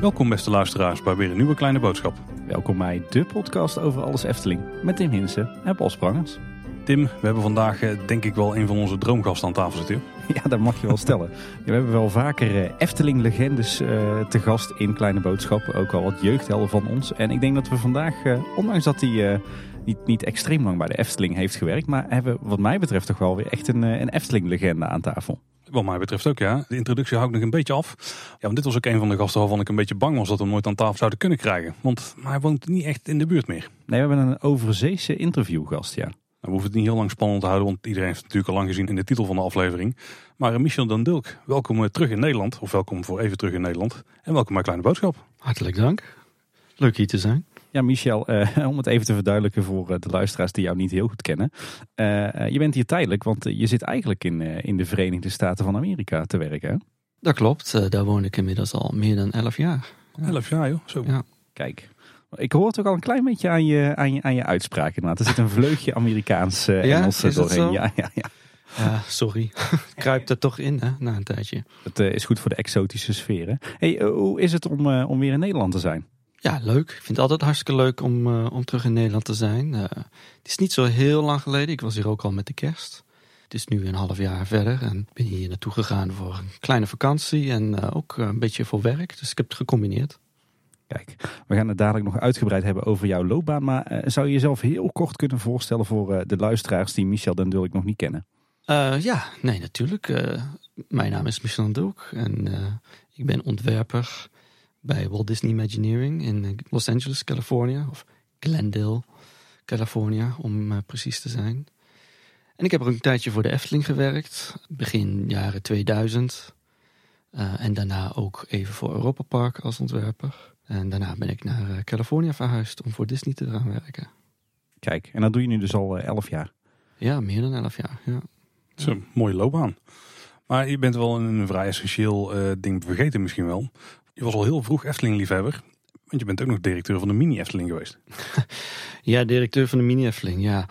Welkom beste luisteraars bij weer een nieuwe kleine boodschap. Welkom bij de podcast over alles Efteling met Tim Hinsen en Paul Sprangers. Tim, we hebben vandaag eh, denk ik wel een van onze droomgasten aan tafel zitten. Ja, dat mag je wel stellen. We hebben wel vaker eh, Efteling-legendes eh, te gast in Kleine Boodschappen. Ook al wat jeugdhelden van ons. En ik denk dat we vandaag, ondanks dat hij niet, niet extreem lang bij de Efteling heeft gewerkt... maar hebben wat mij betreft toch wel weer echt een, een Efteling-legende aan tafel. Wat mij betreft ook, ja. De introductie hou ik nog een beetje af. Ja, want dit was ook een van de gasten waarvan ik een beetje bang was dat we hem nooit aan tafel zouden kunnen krijgen. Want hij woont niet echt in de buurt meer. Nee, we hebben een overzeese interviewgast, ja. Nou, we hoeven het niet heel lang spannend te houden, want iedereen heeft het natuurlijk al lang gezien in de titel van de aflevering. Maar eh, Michel Dan Dulk, welkom eh, terug in Nederland. Of welkom voor even terug in Nederland. En welkom bij Kleine Boodschap. Hartelijk dank. Leuk hier te zijn. Ja, Michel, uh, om het even te verduidelijken voor de luisteraars die jou niet heel goed kennen. Uh, je bent hier tijdelijk, want je zit eigenlijk in, in de Verenigde Staten van Amerika te werken. Dat klopt, daar woon ik inmiddels al meer dan elf jaar. Elf jaar joh, zo. Ja. Kijk, ik hoor toch al een klein beetje aan je, aan je, aan je uitspraak inderdaad. Er zit een vleugje Amerikaans uh, ja, Engels doorheen. Ja, ja, ja. Ja, sorry. Kruipt er toch in, hè, na een tijdje. Het uh, is goed voor de exotische sfeer. Hey, uh, hoe is het om, uh, om weer in Nederland te zijn? Ja, leuk. Ik vind het altijd hartstikke leuk om, om terug in Nederland te zijn. het is niet zo heel lang geleden. Ik was hier ook al met de kerst. Het is nu een half jaar verder en ben hier naartoe gegaan voor een kleine vakantie en ook een beetje voor werk. Dus ik heb het gecombineerd. Kijk, we gaan het dadelijk nog uitgebreid hebben over jouw loopbaan. Maar zou je jezelf heel kort kunnen voorstellen voor de luisteraars die Michel Den Dulk nog niet kennen? Ja, nee, natuurlijk. mijn naam is Michel Den Dulk en ik ben ontwerper bij Walt Disney Imagineering in Los Angeles, Californië. Of Glendale, Californië, om precies te zijn. En ik heb er een tijdje voor de Efteling gewerkt, begin jaren 2000. en daarna ook even voor Europa Park als ontwerper. En daarna ben ik naar eh, Californië verhuisd om voor Disney te gaan werken. Kijk, en dat doe je nu dus al eh, elf jaar? Ja, meer dan elf jaar. Ja. Dat is een mooie loopbaan. Maar je bent wel een vrij essentieel uh, ding vergeten misschien wel. Je was al heel vroeg Efteling-liefhebber. Want je bent ook nog directeur van de mini-Efteling geweest. ja, directeur van de mini-Efteling, ja.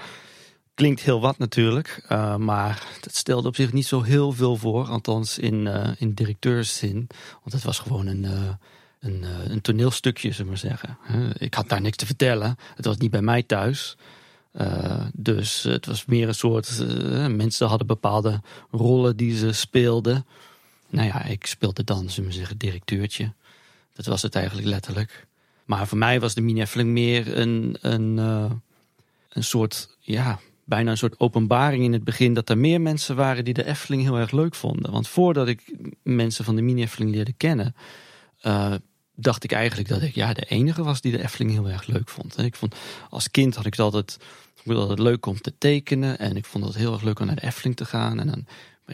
Klinkt heel wat natuurlijk. Uh, maar dat stelde op zich niet zo heel veel voor. Althans in, uh, in directeurszin. Want het was gewoon een een, eh, een toneelstukje, zullen we maar zeggen. Ik had daar niks te vertellen. Het was niet bij mij thuis. Dus het was meer een soort. Mensen hadden bepaalde rollen die ze speelden. Nou ja, ik speelde dan, zullen we zeggen, directeurtje. Dat was het eigenlijk letterlijk. Maar voor mij was de mini Efteling meer een, een, uh, een soort. Ja, bijna een soort openbaring in het begin. Dat er meer mensen waren die de Efteling heel erg leuk vonden. Want voordat ik mensen van de mini Efteling leerde kennen dacht ik eigenlijk dat ik ja, de enige was die de Efteling heel erg leuk vond. Ik vond als kind had ik het altijd, ik vond het altijd leuk om te tekenen. En ik vond het heel erg leuk om naar de Efteling te gaan. En dan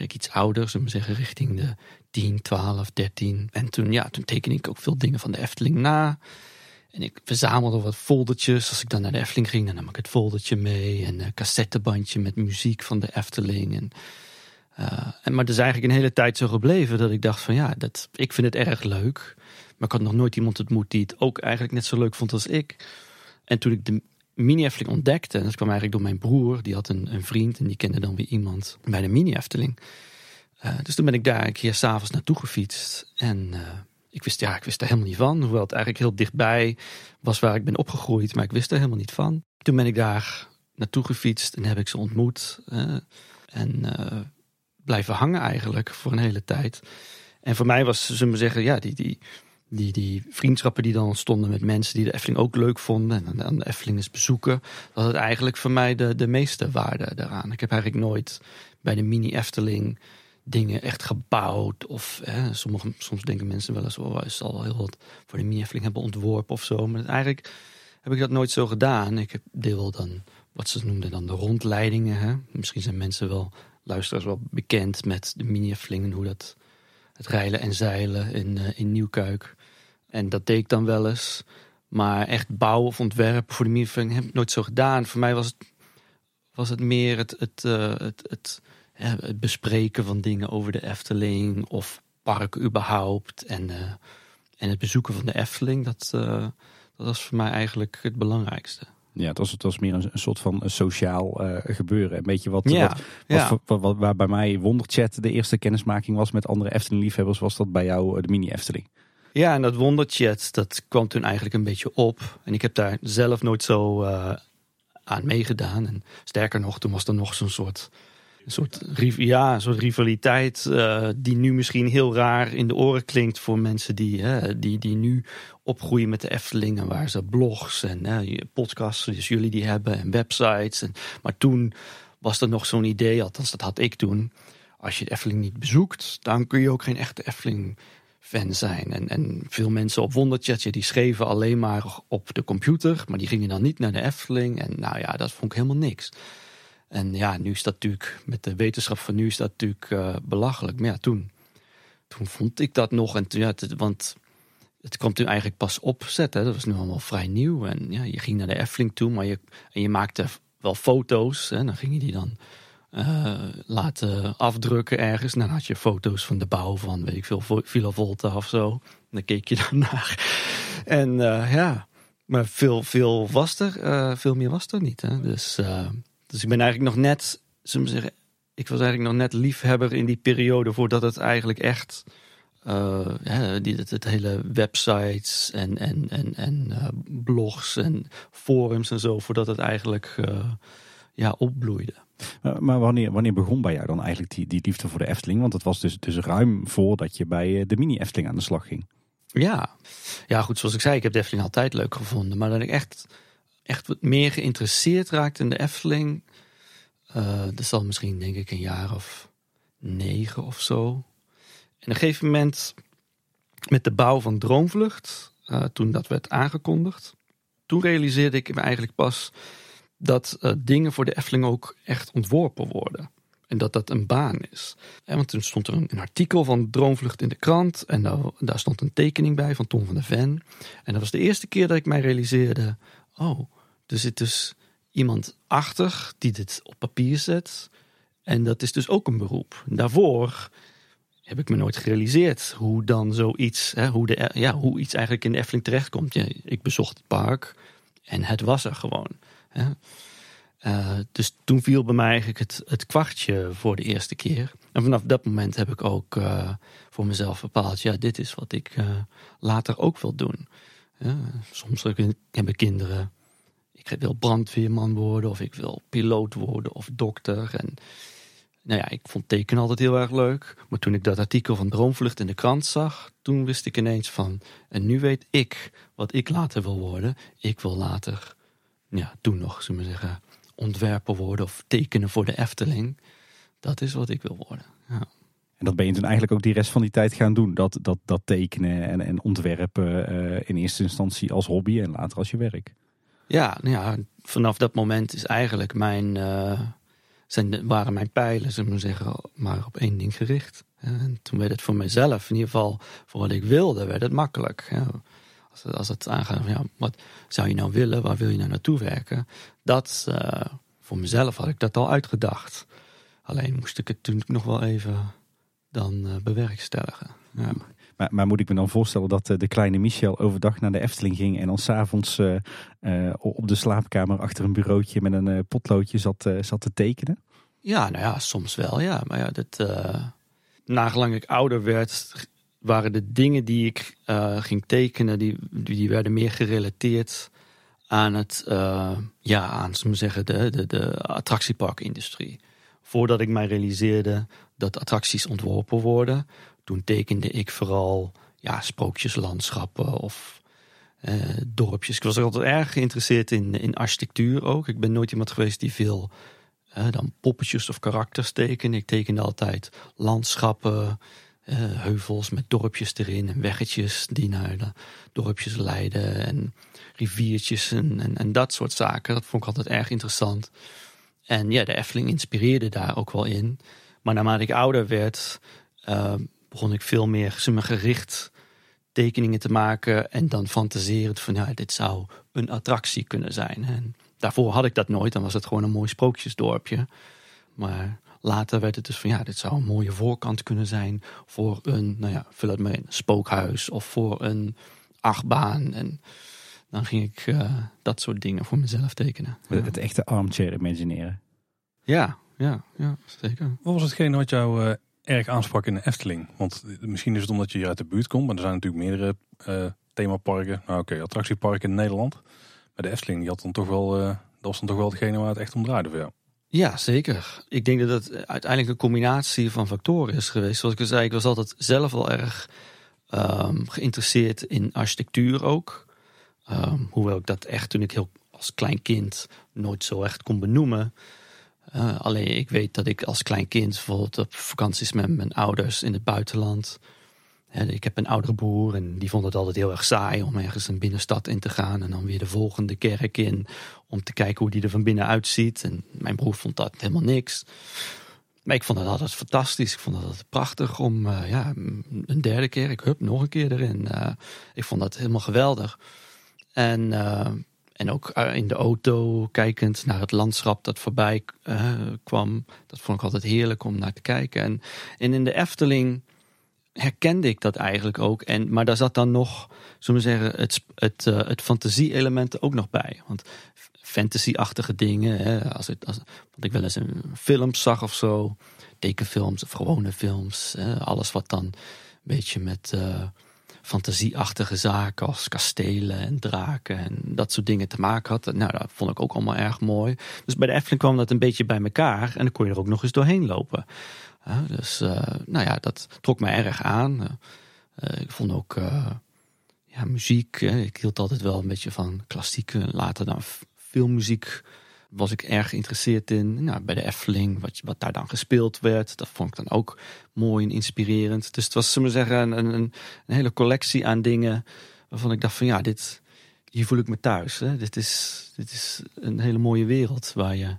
ik iets ouder, zullen we zeggen, richting de 10, 12, 13. En toen, ja, toen tekende ik ook veel dingen van de Efteling na. En ik verzamelde wat foldertjes. Als ik dan naar de Efteling ging, dan nam ik het foldertje mee. En een cassettebandje met muziek van de Efteling. En, uh, en, maar het is eigenlijk een hele tijd zo gebleven dat ik dacht van ja, dat, ik vind het erg leuk. Maar ik had nog nooit iemand ontmoet die het ook eigenlijk net zo leuk vond als ik. En toen ik de mini-Efteling ontdekte, en dat kwam eigenlijk door mijn broer, die had een, een vriend en die kende dan weer iemand bij de mini-Efteling. Uh, dus toen ben ik daar een keer s'avonds naartoe gefietst. En uh, ik wist, ja, ik wist er helemaal niet van. Hoewel het eigenlijk heel dichtbij was waar ik ben opgegroeid, maar ik wist er helemaal niet van. Toen ben ik daar naartoe gefietst en heb ik ze ontmoet. Uh, en blijven hangen eigenlijk voor een hele tijd. En voor mij was, zullen we zeggen, ja, die, die, die, die vriendschappen die dan ontstonden met mensen die de Efteling ook leuk vonden. En dan de Efteling eens bezoeken. Dat had eigenlijk voor mij de, de meeste waarde daaraan. Ik heb eigenlijk nooit bij de mini Efteling dingen echt gebouwd. Of hè, sommige, soms denken mensen wel eens, oh, is al heel wat voor de mini Efteling hebben ontworpen of zo. Maar eigenlijk heb ik dat nooit zo gedaan. Ik heb deel dan wat ze noemden dan de rondleidingen. Hè. Misschien zijn mensen wel, luisteraars wel bekend met de mini Efteling en hoe dat het rijlen en zeilen in, uh, in Nieuwkuik. En dat deed ik dan wel eens. Maar echt bouwen of ontwerpen voor de miervulling heb ik nooit zo gedaan. Voor mij was het, was het meer het, het, uh, het, het, het, bespreken van dingen over de Efteling of parken überhaupt. En, uh, en het bezoeken van de Efteling, dat, uh, dat was voor mij eigenlijk het belangrijkste. Ja, het was, het was meer een, een soort van sociaal eh, gebeuren. Een beetje wat, Ja, wat, ja. wat, wat, wat- waar bij mij Wonderchat de eerste kennismaking was met andere Efteling-liefhebbers, was dat bij jou eh, de mini-Efteling. Ja, en dat wonderchat, dat kwam toen eigenlijk een beetje op. En ik heb daar zelf nooit zo eh, aan meegedaan. En sterker nog, toen was er nog zo'n soort, soort, ja, soort rivaliteit... eh, die nu misschien heel raar in de oren klinkt voor mensen die, die, die nu opgroeien met de Efteling... en waar ze blogs en hè, podcasts, dus jullie die hebben, en websites. En, maar toen was er nog zo'n idee, althans dat had ik toen... als je de Efteling niet bezoekt, dan kun je ook geen echte Efteling fan zijn. En, en veel mensen op Wonderchat, die schreven alleen maar op de computer, maar die gingen dan niet naar de Efteling. En nou ja, dat vond ik helemaal niks. En ja, nu is dat natuurlijk, met de wetenschap van nu is dat natuurlijk eh, belachelijk. Maar ja, toen, toen vond ik dat nog. En ja, want het kwam toen eigenlijk pas opzet. Hè. Dat was nu allemaal vrij nieuw. En ja, je ging naar de Efteling toe, maar je, en je maakte wel foto's. Hè. Dan ging je die dan eh, laten afdrukken ergens. Dan had je foto's van de bouw van, weet ik veel, Villa Volta of zo. Dan keek je daarnaar. En eh, ja, maar veel, veel was eh, veel meer was er niet. Hè? Dus, dus ik ben eigenlijk nog net, zullen we zeggen, ik was eigenlijk nog net liefhebber in die periode voordat het eigenlijk echt, ja, die, het, het hele websites en, en, en, en blogs en forums en zo, voordat het eigenlijk ja, opbloeide. Maar, maar wanneer, wanneer begon bij jou dan eigenlijk die, die liefde voor de Efteling? Want het was dus, dus ruim voordat je bij eh, de mini-Efteling aan de slag ging. Ja. ja, goed, zoals ik zei, ik heb de Efteling altijd leuk gevonden. Maar dat ik echt, echt wat meer geïnteresseerd raakte in de Efteling. eh, dat zal misschien, denk ik, een jaar of negen of zo. En op een gegeven moment, met de bouw van Droomvlucht, eh, toen dat werd aangekondigd, toen realiseerde ik me eigenlijk pas dat eh, dingen voor de Efteling ook echt ontworpen worden. En dat dat een baan is. En want toen stond er een, een artikel van Droomvlucht in de krant. En daar, daar stond een tekening bij van Tom van der Ven. En dat was de eerste keer dat ik mij realiseerde... Oh, er zit dus iemand achter die dit op papier zet. En dat is dus ook een beroep. Daarvoor heb ik me nooit gerealiseerd hoe dan zoiets... Hè, hoe, de, ja, hoe iets eigenlijk in de Efteling terechtkomt. Ja, ik bezocht het park en het was er gewoon. Uh, dus toen viel bij mij eigenlijk het, het, kwartje voor de eerste keer. En vanaf dat moment heb ik ook uh, voor mezelf bepaald: ja, dit is wat ik uh, later ook wil doen. Ja, soms heb ik kinderen. Ik wil brandweerman worden, of ik wil piloot worden, of dokter. En nou ja, ik vond tekenen altijd heel erg leuk. Maar toen ik dat artikel van Droomvlucht in de krant zag, toen wist ik ineens van: en nu weet ik wat ik later wil worden. Ik wil later, ja, toen nog, zullen we zeggen ontwerper worden of tekenen voor de Efteling. Dat is wat ik wil worden. Ja. En dat ben je toen eigenlijk ook die rest van die tijd gaan doen. Dat, dat, dat tekenen en, en ontwerpen uh, in eerste instantie als hobby en later als je werk. Ja, nou ja vanaf dat moment is eigenlijk mijn, uh, zijn, waren mijn pijlen, zullen we zeggen, maar op één ding gericht. En toen werd het voor mezelf, in ieder geval voor wat ik wilde, werd het makkelijk. Ja. Als het, als het aangaat van ja, wat zou je nou willen, waar wil je nou naartoe werken? Dat, uh, voor mezelf had ik dat al uitgedacht. Alleen moest ik het toen nog wel even dan uh, bewerkstelligen. Ja. Maar, maar, moet ik me dan voorstellen dat uh, de kleine Michel overdag naar de Efteling ging en dan s'avonds uh, op de slaapkamer achter een bureautje met een potloodje zat, zat te tekenen? Ja, nou ja, soms wel, ja. Maar ja, dat, nagelang ik ouder werd, waren de dingen die ik uh, ging tekenen, die, die werden meer gerelateerd aan het, uh, ja, aan zeggen, de, de, de attractieparkindustrie. Voordat ik mij realiseerde dat attracties ontworpen worden, toen tekende ik vooral ja, sprookjeslandschappen of uh, dorpjes. Ik was altijd erg geïnteresseerd in, in architectuur ook. Ik ben nooit iemand geweest die veel dan poppetjes of karakters tekende. Ik tekende altijd landschappen, uh, heuvels met dorpjes erin en weggetjes die naar de dorpjes leiden en riviertjes en, en, dat soort zaken. Dat vond ik altijd erg interessant. En ja, de Efteling inspireerde daar ook wel in. Maar naarmate ik ouder werd, uh, begon ik veel meer gericht tekeningen te maken en dan fantaserend van ja, dit zou een attractie kunnen zijn. En daarvoor had ik dat nooit, dan was het gewoon een mooi sprookjesdorpje. Maar later werd het dus van ja, dit zou een mooie voorkant kunnen zijn voor een, nou ja, vul het maar in, spookhuis of voor een achtbaan. En dan ging ik dat soort dingen voor mezelf tekenen. Het echte armchair imagineren. Ja, ja, ja, zeker. Wat was hetgene wat jou uh, erg aansprak in de Efteling? Want misschien is het omdat je hier uit de buurt komt, maar er zijn natuurlijk meerdere uh, themaparken, nou oké, attractieparken in Nederland. Maar de Efteling, die had dan toch wel, uh, dat was dan toch wel hetgene waar het echt om draaide voor jou. Ja, zeker. Ik denk dat het uiteindelijk een combinatie van factoren is geweest. Zoals ik al zei, ik was altijd zelf wel erg um, geïnteresseerd in architectuur ook. Um, hoewel ik dat echt toen ik heel als klein kind nooit zo echt kon benoemen. Uh, alleen ik weet dat ik als klein kind bijvoorbeeld op vakanties met mijn ouders in het buitenland. Ik heb een oudere broer en die vond het altijd heel erg saai om ergens een binnenstad in te gaan. En dan weer de volgende kerk in om te kijken hoe die er van binnen uitziet. En mijn broer vond dat helemaal niks. Maar ik vond het altijd fantastisch. Ik vond het altijd prachtig om uh, ja, een derde kerk, hup, nog een keer erin. Uh, ik vond dat helemaal geweldig. En en ook eh, in de auto kijkend naar het landschap dat voorbij kwam. Dat vond ik altijd heerlijk om naar te kijken. En, en in de Efteling herkende ik dat eigenlijk ook. En, maar daar zat dan nog, zullen we zeggen, het, het, uh, het fantasie-element ook nog bij. Want fantasy-achtige dingen, hè, als, als ik wel eens een film zag of zo, tekenfilms of gewone films, hè, alles wat dan een beetje met. Uh, fantasieachtige zaken als kastelen en draken en dat soort dingen te maken had. Nou, dat vond ik ook allemaal erg mooi. Dus bij de Efteling kwam dat een beetje bij elkaar en dan kon je er ook nog eens doorheen lopen. Dus uh, nou ja, dat trok me erg aan. Uh, ik vond ook ja, muziek. ik hield altijd wel een beetje van klassieke, later dan filmmuziek was ik erg geïnteresseerd in. Nou, bij de Efteling, wat, wat daar dan gespeeld werd. Dat vond ik dan ook mooi en inspirerend. Dus het was, zullen we zeggen, een, een, een hele collectie aan dingen. Waarvan ik dacht van ja, dit, hier voel ik me thuis. Hè. Dit, is, dit is een hele mooie wereld waar je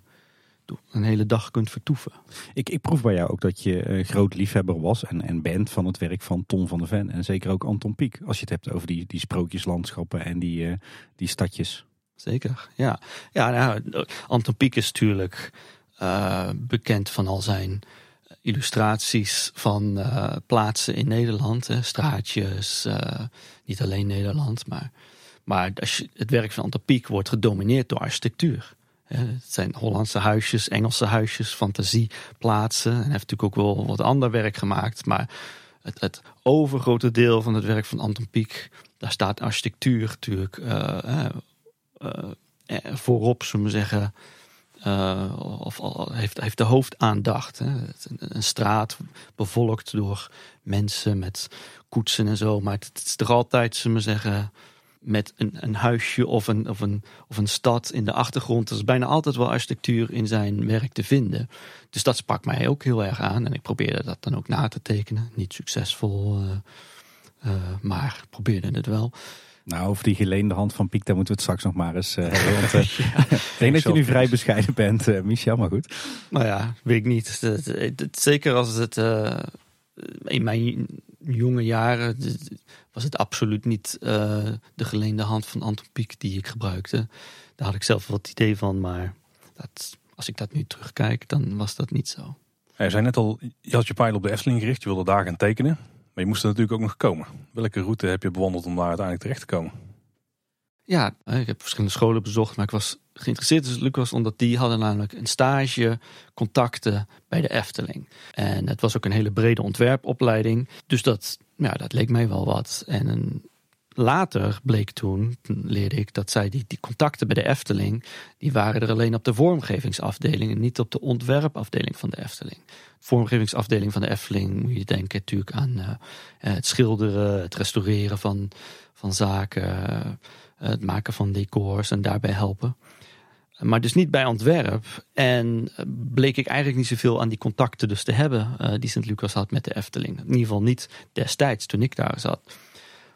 een hele dag kunt vertoeven. Ik, ik proef bij jou ook dat je een groot liefhebber was en, en bent van het werk van Tom van der Ven. En zeker ook Anton Pieck. Als je het hebt over die, die sprookjeslandschappen en die, uh, die stadjes. Zeker, ja. Ja, nou, Anton Pieck is natuurlijk uh, bekend van al zijn illustraties van uh, plaatsen in Nederland. Hè, straatjes, niet alleen Nederland. Maar, maar als je, het werk van Anton Pieck wordt gedomineerd door architectuur. Het zijn Hollandse huisjes, Engelse huisjes, fantasieplaatsen. En hij heeft natuurlijk ook wel wat ander werk gemaakt. Maar het, het overgrote deel van het werk van Anton Pieck... daar staat architectuur natuurlijk uh, voorop, zullen we zeggen, of heeft, heeft de hoofdaandacht. Hè. Een, straat bevolkt door mensen met koetsen en zo. Maar het, is toch altijd, zullen we zeggen, met een, een huisje of een, of, een, of een stad in de achtergrond. Er is bijna altijd wel architectuur in zijn werk te vinden. Dus dat sprak mij ook heel erg aan. En ik probeerde dat dan ook na te tekenen. Niet succesvol, uh, uh, maar probeerde het wel. Nou, over die geleende hand van Piek, daar moeten we het straks nog maar eens uh, hebben. Want, uh, ik denk dat je nu vrij bescheiden bent, uh, Michel, maar goed. Nou ja, weet ik niet. zeker als het in mijn jonge jaren was het absoluut niet de geleende hand van Anton Pieck die ik gebruikte. Daar had ik zelf wat idee van, maar dat, als ik dat nu terugkijk, dan was dat niet zo. je zei net al, je had je pijl op de Efteling gericht, je wilde daar gaan tekenen. Maar je moest er natuurlijk ook nog komen. Welke route heb je bewandeld om daar uiteindelijk terecht te komen? Ja, ik heb verschillende scholen bezocht, maar ik was geïnteresseerd in Lucas omdat die hadden namelijk een stage, contacten bij de Efteling. En het was ook een hele brede ontwerpopleiding, dus dat, ja, dat leek mij wel wat. En later bleek toen, leerde ik dat zij die, die contacten bij de Efteling, die waren er alleen op de vormgevingsafdeling en niet op de ontwerpafdeling van de Efteling. Vormgevingsafdeling van de Efteling moet je denken natuurlijk aan uh, het schilderen, het restaureren van, van zaken, het maken van decors en daarbij helpen. Maar dus niet bij ontwerp. En bleek ik eigenlijk niet zoveel aan die contacten dus te hebben uh, die Sint-Lucas had met de Efteling. In ieder geval niet destijds toen ik daar zat.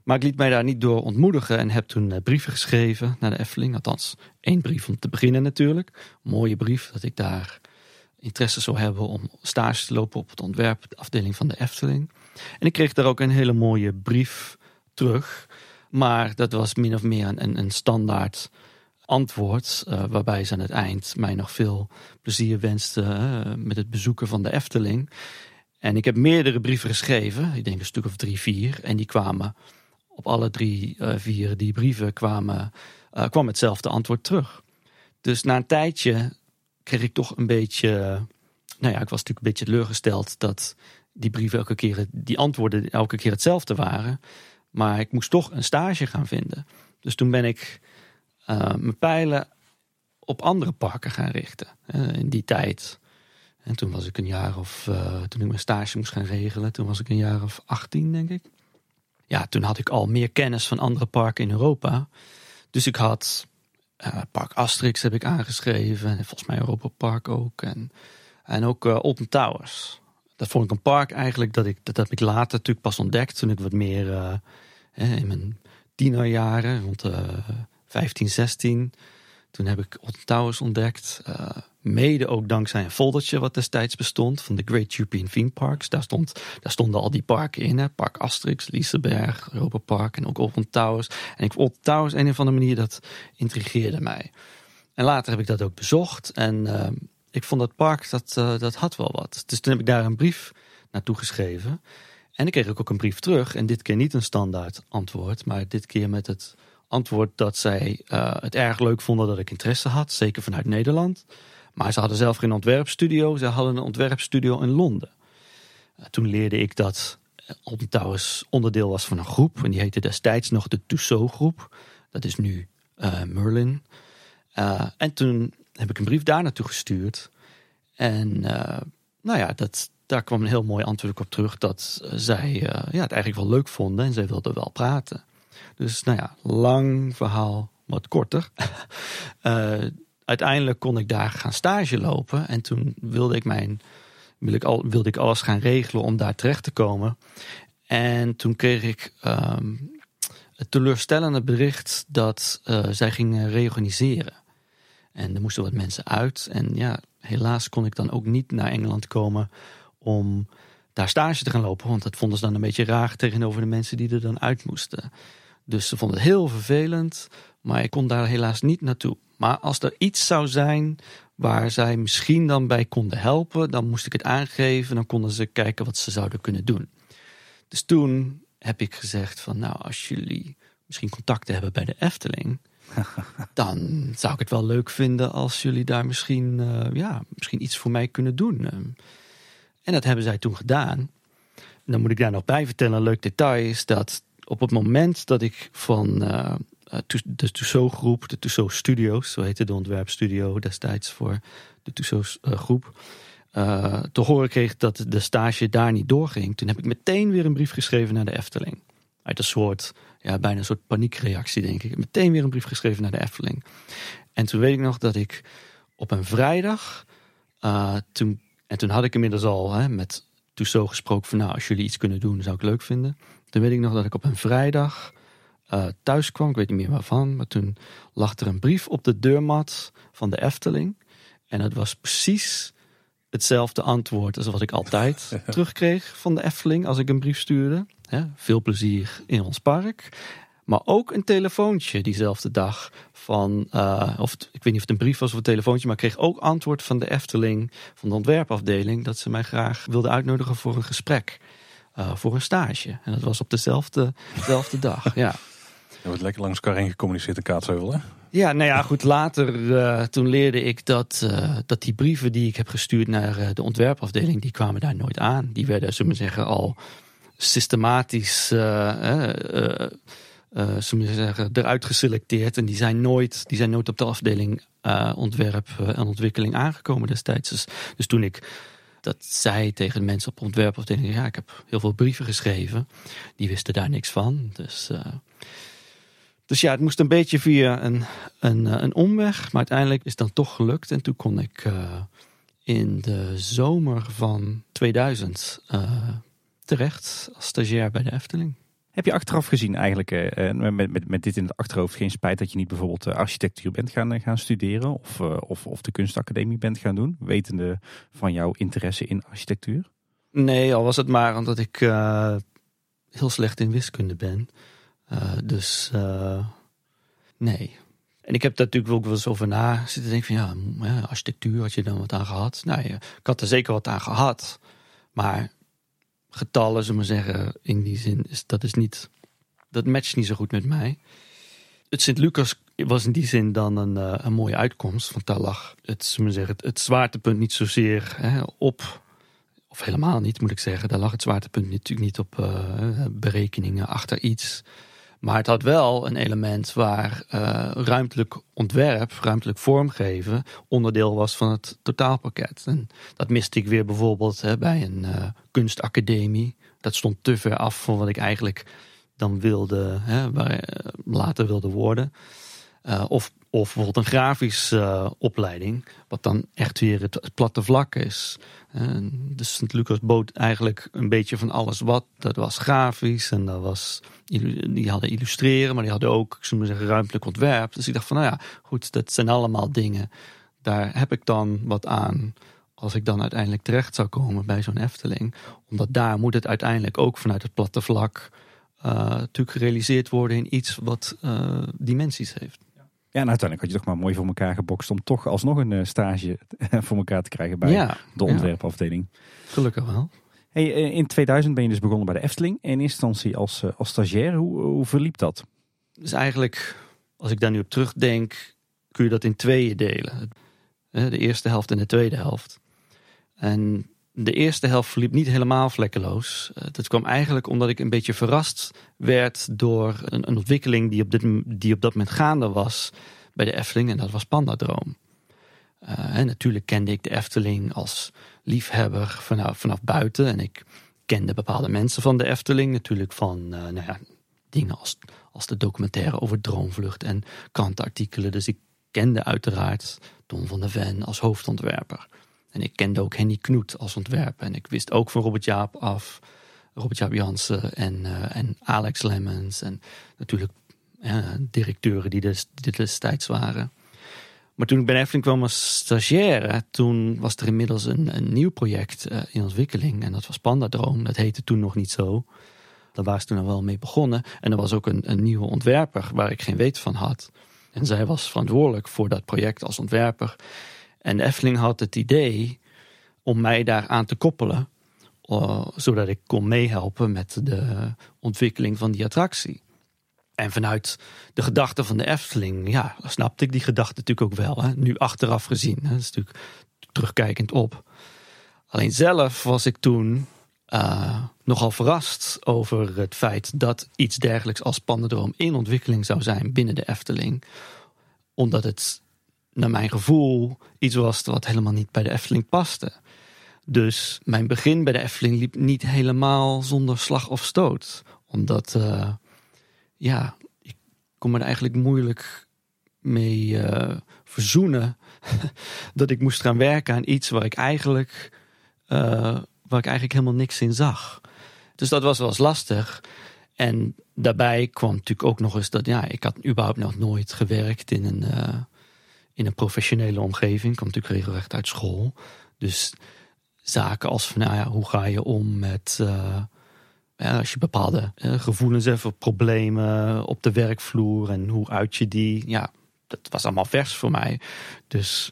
Maar ik liet mij daar niet door ontmoedigen en heb toen eh, brieven geschreven naar de Efteling. Althans, één brief om te beginnen natuurlijk. mooie brief dat ik daar interesse zou hebben om stage te lopen op het ontwerp, de afdeling van de Efteling. En ik kreeg daar ook een hele mooie brief terug. Maar dat was min of meer een, een standaard antwoord, uh, waarbij ze aan het eind mij nog veel plezier wensten uh, met het bezoeken van de Efteling. En ik heb meerdere brieven geschreven, ik denk een stuk of drie, vier, en die kwamen op alle drie, uh, vier die brieven kwamen, kwam hetzelfde antwoord terug. Dus na een tijdje kreeg ik toch een beetje. Nou ja, ik was natuurlijk een beetje teleurgesteld dat die brieven elke keer, die antwoorden elke keer hetzelfde waren. Maar ik moest toch een stage gaan vinden. Dus toen ben ik uh, mijn pijlen op andere parken gaan richten. In die tijd. En toen was ik een jaar of. Uh, toen ik mijn stage moest gaan regelen, toen was ik een jaar of 18, denk ik. Ja, toen had ik al meer kennis van andere parken in Europa. Dus ik had. Park Asterix heb ik aangeschreven. En volgens mij Europa Park ook. En, en ook Alton Towers. Dat vond ik een park eigenlijk dat ik dat heb ik later natuurlijk pas ontdekt toen ik wat meer uh, in mijn tienerjaren rond uh, 15, 16. Toen heb ik Alton Towers ontdekt. Uh, mede ook dankzij een foldertje wat destijds bestond van de Great European Theme Parks. Daar, stond, daar stonden al die parken in. Hè? Park Asterix, Liseberg, Europa Park en ook Alton Towers. En ik Alton Towers een of andere manier dat intrigeerde mij. En later heb ik dat ook bezocht. En uh, ik vond dat park, dat, uh, dat had wel wat. Dus toen heb ik daar een brief naartoe geschreven. En ik kreeg ook een brief terug. En dit keer niet een standaard antwoord. Maar dit keer met het antwoord dat zij uh, het erg leuk vonden dat ik interesse had. Zeker vanuit Nederland. Maar ze hadden zelf geen ontwerpstudio. Ze hadden een ontwerpstudio in Londen. Uh, toen leerde ik dat Alton onderdeel was van een groep. En die heette destijds nog de Tussaud groep. Dat is nu Merlin. en toen heb ik een brief daar naartoe gestuurd. En uh, nou ja, dat, daar kwam een heel mooi antwoord op terug dat zij uh, ja, het eigenlijk wel leuk vonden en zij wilden wel praten. Dus nou ja, lang verhaal, wat korter. uiteindelijk kon ik daar gaan stage lopen en toen wilde ik mijn wilde ik, al, wilde ik alles gaan regelen om daar terecht te komen. En toen kreeg ik um, het teleurstellende bericht dat zij gingen reorganiseren. En er moesten wat mensen uit. En ja, helaas kon ik dan ook niet naar Engeland komen om daar stage te gaan lopen. Want dat vonden ze dan een beetje raar tegenover de mensen die er dan uit moesten. Dus ze vonden het heel vervelend. Maar ik kon daar helaas niet naartoe. Maar als er iets zou zijn waar zij misschien dan bij konden helpen, dan moest ik het aangeven. Dan konden ze kijken wat ze zouden kunnen doen. Dus toen heb ik gezegd van nou, als jullie misschien contacten hebben bij de Efteling, dan zou ik het wel leuk vinden als jullie daar misschien, uh, ja, misschien iets voor mij kunnen doen. En dat hebben zij toen gedaan. En dan moet ik daar nog bij vertellen, een leuk detail is dat op het moment dat ik van uh, de Tussaud groep, de Tussaud Studios, zo heette de ontwerpstudio destijds voor de Tussaud uh, groep, te horen kreeg dat de stage daar niet doorging, toen heb ik meteen weer een brief geschreven naar de Efteling. Uit een soort ja, bijna een soort paniekreactie, denk ik. Meteen weer een brief geschreven naar de Efteling. En toen weet ik nog dat ik op een vrijdag, uh, toen, en toen had ik inmiddels al hè, met Tussaud gesproken van nou, als jullie iets kunnen doen, zou ik leuk vinden. Toen weet ik nog dat ik op een vrijdag uh, thuis kwam, ik weet niet meer waarvan, maar toen lag er een brief op de deurmat van de Efteling. En dat was precies hetzelfde antwoord als wat ik altijd terugkreeg van de Efteling als ik een brief stuurde. Veel plezier in ons park. Maar ook een telefoontje diezelfde dag van, uh, of ik weet niet of het een brief was of een telefoontje, maar ik kreeg ook antwoord van de Efteling, van de ontwerpafdeling, dat ze mij graag wilden uitnodigen voor een gesprek, uh, voor een stage. En dat was op dezelfde, dezelfde dag, ja. Je wordt lekker langs elkaar heen gecommuniceerd in Kaatsheuvel, hè? Ja, nou ja, goed. Later, uh, toen leerde ik dat, uh, dat die brieven die ik heb gestuurd naar uh, de ontwerpafdeling, die kwamen daar nooit aan. Die werden, zullen we zeggen, al systematisch, we zeggen, eruit geselecteerd. En die zijn nooit, die zijn nooit op de afdeling ontwerp en ontwikkeling aangekomen destijds. Dus, dus toen ik dat zei tegen mensen op de ontwerpafdeling, ja, ik heb heel veel brieven geschreven. Die wisten daar niks van. Dus dus ja, het moest een beetje via een, een, een omweg. Maar uiteindelijk is het dan toch gelukt. En toen kon ik uh, in de zomer van 2000 uh, eh, terecht als stagiair bij de Efteling. Heb je achteraf gezien eigenlijk, uh, met, met, met dit in het achterhoofd, geen spijt dat je niet bijvoorbeeld architectuur bent gaan, gaan studeren of, of, of de kunstacademie bent gaan doen, wetende van jouw interesse in architectuur? Nee, al was het maar omdat ik heel slecht in wiskunde ben. Uh, dus uh, nee. En ik heb daar natuurlijk ook wel eens over na zitten denken van ja, architectuur had je dan wat aan gehad. Nou ja, ik had er zeker wat aan gehad. Maar getallen, zullen we zeggen, in die zin, is, dat is niet dat matcht niet zo goed met mij. Het Sint-Lucas was in die zin dan een, eh, een mooie uitkomst. Want daar lag het, zullen we zeggen, het, het zwaartepunt niet zozeer hè, op. Of helemaal niet, moet ik zeggen. Daar lag het zwaartepunt natuurlijk niet op eh, berekeningen achter iets. Maar het had wel een element waar uh, ruimtelijk ontwerp, ruimtelijk vormgeven, onderdeel was van het totaalpakket. En dat miste ik weer bijvoorbeeld hè, bij een uh, kunstacademie. Dat stond te ver af van wat ik eigenlijk dan wilde, hè, waar, uh, later wilde worden. of, of bijvoorbeeld een grafische opleiding, wat dan echt weer het platte vlak is. Dus Sint Lucas bood eigenlijk een beetje van alles wat. Dat was grafisch en dat was, die hadden illustreren, maar die hadden ook, zeggen, ruimtelijk ontwerp. Dus ik dacht van, nou ja, goed, dat zijn allemaal dingen. Daar heb ik dan wat aan als ik dan uiteindelijk terecht zou komen bij zo'n Efteling. Omdat daar moet het uiteindelijk ook vanuit het platte vlak uh, natuurlijk gerealiseerd worden in iets wat uh, dimensies heeft. Ja, en uiteindelijk had je toch maar mooi voor elkaar gebokst om toch alsnog een uh, stage voor elkaar te krijgen bij ja, de ontwerpafdeling. Ja. Gelukkig wel. Hey, in 2000 ben je dus begonnen bij de Efteling. In eerste instantie als, als stagiair. Hoe, hoe verliep dat? Dus eigenlijk, als ik daar nu op terugdenk, kun je dat in tweeën delen. De eerste helft en de tweede helft. En de eerste helft verliep niet helemaal vlekkeloos. Dat kwam eigenlijk omdat ik een beetje verrast werd door een, een ontwikkeling die op, dit, die op dat moment gaande was bij de Efteling. En dat was Pandadroom. Uh, en natuurlijk kende ik de Efteling als liefhebber vanaf, vanaf buiten. En ik kende bepaalde mensen van de Efteling. Natuurlijk van uh, nou ja, dingen als, als de documentaire over Droomvlucht en krantenartikelen. Dus ik kende uiteraard Don van der Ven als hoofdontwerper. En ik kende ook Henny Knoet als ontwerper. En ik wist ook van Robert Jaap af, Robert Jaap Jansen en, uh, en Alex Lemmens. En natuurlijk uh, directeuren die, des, destijds waren. Maar toen ik bij Efteling kwam als stagiaire, toen was er inmiddels een, een nieuw project uh, in ontwikkeling. En dat was Pandadroom. Dat heette toen nog niet zo. Daar waren ze toen al wel mee begonnen. En er was ook een, een nieuwe ontwerper waar ik geen weet van had. En zij was verantwoordelijk voor dat project als ontwerper. En de Efteling had het idee om mij daaraan te koppelen, uh, zodat ik kon meehelpen met de ontwikkeling van die attractie. En vanuit de gedachte van de Efteling, ja, snapte ik die gedachte natuurlijk ook wel. Hè? Nu achteraf gezien, hè? dat is natuurlijk terugkijkend op. Alleen zelf was ik toen uh, nogal verrast over het feit dat iets dergelijks als Pandadroom in ontwikkeling zou zijn binnen de Efteling. Omdat het naar mijn gevoel iets was wat helemaal niet bij de Efteling paste. Dus mijn begin bij de Efteling liep niet helemaal zonder slag of stoot. Omdat, uh, ja, ik kon me er eigenlijk moeilijk mee uh, verzoenen. dat ik moest gaan werken aan iets waar ik eigenlijk, uh, waar ik eigenlijk helemaal niks in zag. Dus dat was wel eens lastig. En daarbij kwam natuurlijk ook nog eens dat, ja, ik had überhaupt nog nooit gewerkt in een in een professionele omgeving. Ik kom natuurlijk regelrecht uit school. Dus zaken als van, nou ja, hoe ga je om met... Uh, ja, als je bepaalde uh, gevoelens hebt problemen op de werkvloer en hoe uit je die, ja, dat was allemaal vers voor mij. Dus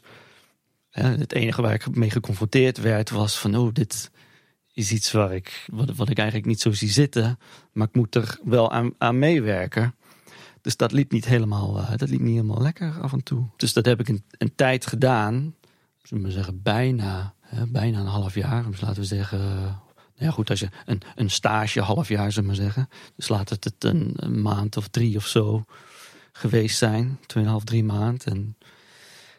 uh, het enige waar ik mee geconfronteerd werd was van, oh, dit is iets waar ik, wat, wat ik eigenlijk niet zo zie zitten, maar ik moet er wel aan, aan meewerken. Dus dat liep niet helemaal, uh, dat liep niet helemaal lekker af en toe. Dus dat heb ik een, een tijd gedaan. Zullen zeggen, bijna, hè, bijna een half jaar. Dus laten we zeggen, nou ja goed, als je een, een stage half jaar, zullen we zeggen. Dus laat het, het een, een maand of drie of zo geweest zijn. Tweeënhalf, drie maand. En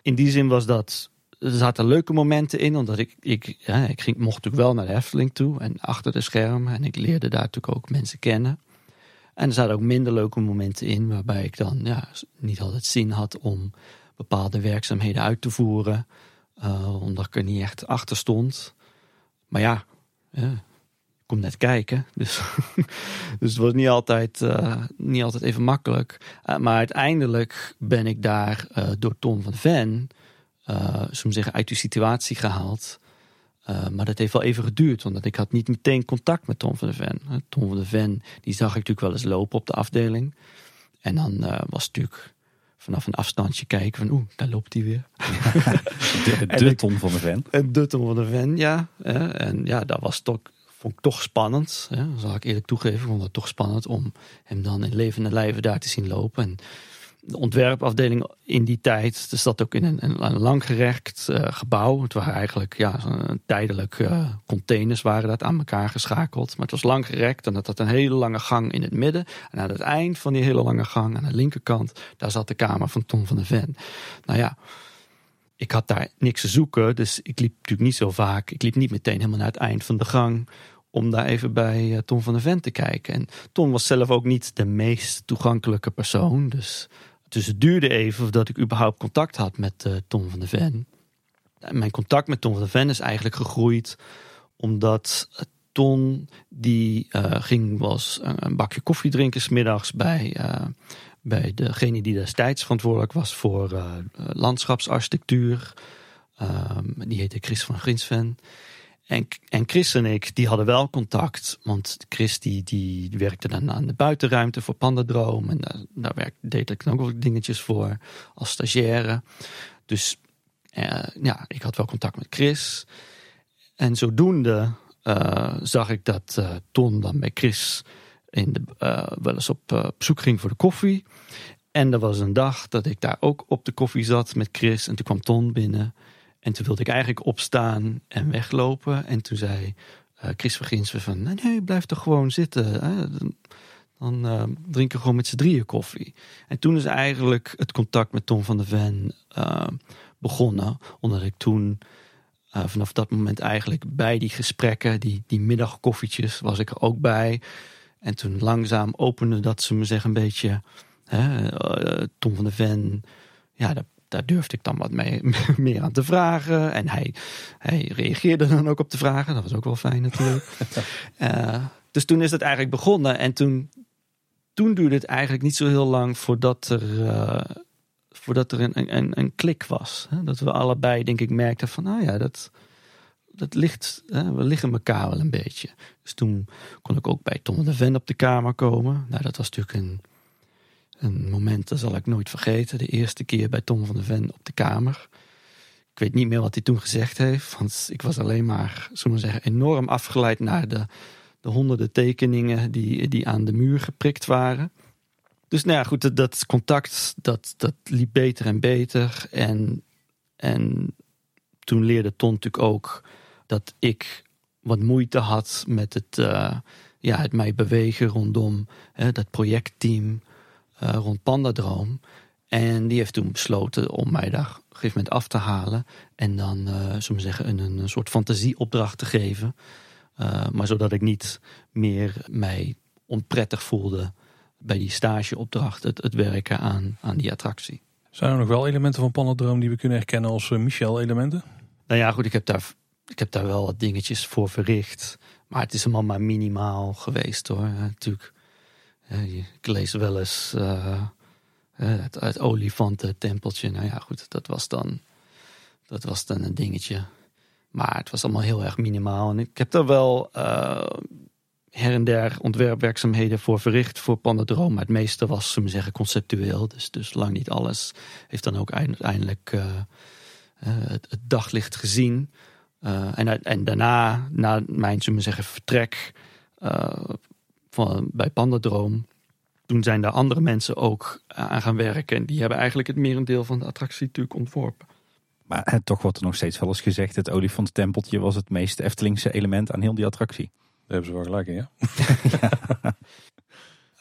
in die zin was dat er zaten leuke momenten in, omdat ik, ik, ja, ik ging, mocht natuurlijk wel naar de Efteling toe en achter de schermen. En ik leerde daar natuurlijk ook mensen kennen. En er zaten ook minder leuke momenten in, waarbij ik dan ja, niet altijd zin had om bepaalde werkzaamheden uit te voeren, uh, omdat ik er niet echt achter stond. Maar ja, ja ik kom net kijken, dus, dus het was niet altijd, uh, niet altijd even makkelijk. Uh, maar uiteindelijk ben ik daar door Ton van Ven, uh, zeggen, uit die situatie gehaald. Uh, maar dat heeft wel even geduurd, want ik had niet meteen contact met Tom van de Ven. Tom van de Ven, die zag ik natuurlijk wel eens lopen op de afdeling. En dan uh, was het natuurlijk vanaf een afstandje kijken van oeh, daar loopt hij weer. de, de Tom van de Ven. De Tom van de Ven, ja. En ja, dat was toch vond ik toch spannend. Hè, zal ik eerlijk toegeven. Ik vond het toch spannend om hem dan in levende lijven daar te zien lopen. En de ontwerpafdeling in die tijd, dus dat ook in een, een langgerekt uh, gebouw. Het waren eigenlijk ja, tijdelijk uh, containers waren dat aan elkaar geschakeld. Maar het was langgerekt en dat had een hele lange gang in het midden. En aan het eind van die hele lange gang, aan de linkerkant, daar zat de kamer van Tom van de Ven. Nou ja, ik had daar niks te zoeken, dus ik liep natuurlijk niet zo vaak. Ik liep niet meteen helemaal naar het eind van de gang om daar even bij Tom van de Ven te kijken. En Tom was zelf ook niet de meest toegankelijke persoon, dus dus het duurde even voordat ik überhaupt contact had met uh, Tom van de Ven. mijn contact met Tom van de Ven is eigenlijk gegroeid omdat Ton die uh, ging was een, bakje koffie drinken smiddags bij, bij degene die destijds verantwoordelijk was voor landschapsarchitectuur. Ehm, die heette Chris van Grinsven. En, en Chris en ik, die hadden wel contact. Want Chris die, die werkte dan aan de buitenruimte voor Pandadroom. En daar, deed ik ook wel dingetjes voor als stagiaire. Dus eh, ja, ik had wel contact met Chris. En zodoende uh, zag ik dat uh, Ton dan bij Chris in de, wel eens op zoek ging voor de koffie. En er was een dag dat ik daar ook op de koffie zat met Chris. En toen kwam Ton binnen. En toen wilde ik eigenlijk opstaan en weglopen. En toen zei uh, Chris Verginswe van... Nee, nee, blijf toch gewoon zitten. Hè? Dan, uh, drinken we gewoon met z'n drieën koffie. En toen is eigenlijk het contact met Tom van der Ven uh, begonnen. Omdat ik toen vanaf dat moment eigenlijk bij die gesprekken... Die, die middagkoffietjes was ik er ook bij. En toen langzaam opende dat ze me zeggen een beetje... Hè, Tom van der Ven... Ja, daar daar durfde ik dan wat mee, meer aan te vragen. En hij, hij reageerde dan ook op de vragen. Dat was ook wel fijn natuurlijk. uh, dus toen is het eigenlijk begonnen. En toen, toen duurde het eigenlijk niet zo heel lang voordat er, uh, voordat er een, een, een klik was. Dat we allebei, denk ik, merkten van, nou ja, dat, dat ligt, we liggen elkaar wel een beetje. Dus toen kon ik ook bij Tom de Ven op de kamer komen. Nou, dat was natuurlijk een een moment, dat zal ik nooit vergeten. De eerste keer bij Tom van de Ven op de kamer. Ik weet niet meer wat hij toen gezegd heeft. Want ik was alleen maar, zullen we zeggen, enorm afgeleid naar de, de honderden tekeningen die, die aan de muur geprikt waren. Dus nou ja, goed, dat, contact, dat, dat liep beter en beter. En, en toen leerde Ton natuurlijk ook dat ik wat moeite had met het, uh, ja, het mij bewegen rondom hè, dat projectteam. Uh, rond Pandadroom. En die heeft toen besloten om mij daar op een gegeven moment af te halen. En dan, uh, zullen we zeggen, een, een soort fantasieopdracht te geven. Uh, maar zodat ik niet meer mij onprettig voelde bij die stageopdracht, het, het werken aan, aan die attractie. Zijn er nog wel elementen van Pandadroom die we kunnen herkennen als Michel-elementen? Nou ja, goed, ik heb, daar, ik heb daar wel wat dingetjes voor verricht. Maar het is allemaal maar minimaal geweest hoor. Natuurlijk ik lees wel eens uh, het, het olifantentempeltje. Nou ja, goed, dat was, dan, dat was dan een dingetje. Maar het was allemaal heel erg minimaal. En ik heb er wel her en der ontwerpwerkzaamheden voor verricht voor Pandadroom. Maar het meeste was, zullen we zeggen, conceptueel. Dus, dus lang niet alles heeft dan ook uiteindelijk het, daglicht gezien. en, en daarna, na mijn, zullen we zeggen, vertrek van, bij Pandadroom. Toen zijn daar andere mensen ook aan gaan werken. En die hebben eigenlijk het merendeel van de attractie natuurlijk ontworpen. Maar eh, toch wordt er nog steeds wel eens gezegd... het olifantentempeltje was het meest Eftelingse element aan heel die attractie. Daar hebben ze wel gelijk in, ja. ja.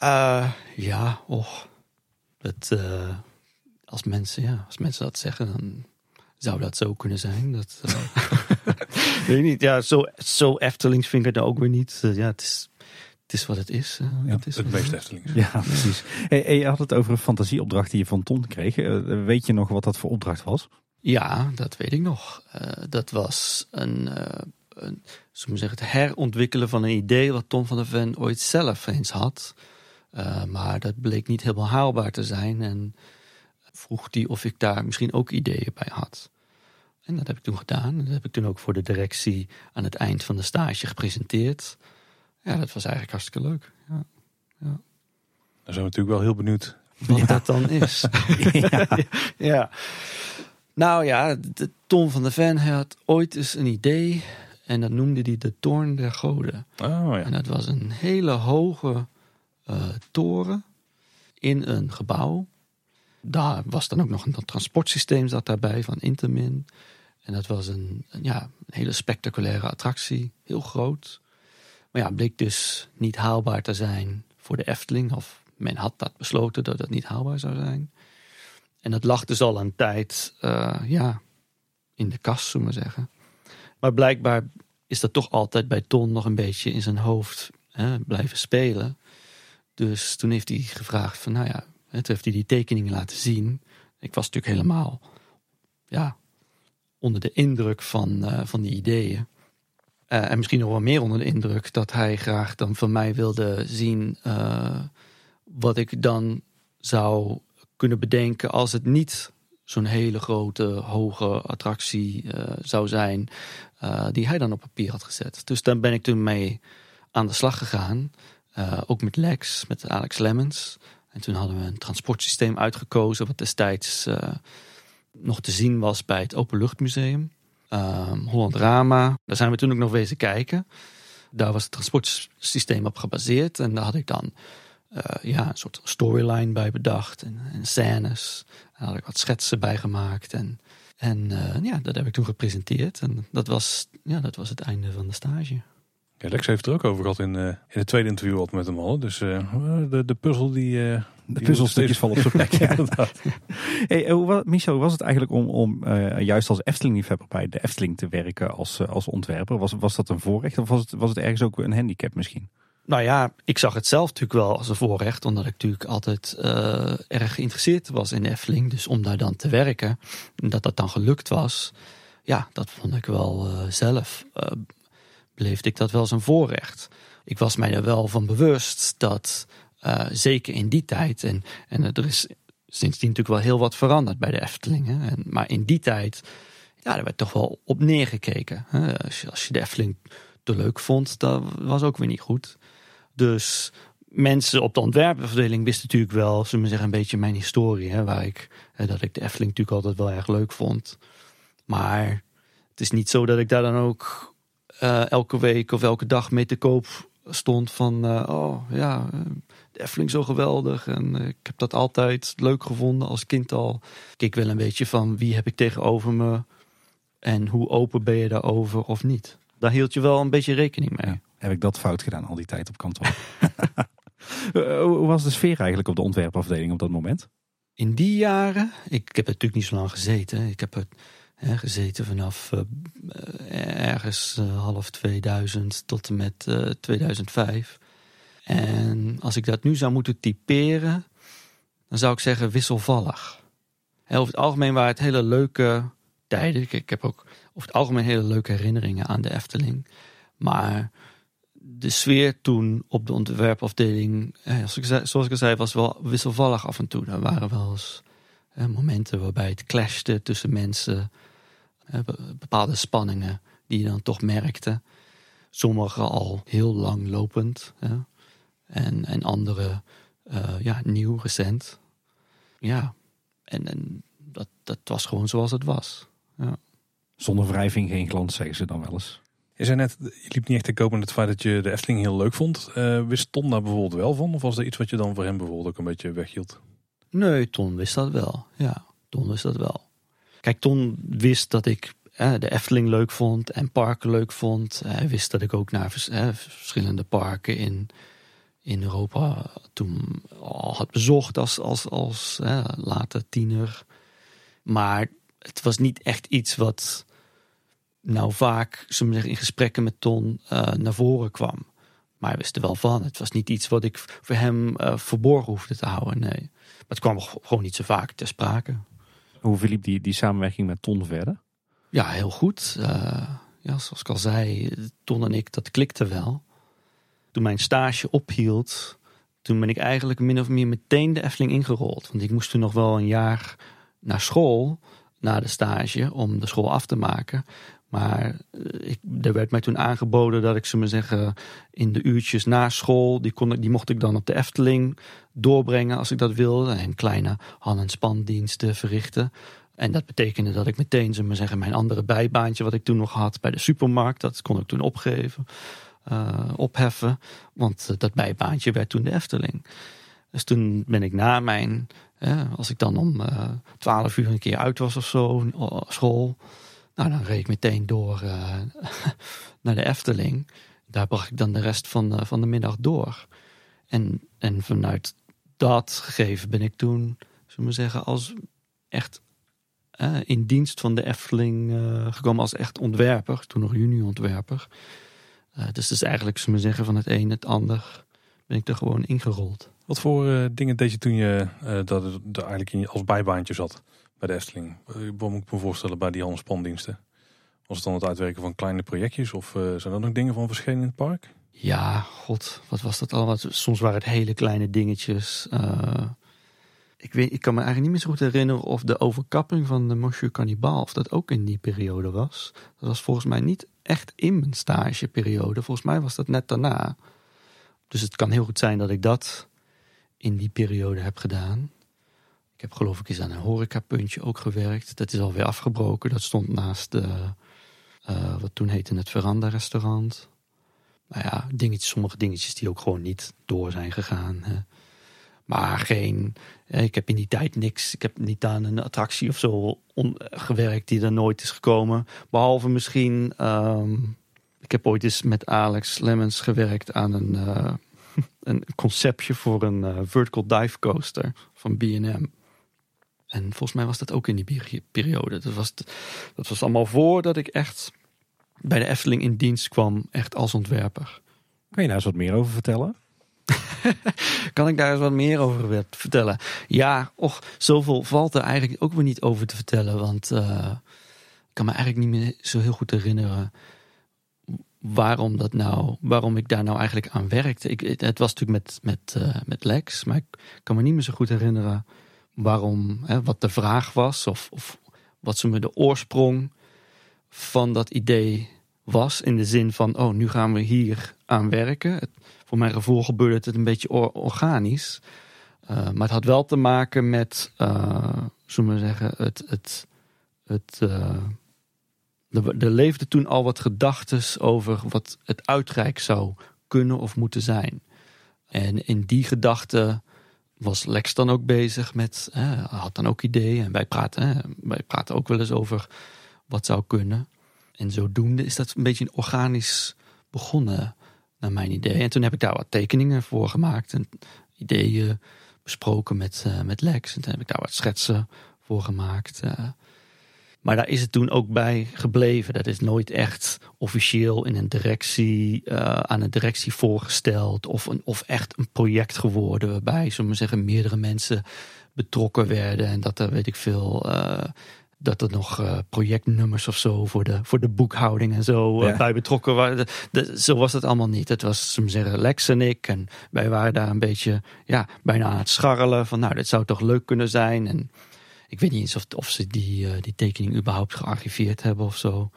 Uh, ja, och. Het, uh, als, mensen, ja, als mensen dat zeggen, dan zou dat zo kunnen zijn. Dat, uh, weet niet. Ja, zo, zo Eftelings vind ik het ook weer niet. ja, het is het is wat het is. ja, het, is het meest Efteling. Ja, precies. Hey, je had het over een fantasieopdracht die je van Ton kreeg. Uh, weet je nog wat dat voor opdracht was? Ja, dat weet ik nog. Uh, dat was een, uh, een zeggen, het herontwikkelen van een idee wat Tom van der Ven ooit zelf eens had. maar dat bleek niet helemaal haalbaar te zijn. En vroeg hij of ik daar misschien ook ideeën bij had. En dat heb ik toen gedaan. Dat heb ik toen ook voor de directie aan het eind van de stage gepresenteerd. Ja, dat was eigenlijk hartstikke leuk. Ja. ja. Dan zijn we natuurlijk wel heel benieuwd. Wat dat dan is. ja. ja. Nou ja, de Tom van de Ven had ooit eens een idee. En dat noemde hij de Toorn der Goden. Oh En ja. dat was een hele hoge eh, toren in een gebouw. Daar was dan ook nog een transportsysteem zat daarbij van Intermin. En dat was een, een, ja, een hele spectaculaire attractie, heel groot. Maar ja, bleek dus niet haalbaar te zijn voor de Efteling. Of men had dat besloten dat het niet haalbaar zou zijn. En dat lag dus al een tijd eh, ja, in de kast, zullen we zeggen. Maar blijkbaar is dat toch altijd bij Ton nog een beetje in zijn hoofd hè, blijven spelen. Dus toen heeft hij gevraagd van, nou ja, toen heeft hij die tekeningen laten zien. Ik was natuurlijk helemaal, ja, onder de indruk van, eh, van die ideeën. Eh, en misschien nog wel meer onder de indruk dat hij graag dan van mij wilde zien eh, wat ik dan zou kunnen bedenken als het niet zo'n hele grote, hoge attractie eh, zou zijn, die hij dan op papier had gezet. Dus daar ben ik toen mee aan de slag gegaan. Ook met Lex, met Alex Lemmens. En toen hadden we een transportsysteem uitgekozen, wat destijds nog te zien was bij het Openluchtmuseum. Ehm Holland Rama, daar zijn we toen ook nog wezen kijken. Daar was het transportsysteem op gebaseerd. En daar had ik dan eh, ja, een soort storyline bij bedacht. En, en scènes. Daar had ik wat schetsen bij gemaakt. En, en eh, ja, dat heb ik toen gepresenteerd. En dat was, ja, dat was het einde van de stage. Ja, Lex heeft het er ook over gehad in, eh, in het tweede interview wat met hem hadden. Dus de, de puzzel die... De puzzelstukjes vallen op zijn plek. Ja. Inderdaad. Hey, eh, Michel, hoe was het eigenlijk om, om eh, juist als Efteling-liefhebber bij de Efteling te werken als, eh, als ontwerper? Was, was dat een voorrecht of was het, was het ergens ook een handicap misschien? Nou ja, ik zag het zelf natuurlijk wel als een voorrecht, omdat ik natuurlijk altijd eh, erg geïnteresseerd was in de Efteling. Dus om daar dan te werken, en dat dat dan gelukt was, ja, dat vond ik wel eh, zelf, eh, beleefde ik dat wel als een voorrecht. Ik was mij er wel van bewust dat, eh, zeker in die tijd, en, en er is sindsdien natuurlijk wel heel wat veranderd bij de Efteling. Hè, en, maar in die tijd, ja, er werd toch wel op neergekeken. Hè. Als, je, de Efteling te leuk vond, dat was ook weer niet goed. Dus mensen op de ontwerpafdeling wisten natuurlijk wel, we zeggen, een beetje mijn historie. Hè, waar ik, hè, dat ik de Efteling natuurlijk altijd wel erg leuk vond. Maar het is niet zo dat ik daar dan ook eh, elke week of elke dag mee te koop stond van, eh, oh ja, eh, de Efteling zo geweldig. En eh, ik heb dat altijd leuk gevonden als kind al. Keek wel een beetje van wie heb ik tegenover me en hoe open ben je daarover of niet. Daar hield je wel een beetje rekening mee. Ja. Heb ik dat fout gedaan al die tijd op kantoor? Hoe was de sfeer eigenlijk op de ontwerpafdeling op dat moment? In die jaren, ik, ik heb er natuurlijk niet zo lang gezeten. Ik heb er gezeten vanaf eh, ergens eh, half 2000 tot en met eh, 2005. En als ik dat nu zou moeten typeren, dan zou ik zeggen wisselvallig. Over het algemeen waren het hele leuke tijden. Ik, ik heb ook over het algemeen hele leuke herinneringen aan de Efteling. Maar de sfeer toen op de ontwerpafdeling, eh, zoals ik al zei, was wel wisselvallig af en toe. Er waren wel eens eh, momenten waarbij het clashte tussen mensen, eh, bepaalde spanningen die je dan toch merkte. Sommige al heel lang lopend hè, en, en andere eh, ja, nieuw, recent. Ja, en, en dat, dat was gewoon zoals het was. Zonder wrijving geen glans, zeggen ze dan wel eens. Je zei net, je liep niet echt te koop met het feit dat je de Efteling heel leuk vond. Eh, wist Tom daar bijvoorbeeld wel van? Of was er iets wat je dan voor hem bijvoorbeeld ook een beetje weghield? Nee, Ton wist dat wel. Ja, Ton wist dat wel. Kijk, Ton wist dat ik de Efteling leuk vond en parken leuk vond. Hij wist dat ik ook naar vers- verschillende parken in, in Europa toen al had bezocht als, als, als later tiener. Maar het was niet echt iets wat nou vaak in gesprekken met Ton eh, naar voren kwam. Maar hij wist er wel van. Het was niet iets wat ik voor hem eh, verborgen hoefde te houden. Nee. Maar het kwam gewoon niet zo vaak ter sprake. Hoe verliep die, die samenwerking met Ton verder? Ja, heel goed. Eh, ja, zoals ik al zei, Ton en ik, dat klikte wel. Toen mijn stage ophield, toen ben ik eigenlijk min of meer meteen de Efteling ingerold. Want ik moest toen nog wel een jaar naar school, na de stage, om de school af te maken. Maar eh, ik, er werd mij toen aangeboden dat ik, ze maar zeggen, in de uurtjes na school, die, kon, ik- die mocht ik dan op de Efteling doorbrengen als ik dat wilde. En kleine hand- en spandiensten verrichten. En dat betekende dat ik meteen, zullen we zeggen, mijn andere bijbaantje wat ik toen nog had bij de supermarkt, dat kon ik toen opgeven, uh, opheffen. Want dat bijbaantje werd toen de Efteling. Dus toen ben ik na mijn, als ik dan om twaalf uur een keer uit was of zo, school, nou dan reed ik meteen door naar de Efteling. Daar bracht ik dan de rest van, van de middag door. En, en vanuit dat gegeven ben ik toen, zullen we zeggen, als echt uh, in dienst van de Efteling uh, gekomen als echt ontwerper, toen nog juni-ontwerper. Uh, dus het is eigenlijk, zullen we zeggen, van het een het ander ben ik er gewoon ingerold. Wat voor dingen deed je toen je dat er eigenlijk als bijbaantje zat bij de Efteling? Wat moet ik me voorstellen bij die handelsplandiensten? Was het dan het uitwerken van kleine projectjes of zijn er nog dingen van verschenen in het park? Ja, god, wat was dat allemaal? Soms waren het hele kleine dingetjes. Uh, ik, weet, ik kan me eigenlijk niet meer zo goed herinneren of de overkapping van de Monsieur Cannibal, of dat ook in die periode was. Dat was volgens mij niet echt in mijn stageperiode. Volgens mij was dat net daarna. Dus het kan heel goed zijn dat ik dat in die periode heb gedaan. Ik heb geloof ik eens aan een horecapuntje ook gewerkt. Dat is alweer afgebroken. Dat stond naast de, uh, wat toen heette het Veranda restaurant nou ja, dingetjes, sommige dingetjes die ook gewoon niet door zijn gegaan. Hè. Maar geen, ik heb in die tijd niks, ik heb niet aan een attractie of zo gewerkt die er nooit is gekomen. Behalve misschien, um, ik heb ooit eens met Alex Lemmens gewerkt aan een, een conceptje voor een vertical dive coaster van B&M. En volgens mij was dat ook in die periode. Dat was, dat was allemaal voordat ik echt bij de Efteling in dienst kwam, echt als ontwerper. Kan je daar eens wat meer over vertellen? kan ik daar eens wat meer over vertellen? Ja, och, zoveel valt er eigenlijk ook weer niet over te vertellen. Want uh, ik kan me eigenlijk niet meer zo heel goed herinneren waarom dat nou, waarom ik daar nou eigenlijk aan werkte. Ik, het was natuurlijk met, met, uh, met Lex, maar ik kan me niet meer zo goed herinneren waarom, hè, wat de vraag was of, of wat ze me de oorsprong van dat idee was. In de zin van, oh, nu gaan we hier aan werken. voor mijn gevoel gebeurde het een beetje organisch. Uh, maar het had wel te maken met, uh, zullen we zeggen, het. het, het uh, er leefde toen al wat gedachten over wat het uitrijk zou kunnen of moeten zijn. En in die gedachte was Lex dan ook bezig met, had dan ook ideeën. En wij praten, wij praten ook wel eens over wat zou kunnen. En zodoende is dat een beetje organisch begonnen, naar mijn idee. En toen heb ik daar wat tekeningen voor gemaakt en ideeën besproken met, uh, met Lex. En toen heb ik daar wat schetsen voor gemaakt. Uh, maar daar is het toen ook bij gebleven. Dat is nooit echt officieel in een directie, uh, aan een directie voorgesteld. Of, een, of echt een project geworden waarbij, zullen we zeggen, meerdere mensen betrokken werden. En dat er, weet ik veel, dat er nog uh, projectnummers of zo voor de, voor de boekhouding en zo bij betrokken waren. De, zo was het allemaal niet. Het was, ze zeggen, Lex en ik. En wij waren daar een beetje, ja, bijna aan het scharrelen. Van nou, dit zou toch leuk kunnen zijn. En ik weet niet eens of, of ze die, uh, die tekening überhaupt gearchiveerd hebben of zo.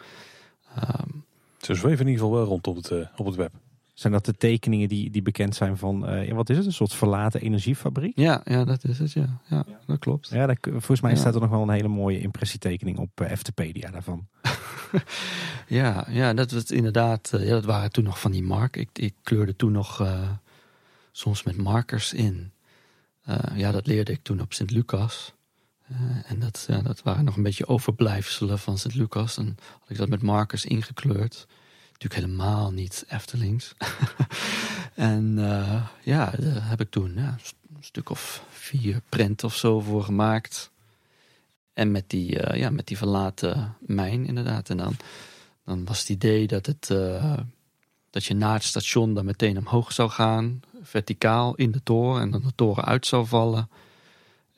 Um, ze zweven in ieder geval wel rond op het, op het web. Zijn dat de tekeningen die, die bekend zijn van, uh, wat is het, een soort verlaten energiefabriek? Ja, ja dat is het, ja. Ja, dat klopt. Ja, dat, volgens mij staat er nog wel een hele mooie impressietekening op uh, Eftepedia daarvan. ja, ja, dat was inderdaad, uh, ja, dat waren toen nog van die mark. Ik, ik kleurde toen nog soms met markers in. ja, dat leerde ik toen op Sint-Lucas. En dat, dat waren nog een beetje overblijfselen van Sint-Lucas. En had ik dat met markers ingekleurd natuurlijk helemaal niet Eftelings. en uh, ja, daar heb ik toen ja, een stuk of vier print of zo voor gemaakt. En met die, uh, ja, met die verlaten mijn inderdaad. En dan, dan was het idee dat, het, dat je na het station dan meteen omhoog zou gaan. Verticaal in de toren. En dan de toren uit zou vallen.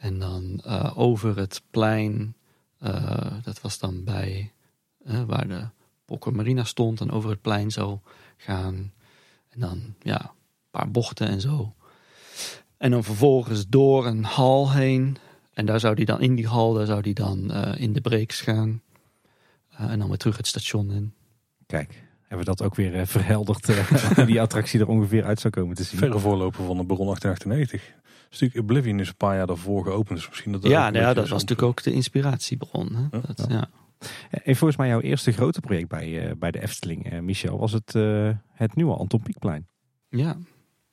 En dan over het plein. dat was dan bij waar de Pokker Marina stond en over het plein zou gaan. En dan ja, een paar bochten en zo. En dan vervolgens door een hal heen. En daar zou hij dan in die hal, daar zou hij dan uh, in de breaks gaan. Uh, en dan weer terug het station in. Kijk, hebben we dat ook weer eh, verhelderd. eh, die attractie er ongeveer uit zou komen te zien. Verre voorloper van de Baron 1898. Dus natuurlijk Oblivion is een paar jaar daarvoor geopend. Dus misschien dat Ja, nou ja, dat was natuurlijk ook de inspiratiebron. Hè? Ja. Dat, ja. En volgens mij jouw eerste grote project bij, eh, bij de Efteling, eh, Michel, was het, eh, het nieuwe Anton Pieckplein. Ja.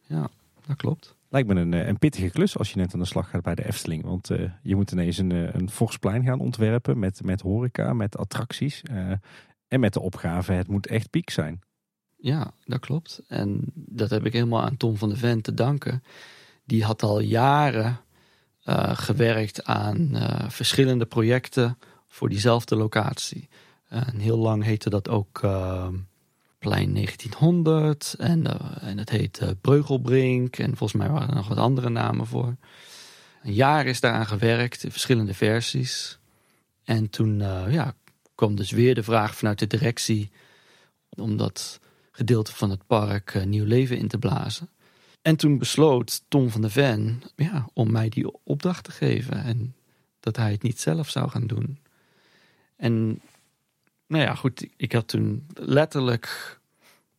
ja, dat klopt. Lijkt me een, een pittige klus als je net aan de slag gaat bij de Efteling. Want eh, je moet ineens een, een fors plein gaan ontwerpen met, met horeca, met attracties. eh, en met de opgave, het moet echt piek zijn. Ja, dat klopt. En dat heb ik helemaal aan Tom van de Ven te danken. Die had al jaren eh, gewerkt aan eh, verschillende projecten voor diezelfde locatie. En heel lang heette dat ook eh, Plein 1900 en, eh, en het heette Breugelbrink en volgens mij waren er nog wat andere namen voor. Een jaar is daaraan gewerkt in verschillende versies. En toen ja, kwam dus weer de vraag vanuit de directie om dat gedeelte van het park nieuw leven in te blazen. En toen besloot Tom van de Ven ja, om mij die opdracht te geven. En dat hij het niet zelf zou gaan doen. En nou ja, goed, ik had toen letterlijk,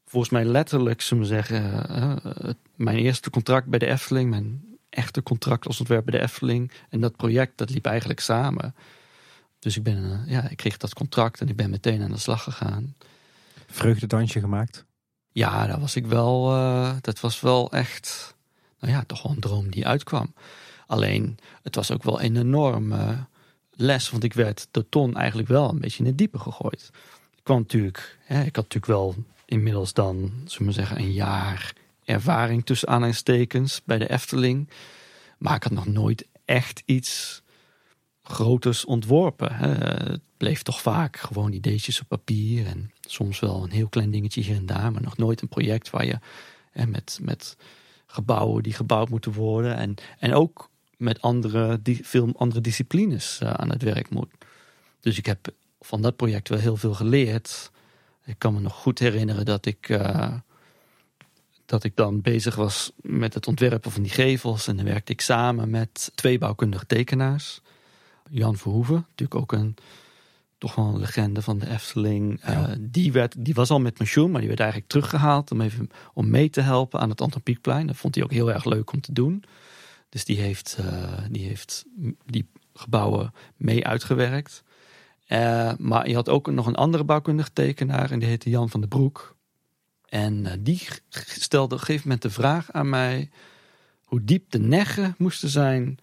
volgens mij letterlijk, zullen we zeggen, eh, mijn eerste contract bij de Efteling, mijn echte contract als ontwerper bij de Efteling. En dat project, dat liep eigenlijk samen. Dus ik ben, eh, ja, ik kreeg dat contract en ik ben meteen aan de slag gegaan. Vreugdedansje gemaakt. Ja, dat was ik wel. eh, dat was wel echt. Nou ja, toch wel een droom die uitkwam. Alleen, het was ook wel een enorme les. Want ik werd door Ton eigenlijk wel een beetje in het diepe gegooid. Ik kwam natuurlijk. Hè, ik had natuurlijk wel inmiddels dan, zullen we zeggen, een jaar ervaring tussen aanhalingstekens bij de Efteling. Maar ik had nog nooit echt iets groters ontworpen. Hè. Het bleef toch vaak gewoon ideetjes op papier en soms wel een heel klein dingetje hier en daar, maar nog nooit een project waar je met, met gebouwen die gebouwd moeten worden en, en ook met andere, die, veel andere disciplines eh, aan het werk moet. Dus ik heb van dat project wel heel veel geleerd. Ik kan me nog goed herinneren dat ik, eh, dat ik dan bezig was met het ontwerpen van die gevels. En dan werkte ik samen met twee bouwkundige tekenaars. Jan Verhoeven, natuurlijk ook een toch wel een legende van de Efteling. Ja. Eh, die, werd, die was al met pensioen, maar die werd eigenlijk teruggehaald om even om mee te helpen aan het Anton Pieckplein. Dat vond hij ook heel erg leuk om te doen. Dus die heeft, eh, die, heeft die gebouwen mee uitgewerkt. Eh, maar je had ook nog een andere bouwkundige tekenaar en die heette Jan van den Broek. En die stelde op een gegeven moment de vraag aan mij hoe diep de neggen moesten zijn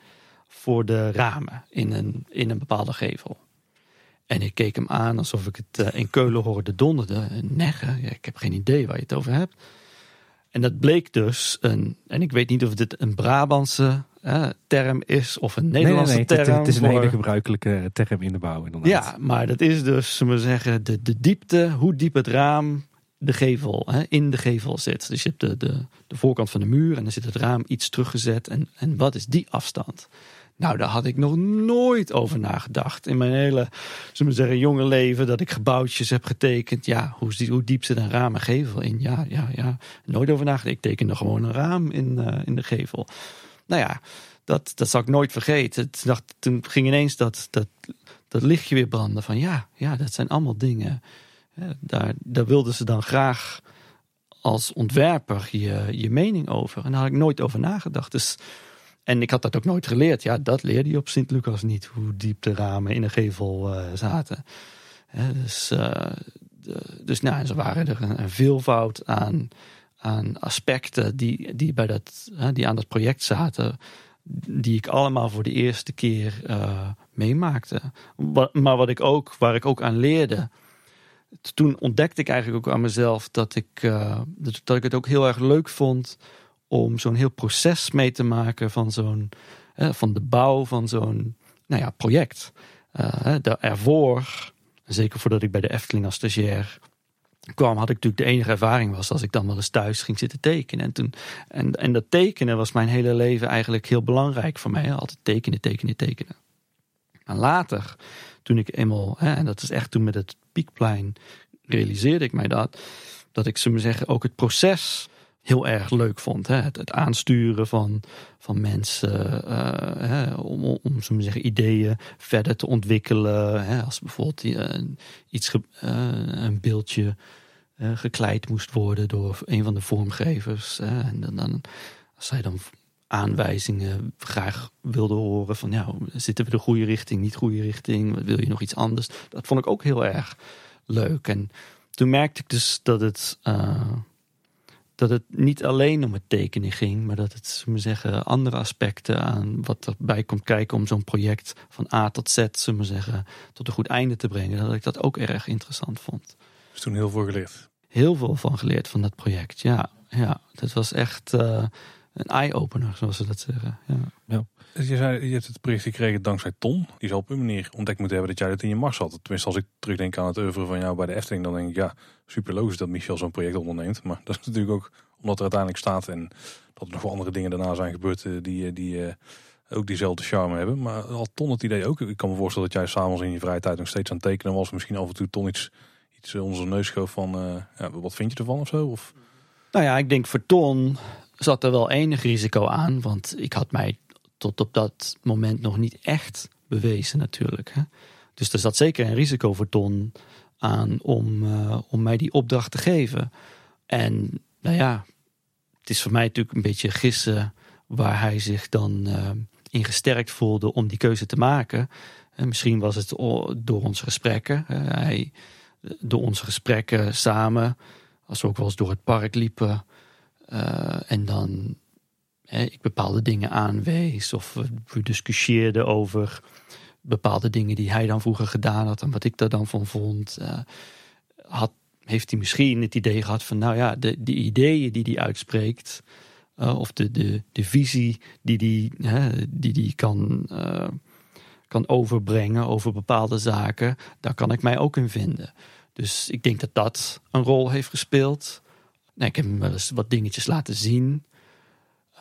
voor de ramen in een, in een bepaalde gevel. En ik keek hem aan alsof ik het eh, in Keulen hoorde donderen. Neggen? Ja, ik heb geen idee waar je het over hebt. En dat bleek dus een, en ik weet niet of dit een Brabantse eh, term is of een Nederlandse nee, nee, nee, term. Het, het is een hele gebruikelijke term in de bouw inderdaad. ja, maar dat is dus, zullen we zeggen, de, de diepte, hoe diep het raam de gevel, hè, in de gevel zit. Dus je hebt de, de, de voorkant van de muur en dan zit het raam iets teruggezet. En, en wat is die afstand? Nou, daar had ik nog nooit over nagedacht. In mijn hele, zullen we zeggen, jonge leven, dat ik gebouwtjes heb getekend. Ja, hoe, hoe diep zit een raam en gevel in? Ja, ja, ja. Nooit over nagedacht. Ik tekende gewoon een raam in, eh, in de gevel. Nou ja, dat, dat zal ik nooit vergeten. Het dacht, toen ging ineens dat, dat, dat lichtje weer branden van ja, ja, dat zijn allemaal dingen. hè, Daar, daar wilden ze dan graag als ontwerper je, je mening over. En daar had ik nooit over nagedacht. Dus, en ik had dat ook nooit geleerd. Ja, dat leerde je op Sint-Lucas niet, hoe diep de ramen in een gevel eh, zaten. Dus, eh, dus nou, zo waren er een, veelvoud aan, aan aspecten die, die, bij dat, die aan dat project zaten die ik allemaal voor de eerste keer eh, meemaakte. Maar wat ik ook, waar ik ook aan leerde. Toen ontdekte ik eigenlijk ook aan mezelf dat ik, dat ik het ook heel erg leuk vond om zo'n heel proces mee te maken van zo'n eh, van de bouw van zo'n nou ja, project. Eh, daar ervoor, zeker voordat ik bij de Efteling als stagiair kwam, had ik natuurlijk de enige ervaring was als ik dan wel eens thuis ging zitten tekenen. En, toen, en, en dat tekenen was mijn hele leven eigenlijk heel belangrijk voor mij. Altijd tekenen, tekenen, tekenen. Maar later, toen ik eenmaal, hè, en dat is echt toen met het Piekplein, realiseerde ik mij dat, dat ik, zullen zeggen, ook het proces heel erg leuk vond. Hè? Het, aansturen van, van mensen eh, hè, om, om, we zeggen, ideeën verder te ontwikkelen. Hè? Als bijvoorbeeld eh, iets, eh, een beeldje gekleid moest worden door een van de vormgevers. en dan, dan, als zij dan aanwijzingen graag wilde horen van ja, zitten we de goede richting, niet goede richting, wil je nog iets anders? Dat vond ik ook heel erg leuk. En toen merkte ik dus dat het, dat het niet alleen om het tekenen ging, maar dat het, zullen we zeggen, andere aspecten aan wat erbij komt kijken om zo'n project van A tot Z, zullen we zeggen, tot een goed einde te brengen, dat ik dat ook erg interessant vond. Dus toen heel veel geleerd? Heel veel van geleerd van dat project, ja. ja dat was echt uh, een eye-opener, zoals ze dat zeggen. Ja. ja. Je, zei, je hebt het project gekregen dankzij Ton. Die zal op een manier ontdekt moeten hebben dat jij dat in je mars had. Tenminste, als ik terugdenk aan het oeuvre van jou bij de Efteling, dan denk ik ja, super logisch dat Michel zo'n project onderneemt. Maar dat is natuurlijk ook omdat er uiteindelijk staat en dat er nog andere dingen daarna zijn gebeurd eh, die, eh, die uh, ook diezelfde charme hebben. Maar al Ton het idee ook. Ik kan me voorstellen dat jij s'avonds in je vrije tijd nog steeds aan tekenen was. Misschien af en toe Ton iets, iets onze neus schoof van ja, wat vind je ervan of zo? Of... Nou ja, ik denk voor Ton zat er wel enig risico aan. Want ik had mij tot op dat moment nog niet echt bewezen natuurlijk. Hè? Dus er zat zeker een risico voor Ton aan om, uh, om mij die opdracht te geven. En nou ja, het is voor mij natuurlijk een beetje gissen waar hij zich dan uh, in gesterkt voelde om die keuze te maken. En misschien was het door onze gesprekken. hij, door onze gesprekken samen, als we ook wel eens door het park liepen. Uh, en dan ik bepaalde dingen aanwees of we discussieerden over bepaalde dingen die hij dan vroeger gedaan had en wat ik daar dan van vond. Uh, had, heeft hij misschien het idee gehad van, nou ja, de, de ideeën die hij uitspreekt, uh, of de, de, de visie die die, die, die kan, uh, kan overbrengen over bepaalde zaken, daar kan ik mij ook in vinden. Dus ik denk dat dat een rol heeft gespeeld. Nee, ik heb hem wel eens wat dingetjes laten zien.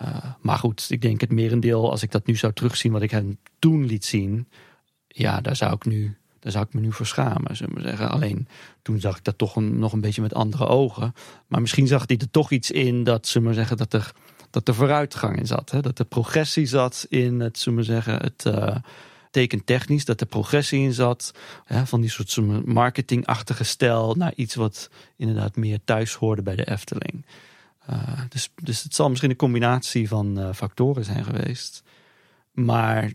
Uh, maar goed, ik denk het merendeel, als ik dat nu zou terugzien wat ik hem toen liet zien, ja, daar zou ik, nu, daar zou ik me nu voor schamen, zullen we zeggen. Alleen toen zag ik dat toch nog een beetje met andere ogen. Maar misschien zag hij er toch iets in dat, zullen we zeggen, dat er, dat er vooruitgang in zat. Hè? Dat er progressie zat in het, zullen we zeggen, het uh, tekentechnisch. Dat er progressie in zat van die soort marketingachtige stijl naar iets wat inderdaad meer thuis hoorde bij de Efteling. Uh, dus, dus het zal misschien een combinatie van uh, factoren zijn geweest. Maar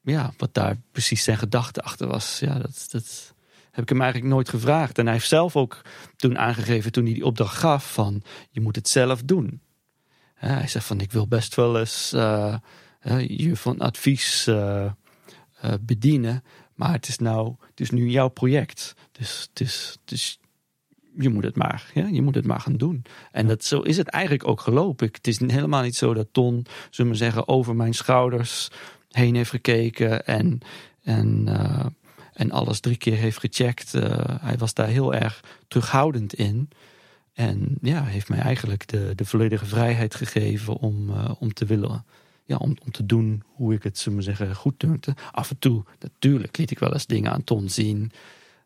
ja, wat daar precies zijn gedachte achter was, ja, dat, dat heb ik hem eigenlijk nooit gevraagd. En hij heeft zelf ook toen aangegeven, toen hij die opdracht gaf, van je moet het zelf doen. Hij zegt van ik wil best wel eens uh, je van advies bedienen, maar het is, nou, het is nu jouw project. Dus, is, dus je moet het maar. Ja? Je moet het maar gaan doen. En dat, zo is het eigenlijk ook gelopen. Het is helemaal niet zo dat Ton, zullen we zeggen, over mijn schouders heen heeft gekeken en, en, uh, en alles drie keer heeft gecheckt. Uh, hij was daar heel erg terughoudend in. En ja, heeft mij eigenlijk de, de volledige vrijheid gegeven om, uh, om te willen. Ja, om, om te doen hoe ik het, zullen we zeggen, goed dunte. Af en toe, natuurlijk, liet ik wel eens dingen aan Ton zien.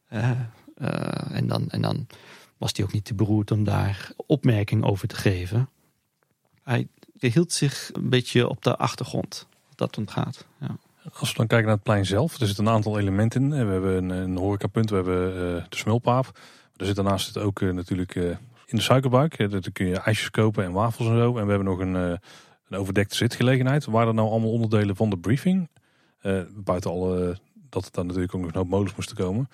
en, dan, en dan was hij ook niet te beroerd om daar opmerking over te geven. Hij hield zich een beetje op de achtergrond, dat ontgaat. Ja. Als we dan kijken naar het plein zelf, er zitten een aantal elementen in. We hebben een, een horecapunt, we hebben uh, de smulpaap. Er zit daarnaast ook uh, natuurlijk uh, in de suikerbuik. daar kun je ijsjes kopen en wafels en zo. En we hebben nog een, een overdekte zitgelegenheid. Waren er nou allemaal onderdelen van de briefing? buiten alle dat het daar natuurlijk ook nog noodmolens moesten komen.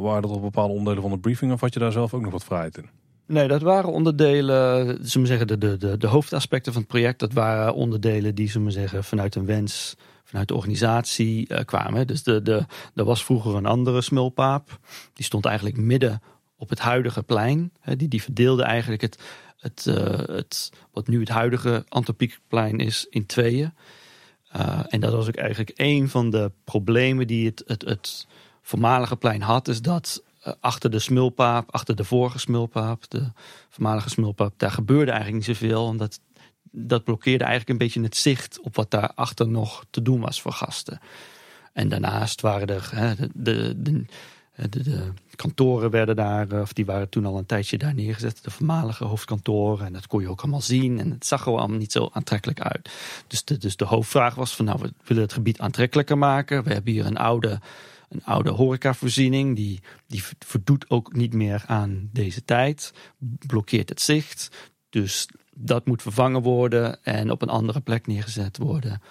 Waren dat op bepaalde onderdelen van de briefing of had je daar zelf ook nog wat vrijheid in? Nee, dat waren onderdelen, zullen zeggen, de, de, de, hoofdaspecten van het project. Dat waren onderdelen die, zullen zeggen, vanuit een wens, vanuit de organisatie uh, kwamen. Dus de, de, er was vroeger een andere smulpaap. Die stond eigenlijk midden op het huidige plein. Die, die verdeelde eigenlijk het, het, uh, het, wat nu het huidige Antropiekplein is, in tweeën. Uh, en dat was ook eigenlijk een van de problemen die het, het, het voormalige plein had, is dat uh, achter de smulpaap, achter de vorige smulpaap, de voormalige smulpaap, daar gebeurde eigenlijk niet zoveel. Omdat dat blokkeerde eigenlijk een beetje het zicht op wat daarachter nog te doen was voor gasten. En daarnaast waren er hè, de, de, de kantoren werden daar, of die waren toen al een tijdje daar neergezet. De voormalige hoofdkantoren. En dat kon je ook allemaal zien. En het zag er allemaal niet zo aantrekkelijk uit. Dus de, dus de hoofdvraag was van nou, we willen het gebied aantrekkelijker maken. We hebben hier een oude een oude horecavoorziening. Die, die voldoet ook niet meer aan deze tijd. Blokkeert het zicht. Dus dat moet vervangen worden en op een andere plek neergezet worden.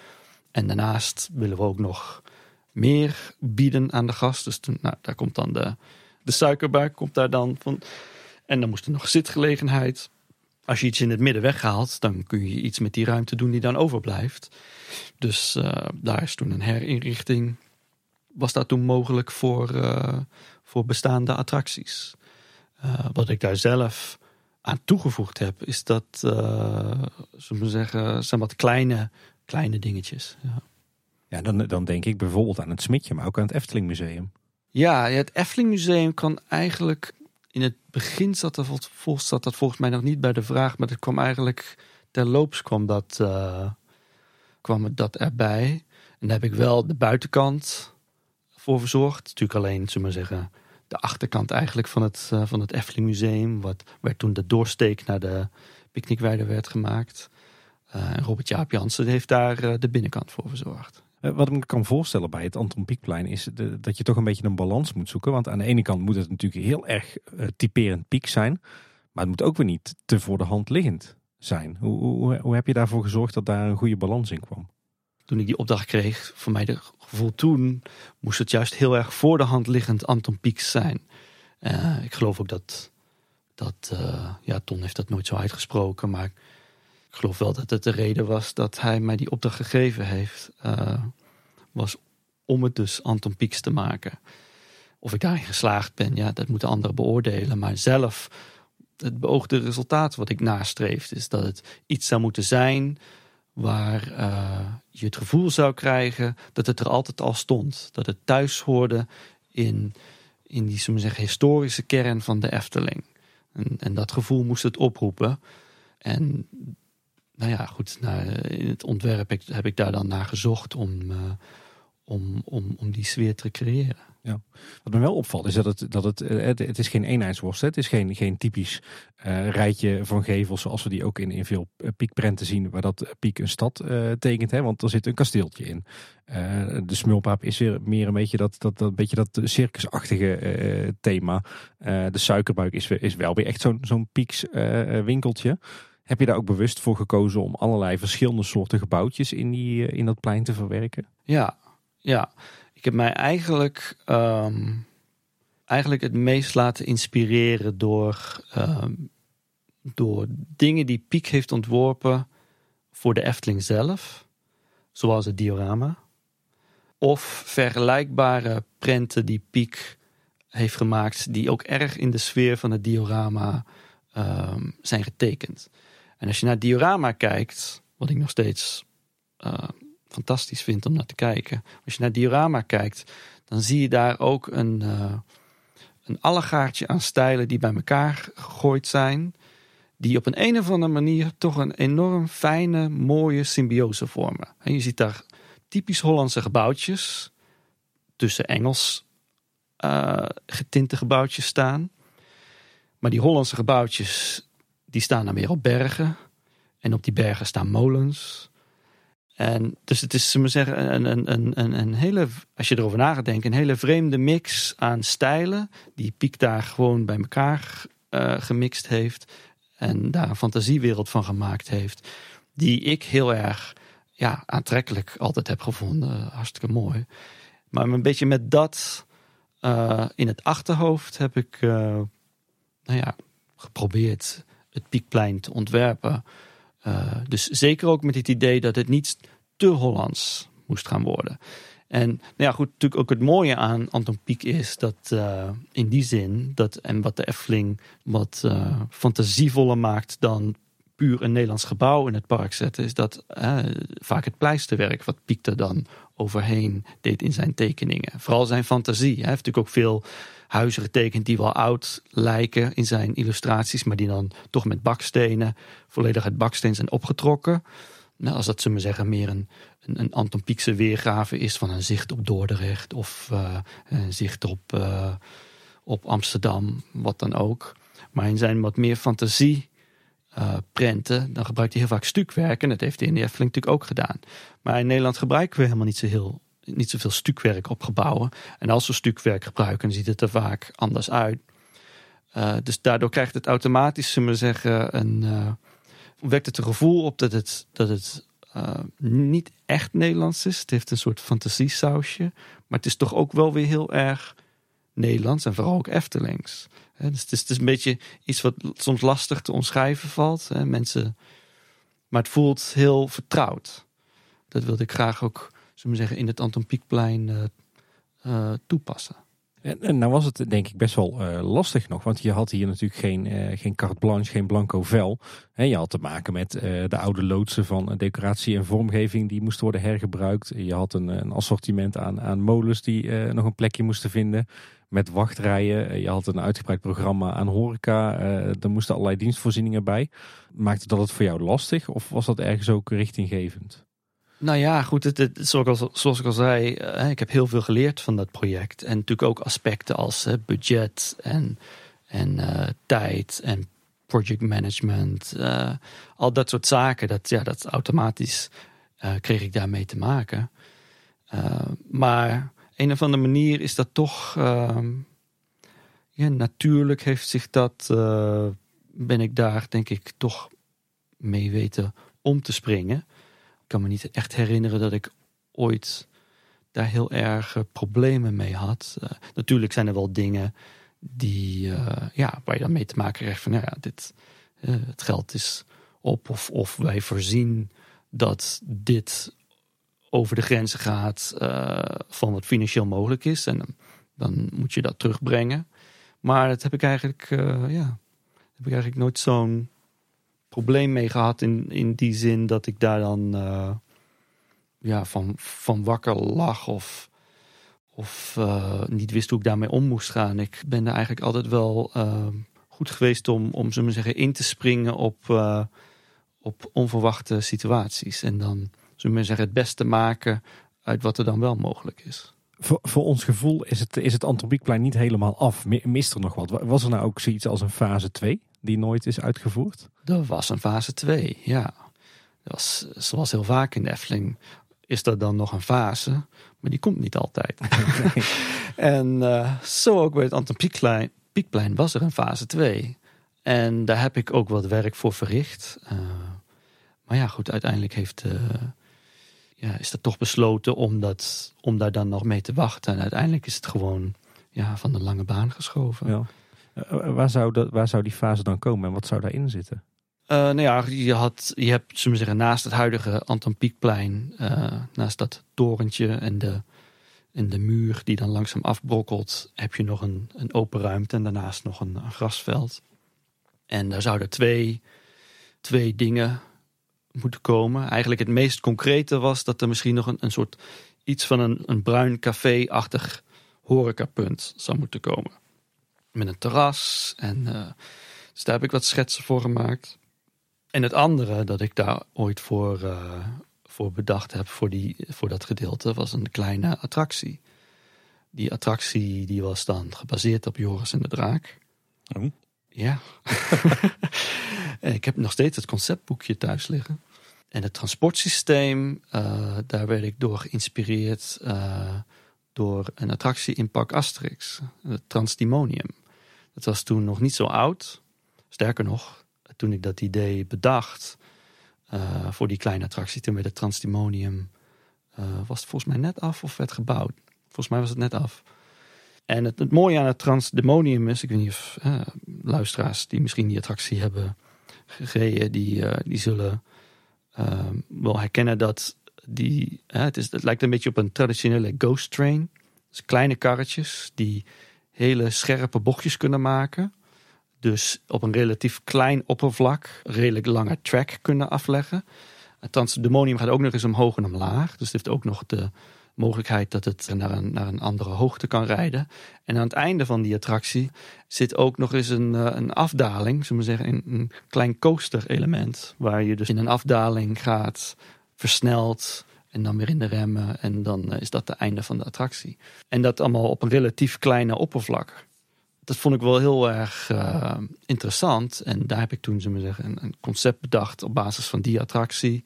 En daarnaast willen we ook nog meer bieden aan de gast. Dus nou, daar komt dan de, de suikerbuik komt daar dan van. En dan moest er nog zitgelegenheid. Als je iets in het midden weghaalt, dan kun je iets met die ruimte doen die dan overblijft. Dus uh, daar is toen een herinrichting. Was dat toen mogelijk voor, uh, voor bestaande attracties? Uh, wat ik daar zelf aan toegevoegd heb, is dat, zullen we zeggen, zijn wat kleine, kleine dingetjes. Ja. Ja, dan, dan denk ik bijvoorbeeld aan het Smitje, maar ook aan het Efteling Museum. Ja, het Efteling Museum kan eigenlijk. In het begin zat, er, zat dat volgens mij nog niet bij de vraag, maar het kwam eigenlijk. Terloops kwam dat, kwam dat erbij. En daar heb ik wel de buitenkant voor verzorgd. Natuurlijk alleen, zullen we zeggen, de achterkant eigenlijk van het, uh, van het Efteling Museum. Wat, waar toen de doorsteek naar de picknickweide werd gemaakt. Uh, en Robert Jaap Jansen heeft daar de binnenkant voor verzorgd. Eh, wat ik me kan voorstellen bij het Anton Pieckplein is dat je toch een beetje een balans moet zoeken. Want aan de ene kant moet het natuurlijk heel erg typerend piek zijn. Maar het moet ook weer niet te voor de hand liggend zijn. Hoe, hoe, hoe, heb je daarvoor gezorgd dat daar een goede balans in kwam? Toen ik die opdracht kreeg, voor mij de gevoel toen, moest het juist heel erg voor de hand liggend Anton Pieck zijn. Uh, ik geloof ook dat, dat ja, Ton heeft dat nooit zo uitgesproken, maar ik geloof wel dat het de reden was dat hij mij die opdracht gegeven heeft. Uh, was om het dus Anton Pieks te maken. Of ik daarin geslaagd ben, ja, dat moeten anderen beoordelen. Maar zelf, het beoogde resultaat wat ik nastreef, is dat het iets zou moeten zijn waar uh, je het gevoel zou krijgen dat het er altijd al stond. Dat het thuis hoorde in, in die zeggen, historische kern van de Efteling. En, en dat gevoel moest het oproepen. En nou ja, goed, nou, in het ontwerp heb ik, daar dan naar gezocht om, uh, om, om, om die sfeer te creëren. Ja. Wat me wel opvalt is dat het, dat het, eh, het, het is geen eenheidsworst. Het is geen, geen typisch uh, rijtje van gevels zoals we die ook in, in veel piekprenten zien. Waar dat piek een stad uh, tekent. Hè, want er zit een kasteeltje in. Uh, de smulpaap is weer meer een beetje dat, dat, dat, beetje dat circusachtige thema. de suikerbuik is, is wel weer echt zo'n zo'n pieks winkeltje. Heb je daar ook bewust voor gekozen om allerlei verschillende soorten gebouwtjes in, die, eh, in dat plein te verwerken? Ja, ja. Ik heb mij eigenlijk, um, eigenlijk het meest laten inspireren door, um, door dingen die Piek heeft ontworpen voor de Efteling zelf. Zoals het diorama. Of vergelijkbare prenten die Piek heeft gemaakt, die ook erg in de sfeer van het diorama um, zijn getekend. En als je naar het diorama kijkt, wat ik nog steeds fantastisch vind om naar te kijken. Als je naar diorama kijkt, dan zie je daar ook een, uh, een allegaartje aan stijlen die bij elkaar gegooid zijn. Die op een, of andere manier toch een enorm fijne, mooie symbiose vormen. En je ziet daar typisch Hollandse gebouwtjes tussen Engels uh, getinte gebouwtjes staan. Maar die Hollandse gebouwtjes die staan dan weer op bergen. En op die bergen staan molens. En dus het is, zullen zeggen, een, een, een, een hele, als je erover na een hele vreemde mix aan stijlen. Die Piek daar gewoon bij elkaar uh, gemixt heeft. En daar een fantasiewereld van gemaakt heeft. Die ik heel erg ja, aantrekkelijk altijd heb gevonden. Hartstikke mooi. Maar een beetje met dat uh, in het achterhoofd heb ik uh, nou ja, geprobeerd het Piekplein te ontwerpen. Uh, dus zeker ook met het idee dat het niet te Hollands moest gaan worden. En nou ja, goed, natuurlijk ook het mooie aan Anton Pieck is dat uh, in die zin, dat, en wat de Efteling wat uh, fantasievoller maakt dan puur een Nederlands gebouw in het park zetten, is dat vaak het pleisterwerk wat Pieck er dan overheen deed in zijn tekeningen. Vooral zijn fantasie. Hij heeft natuurlijk ook veel huizen getekend die wel oud lijken in zijn illustraties, maar die dan toch met bakstenen, volledig uit baksteen zijn opgetrokken. Nou, als dat, zullen we zeggen, meer een, een, een Anton Pieckse weergave is van een zicht op Dordrecht of uh, een zicht op, uh, op Amsterdam, wat dan ook. Maar in zijn wat meer fantasie uh, prenten, dan gebruikt hij heel vaak stukwerk. En dat heeft hij in de Efteling natuurlijk ook gedaan. Maar in Nederland gebruiken we helemaal niet zo heel niet zoveel stukwerk op gebouwen. En als we stukwerk gebruiken, ziet het er vaak anders uit. Uh, dus daardoor krijgt het automatisch, zullen we zeggen, een, uh, wekt het een gevoel op dat het, dat het uh, niet echt Nederlands is. Het heeft een soort fantasiesausje. Maar het is toch ook wel weer heel erg Nederlands en vooral ook Eftelings. dus het is, het is, een beetje iets wat soms lastig te omschrijven valt. Mensen, maar het voelt heel vertrouwd. Dat wilde ik graag ook zullen we zeggen, in het Anton Pieckplein toepassen. En, en nou was het denk ik best wel uh, lastig nog, want je had hier natuurlijk geen, uh, geen carte blanche, geen blanco vel. En je had te maken met de oude loodsen van decoratie en vormgeving die moesten worden hergebruikt. Je had een, een assortiment aan, aan molens die nog een plekje moesten vinden met wachtrijen. Je had een uitgebreid programma aan horeca. er moesten allerlei dienstvoorzieningen bij. Maakte dat het voor jou lastig of was dat ergens ook richtinggevend? Nou ja, goed, zoals, ik al zei, uh, ik heb heel veel geleerd van dat project. En natuurlijk ook aspecten als uh, budget en, en uh, tijd en project management. al dat soort zaken, dat, ja, dat automatisch kreeg ik daarmee te maken. maar een of andere manier is dat toch, ehm, ja, natuurlijk heeft zich dat, ben ik daar denk ik toch mee weten om te springen kan me niet echt herinneren dat ik ooit daar heel erg eh, problemen mee had. Uh, natuurlijk zijn er wel dingen die, uh, ja, waar je dan mee te maken krijgt van, nou ja, dit, het geld is op of, of wij voorzien dat dit over de grenzen gaat van wat financieel mogelijk is. En dan moet je dat terugbrengen. Maar dat heb ik eigenlijk, ja, heb ik eigenlijk nooit zo'n probleem mee gehad in, in die zin dat ik daar dan uh, ja, van, van wakker lag of, of uh, niet wist hoe ik daarmee om moest gaan. Ik ben er eigenlijk altijd wel uh, goed geweest om, om zullen we zeggen, in te springen op, op onverwachte situaties. En dan zullen we zeggen, het beste maken uit wat er dan wel mogelijk is. Voor, voor ons gevoel is het, is het Antropiekplein niet helemaal af. Mist er nog wat? Was er nou ook zoiets als een fase 2? Die nooit is uitgevoerd? Er was een fase 2, ja. Dat was, zoals heel vaak in de Efteling is er dan nog een fase, maar die komt niet altijd. en uh, zo ook bij het Anton Pieckplein, Piekplein was er een fase 2. En daar heb ik ook wat werk voor verricht. Uh, maar ja, goed, uiteindelijk heeft, uh, ja, is er toch besloten om, dat, om daar dan nog mee te wachten. En uiteindelijk is het gewoon ja, van de lange baan geschoven. Ja. Eh, waar, zou dat, waar zou die fase dan komen en wat zou daarin zitten? Uh, nou ja, je, had, je hebt, zullen we zeggen, naast het huidige Anton Pieckplein, uh, naast dat torentje en de, en de muur die dan langzaam afbrokkelt, heb je nog een, een open ruimte en daarnaast nog een, een grasveld. En daar zouden twee, twee dingen moeten komen. Eigenlijk het meest concrete was dat er misschien nog een, een soort iets van een, een bruin café-achtig horecapunt zou moeten komen met een terras. En, uh, dus daar heb ik wat schetsen voor gemaakt. En het andere dat ik daar ooit voor, uh, voor bedacht heb voor, die, voor dat gedeelte was een kleine attractie. Die attractie die was dan gebaseerd op Joris en de Draak. Oh. Ja. ik heb nog steeds het conceptboekje thuis liggen. En het transportsysteem, uh, daar werd ik door geïnspireerd door een attractie in Park Asterix, het Transdemonium. Het was toen nog niet zo oud. Sterker nog, toen ik dat idee bedacht uh, voor die kleine attractie, toen werd het Transdemonium, uh, was het volgens mij net af of werd gebouwd. Volgens mij was het net af. En het, mooie aan het Transdemonium is, ik weet niet of uh, luisteraars die misschien die attractie hebben gereden, die, die zullen wel herkennen dat die, het, is, het lijkt een beetje op een traditionele ghost train. Dus kleine karretjes die hele scherpe bochtjes kunnen maken. Dus op een relatief klein oppervlak redelijk lange track kunnen afleggen. Het transdemonium gaat ook nog eens omhoog en omlaag. Dus het heeft ook nog de mogelijkheid dat het naar een, naar een andere hoogte kan rijden. En aan het einde van die attractie zit ook nog eens een, eh, een afdaling, zullen we zeggen, een, een klein coaster element. Waar je dus in een afdaling gaat, versneld, en dan weer in de remmen. En dan eh, is dat het einde van de attractie. En dat allemaal op een relatief kleine oppervlak. Dat vond ik wel heel erg uh, interessant. En daar heb ik toen, we zeggen, een, concept bedacht op basis van die attractie.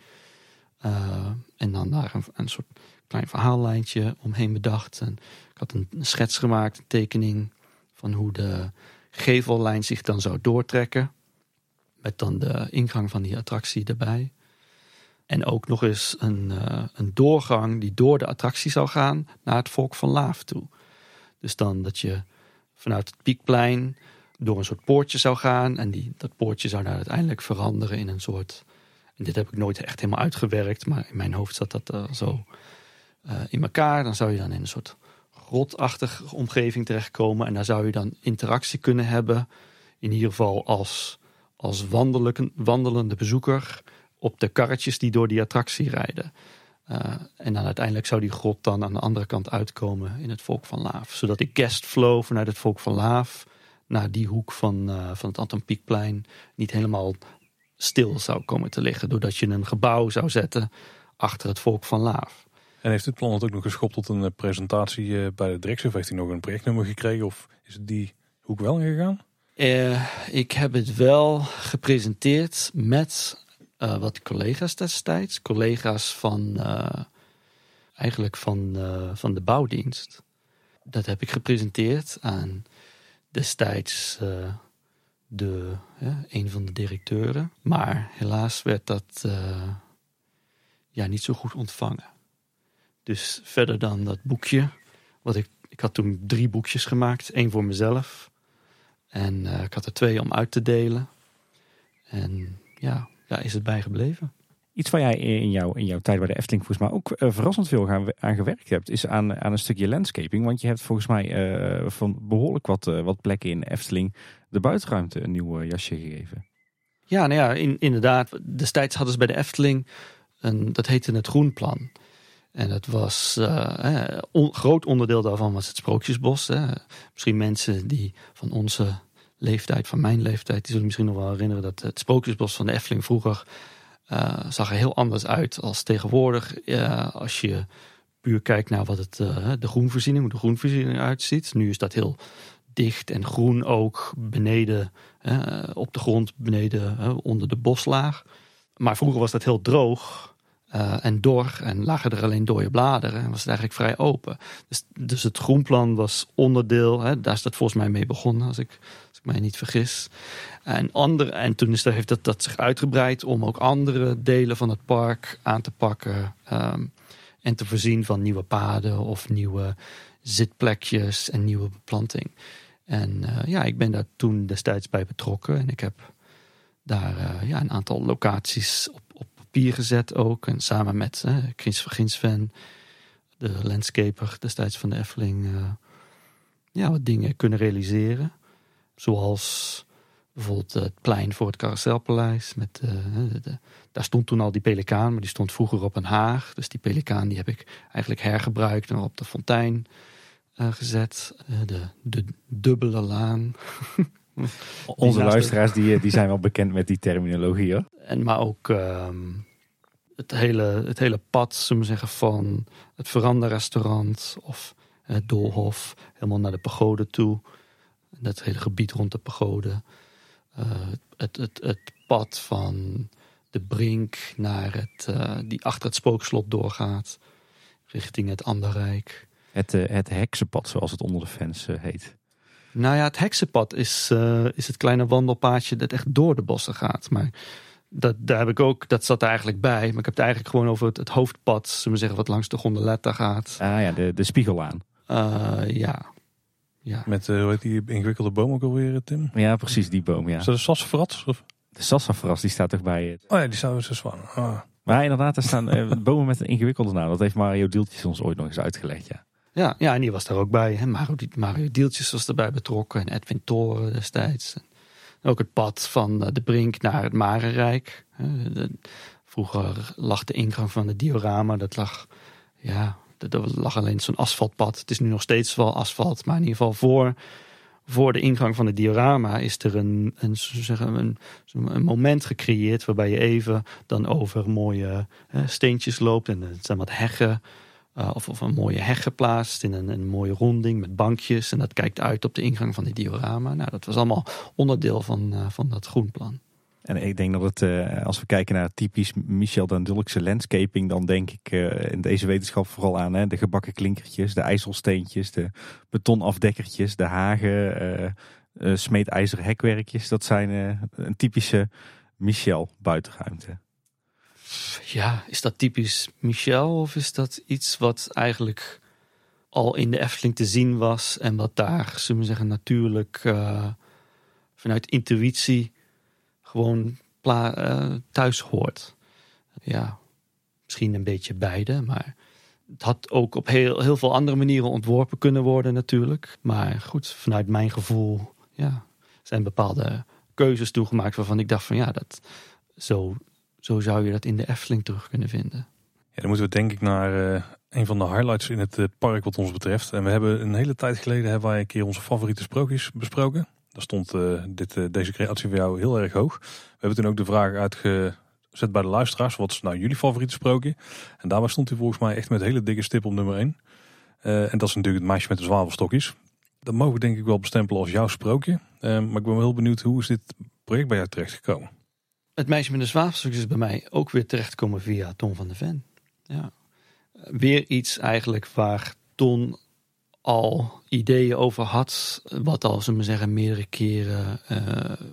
Uh, en dan daar een, een soort klein verhaallijntje omheen bedacht. En ik had een schets gemaakt, een tekening van hoe de gevellijn zich dan zou doortrekken. Met dan de ingang van die attractie erbij. En ook nog eens een, uh, een doorgang die door de attractie zou gaan naar het Volk van Laaf toe. Dus dan dat je vanuit het Piekplein door een soort poortje zou gaan. En die, dat poortje zou dan uiteindelijk veranderen in een soort. En dit heb ik nooit echt helemaal uitgewerkt, maar in mijn hoofd zat dat uh, zo uh, in elkaar. Dan zou je dan in een soort grotachtige omgeving terechtkomen. En daar zou je dan interactie kunnen hebben. In ieder geval als, als wandelende bezoeker op de karretjes die door die attractie rijden. Uh, en dan uiteindelijk zou die grot dan aan de andere kant uitkomen in het Volk van Laaf. Zodat die guestflow vanuit het Volk van Laaf naar die hoek van, uh, van het Anton Pieckplein niet helemaal stil zou komen te liggen. Doordat je een gebouw zou zetten achter het Volk van Laaf. En heeft dit plan het ook nog geschopt tot een presentatie bij de directie? Of heeft hij nog een projectnummer gekregen? Of is het die hoek wel ingegaan? Uh, ik heb het wel gepresenteerd met uh, wat collega's destijds. Collega's van uh, eigenlijk van, uh, van de bouwdienst. Dat heb ik gepresenteerd aan destijds de, een van de directeuren. Maar helaas werd dat ja, niet zo goed ontvangen. Dus verder dan dat boekje. Wat ik, ik had toen drie boekjes gemaakt. één voor mezelf. En ik had er twee om uit te delen. En ja, daar is het bij gebleven. Iets waar jij in, jouw in jouw tijd bij de Efteling volgens mij ook uh, verrassend veel gaan, aan gewerkt hebt, is aan, aan een stukje landscaping. Want je hebt volgens mij uh, van behoorlijk wat, uh, wat plekken in Efteling de buitenruimte een nieuw jasje gegeven. Ja, nou ja, in, inderdaad. Destijds hadden ze bij de Efteling, een, dat heette het Groenplan. En dat was een on, groot onderdeel daarvan was het Sprookjesbos. Hè. Misschien mensen die van onze leeftijd, van mijn leeftijd, die zullen misschien nog wel herinneren dat het Sprookjesbos van de Efteling vroeger uh, zag er heel anders uit als tegenwoordig. Uh, als je puur kijkt naar wat het, uh, de groenvoorziening, hoe de groenvoorziening uitziet. Nu is dat heel dicht en groen ook beneden, op de grond, beneden onder de boslaag. Maar vroeger was dat heel droog. En dor en lagen er alleen dode bladeren en was het eigenlijk vrij open. Dus, dus het groenplan was onderdeel, hè, daar is dat volgens mij mee begonnen als ik mij niet vergis. En, andere, en toen is er, heeft dat, dat zich uitgebreid om ook andere delen van het park aan te pakken. Um, en te voorzien van nieuwe paden of nieuwe zitplekjes en nieuwe beplanting. En uh, ja, ik ben daar toen destijds bij betrokken en ik heb daar uh, ja, een aantal locaties op papier gezet ook. En samen met uh, Chris Verginsven, de landscaper destijds van de Efteling, uh, ja, wat dingen kunnen realiseren. Zoals bijvoorbeeld het plein voor het Carouselpaleis. Met, uh, de, daar stond toen al die pelikaan, maar die stond vroeger op een haag. Dus die pelikaan die heb ik eigenlijk hergebruikt en op de fontein uh, gezet. Uh, de, de dubbele laan. Onze luisteraars die, die zijn wel bekend met die terminologie hoor. En maar ook um, het, hele, het hele pad, zullen we zeggen, van het veranderrestaurant of het doolhof, helemaal naar de pagode toe. Dat hele gebied rond de pagode. Uh, het, het, het pad van de brink naar het, uh, die achter het spookslot doorgaat, richting het Anderrijk. Het, uh, het heksenpad, zoals het onder de fans heet. Nou ja, het heksenpad is, is het kleine wandelpaadje dat echt door de bossen gaat. Maar dat, daar heb ik ook, dat zat er eigenlijk bij. Maar ik heb het eigenlijk gewoon over het, het hoofdpad, zullen we zeggen, wat langs de gondoletta gaat. Ah ja, de, de spiegelaan. Ja. Ja. Met uh, hoe heet die ingewikkelde boom ook alweer, Tim? Ja, precies, die boom, ja. Is dat de sassafras? Of? De sassafras, die staat toch bij het? Oh ja, die staat dus zwaar. Oh. Maar inderdaad, er staan uh, bomen met een ingewikkelde naam. Dat heeft Mario Dieltjes ons ooit nog eens uitgelegd, ja. Ja, ja en die was daar ook bij. Hè? Mario, Mario Dieltjes was erbij betrokken en Edwin Toren destijds. Ook het pad van de Brink naar het Marenrijk. Vroeger lag de ingang van de diorama, dat lag, ja, dat lag alleen zo'n asfaltpad. Het is nu nog steeds wel asfalt, maar in ieder geval voor, voor de ingang van de diorama is er een, een, zeggen, een, een moment gecreëerd waarbij je even dan over mooie hè, steentjes loopt en er zijn wat heggen. Uh, of, of, een mooie heg geplaatst in een, een, mooie ronding met bankjes. En dat kijkt uit op de ingang van die diorama. Nou, dat was allemaal onderdeel van, uh, van dat groenplan. En ik denk dat het, uh, als we kijken naar typisch Michel Dandulkse landscaping, dan denk ik uh, in deze wetenschap vooral aan hè, de gebakken klinkertjes, de ijzelsteentjes, de betonafdekkertjes, de hagen, uh, hekwerkjes. Dat zijn een typische Michel buitenruimte. Ja, is dat typisch Michel of is dat iets wat eigenlijk al in de Efteling te zien was en wat daar, zullen we zeggen, natuurlijk vanuit intuïtie gewoon uh, thuis hoort. Ja, misschien een beetje beide, maar het had ook op heel, heel veel andere manieren ontworpen kunnen worden natuurlijk. Maar goed, vanuit mijn gevoel ja, zijn bepaalde keuzes toegemaakt waarvan ik dacht van ja, dat, zo, zo zou je dat in de Efteling terug kunnen vinden. Ja, dan moeten we denk ik naar uh, een van de highlights in het uh, park wat ons betreft. En we hebben een hele tijd geleden hebben wij een keer onze favoriete sprookjes besproken. Daar stond uh, dit, uh, deze creatie voor jou heel erg hoog. We hebben toen ook de vraag uitgezet bij de luisteraars. Wat is nou jullie favoriete sprookje? En daarbij stond hij volgens mij echt met hele dikke stip op nummer 1. Uh, en dat is natuurlijk het meisje met de zwavelstokjes. Dat mogen we denk ik wel bestempelen als jouw sprookje. maar ik ben wel heel benieuwd, hoe is dit project bij jou terechtgekomen? Het meisje met de zwavelstokjes is bij mij ook weer terechtgekomen via Ton van de Ven. Ja. Weer iets eigenlijk waar Ton al ideeën over had. Wat al, zullen we zeggen, meerdere keren uh,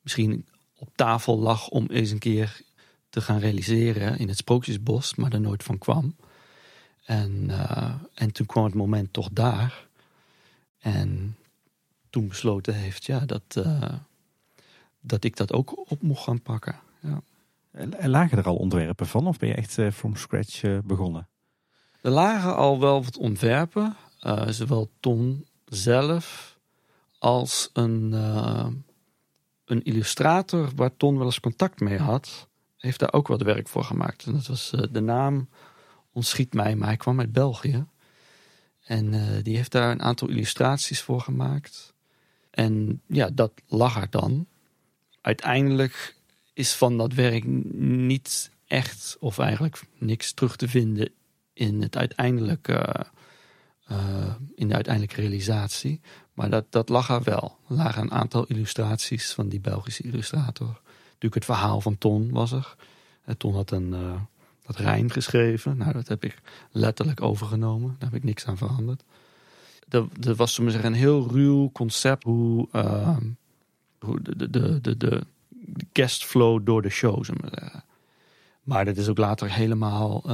misschien op tafel lag om eens een keer te gaan realiseren in het Sprookjesbos, maar er nooit van kwam. En, uh, en toen kwam het moment toch daar. En toen besloten heeft ja, dat, uh, dat ik dat ook op mocht gaan pakken. Ja. En lagen er al ontwerpen van of ben je echt from scratch begonnen? Er lagen al wel wat ontwerpen. Uh, zowel Ton zelf als een, uh, een illustrator waar Ton wel eens contact mee had, heeft daar ook wat werk voor gemaakt. En dat was uh, de naam ontschiet mij, maar hij kwam uit België. En die heeft daar een aantal illustraties voor gemaakt. En ja, dat lag er dan. Uiteindelijk is van dat werk niet echt, of eigenlijk niks terug te vinden in het uiteindelijke uh, in de uiteindelijke realisatie. Maar dat, dat lag er wel. Er lagen een aantal illustraties van die Belgische illustrator. Natuurlijk het verhaal van Ton was er. En Ton had een uh, dat Rijn geschreven. Nou, dat heb ik letterlijk overgenomen. Daar heb ik niks aan veranderd. Er, was, zo zeggen, een heel ruw concept hoe, uh, hoe de, de, de, de, de guestflow door de show, Maar dat is ook later helemaal,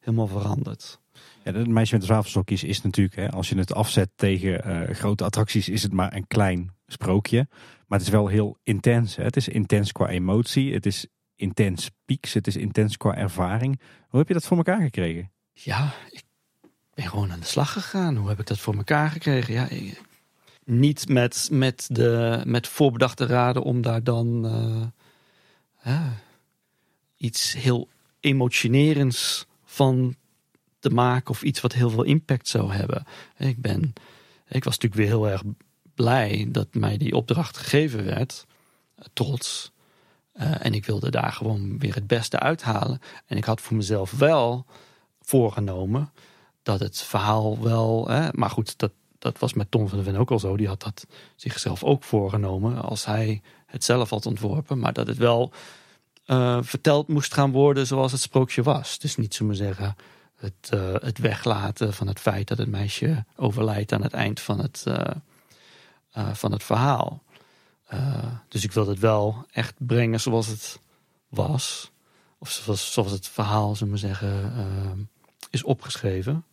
helemaal veranderd. Ja, het meisje met de zwavelstokjes is natuurlijk, hè, als je het afzet tegen uh, grote attracties, is het maar een klein sprookje. Maar het is wel heel intens. Hè. Het is intens qua emotie, het is intens pieks, het is intens qua ervaring. Hoe heb je dat voor elkaar gekregen? Ja, ik ben gewoon aan de slag gegaan. Hoe heb ik dat voor elkaar gekregen? Ja, niet met, met, de, met voorbedachte raden om daar dan uh, iets heel emotionerends van te maken of iets wat heel veel impact zou hebben. Ik, ben, ik was natuurlijk weer heel erg blij dat mij die opdracht gegeven werd. Trots. Uh, en ik wilde daar gewoon weer het beste uithalen. En ik had voor mezelf wel voorgenomen dat het verhaal wel. Hè, maar goed, dat, dat was met Tom van de Ven ook al zo. Die had dat zichzelf ook voorgenomen als hij het zelf had ontworpen. Maar dat het wel uh, verteld moest gaan worden zoals het sprookje was. Dus niet zomaar zeggen het, uh, het weglaten van het feit dat het meisje overlijdt aan het eind van het, uh, uh, van het verhaal. dus ik wilde het wel echt brengen zoals het was. Of zoals, zoals het verhaal, zullen we zeggen, is opgeschreven.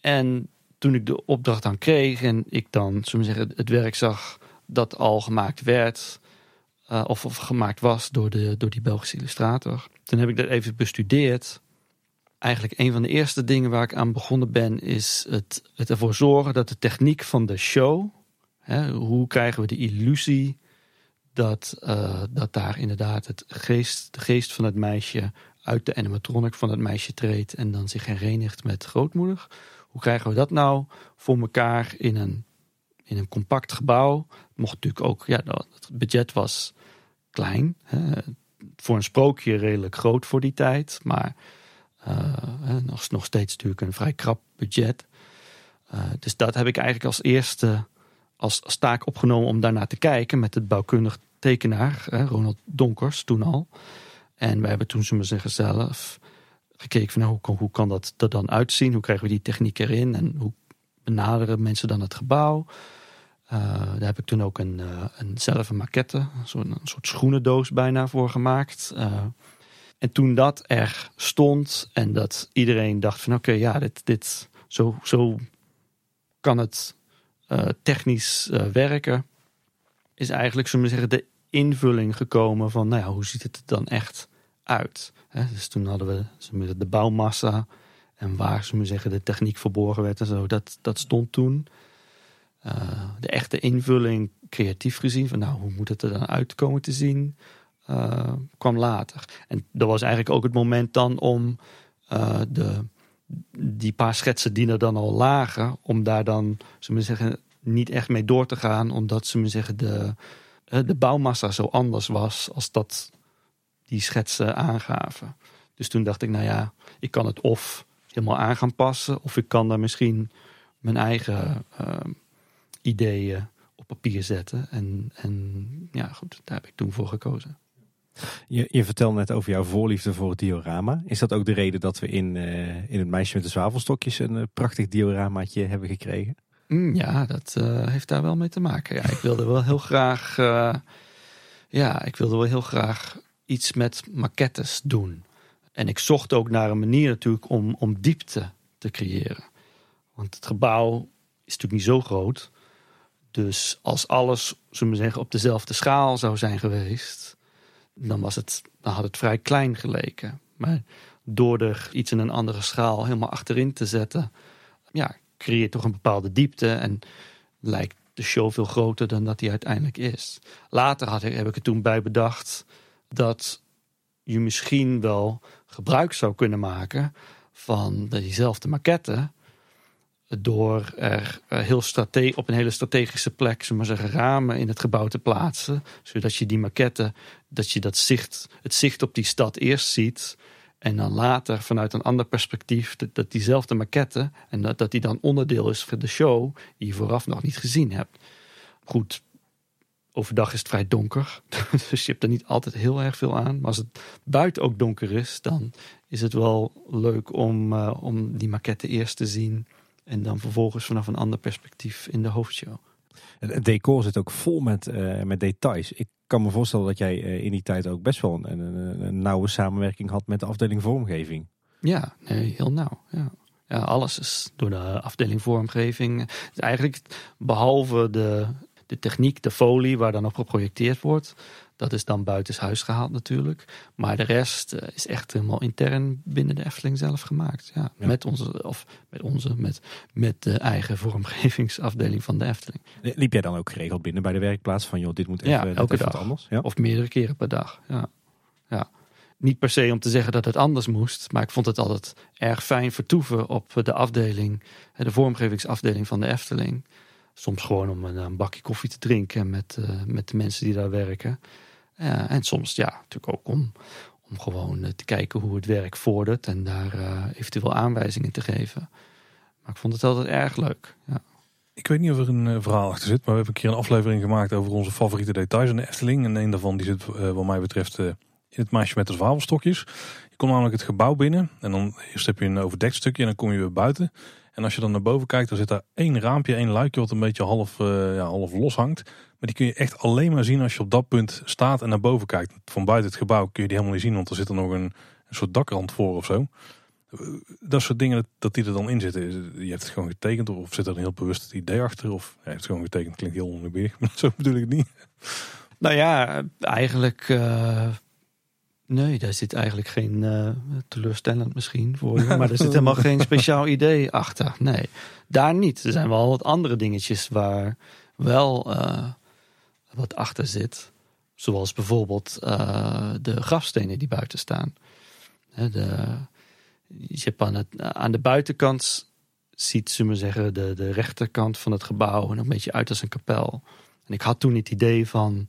En toen ik de opdracht dan kreeg en ik dan, zullen we zeggen, het werk zag dat al gemaakt werd. of, of gemaakt was door, de, door die Belgische illustrator. Toen heb ik dat even bestudeerd eigenlijk een van de eerste dingen waar ik aan begonnen ben, is het, het ervoor zorgen dat de techniek van de show, hè, hoe krijgen we de illusie dat, uh, dat daar inderdaad het geest, de geest van het meisje uit de animatronic van het meisje treedt en dan zich herenigt met grootmoeder. Hoe krijgen we dat nou voor elkaar in een, in een compact gebouw? Mocht natuurlijk ook, ja, het budget was klein. Hè, voor een sprookje redelijk groot voor die tijd, maar nog, nog steeds natuurlijk een vrij krap budget. Uh, dus dat heb ik eigenlijk als eerste als, als taak opgenomen om daarnaar te kijken met het bouwkundig tekenaar, Ronald Donkers, toen al. En wij hebben toen, zelf gekeken van nou, hoe, kan, hoe kan dat er dan uitzien? Hoe krijgen we die techniek erin? En hoe benaderen mensen dan het gebouw? Uh, daar heb ik toen ook een, een zelf een maquette, een, een soort schoenendoos bijna voor gemaakt. Uh, en toen dat er stond en dat iedereen dacht van oké, ja, dit, dit, zo, zo kan het technisch werken, is eigenlijk, zullen we zeggen, de invulling gekomen van nou ja, hoe ziet het er dan echt uit? Dus toen hadden we zeggen, de bouwmassa en waar, zullen we zeggen, de techniek verborgen werd en zo. Dat, dat stond toen. Uh, de echte invulling, creatief gezien, van nou, hoe moet het er dan uitkomen te zien, uh, kwam later. En dat was eigenlijk ook het moment dan om uh, de, die paar schetsen die er dan al lagen, om daar dan, zullen we zeggen, niet echt mee door te gaan, omdat ze me zeggen de, de bouwmassa zo anders was als dat die schetsen aangaven. Dus toen dacht ik, nou ja, ik kan het of helemaal aan gaan passen, of ik kan daar misschien mijn eigen uh, ideeën op papier zetten. En, en ja, goed, daar heb ik toen voor gekozen. Je, je vertelde net over jouw voorliefde voor het diorama. Is dat ook de reden dat we in, uh, in het Meisje met de Zwavelstokjes een uh, prachtig dioramaatje hebben gekregen? Mm, ja, dat uh, heeft daar wel mee te maken. Ja, ik wilde wel heel graag, ja, ik wilde wel heel graag iets met maquettes doen. En ik zocht ook naar een manier natuurlijk om, om diepte te creëren. Want het gebouw is natuurlijk niet zo groot. Dus als alles, zullen we zeggen, op dezelfde schaal zou zijn geweest, dan, was het, dan had het vrij klein geleken. Maar door er iets in een andere schaal helemaal achterin te zetten, ja, creëer je toch een bepaalde diepte en lijkt de show veel groter dan dat die uiteindelijk is. Later had ik, heb ik er toen bij bedacht dat je misschien wel gebruik zou kunnen maken van diezelfde maquette. Door er heel strate op een hele strategische plek, zullen maar zeggen, ramen in het gebouw te plaatsen. Zodat je die maquette, dat je dat zicht, het zicht op die stad eerst ziet. En dan later vanuit een ander perspectief dat, diezelfde maquette. En dat, dat die dan onderdeel is van de show die je vooraf nog niet gezien hebt. Goed, overdag is het vrij donker. Dus je hebt er niet altijd heel erg veel aan. Maar als het buiten ook donker is, dan is het wel leuk om, uh, om die maquette eerst te zien. En dan vervolgens vanaf een ander perspectief in de hoofdshow. Het decor zit ook vol met, uh, met details. Ik kan me voorstellen dat jij uh, in die tijd ook best wel een, een, een, nauwe samenwerking had met de afdeling vormgeving. Ja, nee, heel nauw. Ja. ja, alles is door de afdeling vormgeving. eigenlijk behalve de, de techniek, de folie waar dan op geprojecteerd wordt. Dat is dan buitenshuis gehaald natuurlijk. Maar de rest eh, is echt helemaal intern binnen de Efteling zelf gemaakt. Ja, Met onze, of met onze, met, met de eigen vormgevingsafdeling van de Efteling. Liep jij dan ook geregeld binnen bij de werkplaats van joh, dit moet even, ja, elke dag. anders? Ja? Of meerdere keren per dag. Ja. ja. Niet per se om te zeggen dat het anders moest, maar ik vond het altijd erg fijn vertoeven op de afdeling, de vormgevingsafdeling van de Efteling. Soms gewoon om een, een bakje koffie te drinken met, uh, met de mensen die daar werken. En soms ja, natuurlijk ook om, om gewoon uh, te kijken hoe het werk vordert en daar eventueel aanwijzingen te geven. Maar ik vond het altijd erg leuk. Ja. Ik weet niet of er een verhaal achter zit, maar we hebben een keer een aflevering gemaakt over onze favoriete details in de Efteling. En een daarvan die zit wat mij betreft in het maasje met de zwavelstokjes. Je komt namelijk het gebouw binnen en dan eerst heb je een overdekt stukje en dan kom je weer buiten. En als je dan naar boven kijkt, dan zit daar één raampje, één luikje wat een beetje half, uh, ja, half los hangt. Maar die kun je echt alleen maar zien als je op dat punt staat en naar boven kijkt. Van buiten het gebouw kun je die helemaal niet zien, want er zit er nog een, soort dakrand voor of zo. Eh, dat soort dingen, dat die er dan in zitten. Je hebt het gewoon getekend of zit er een heel bewust idee achter? Of je hebt het gewoon getekend, klinkt heel oneerbiedig, maar zo bedoel ik het niet. Nou ja, eigenlijk... Uh Nee, daar zit eigenlijk geen uh, teleurstellend misschien voor je. Maar er zit helemaal geen speciaal idee achter. Nee, daar niet. Er zijn wel wat andere dingetjes waar wel uh, wat achter zit. Zoals bijvoorbeeld uh, de grafstenen die buiten staan. De, je hebt aan, het, aan de buitenkant ziet, ze maar zeggen, de, de rechterkant van het gebouw er een beetje uit als een kapel. En ik had toen het idee van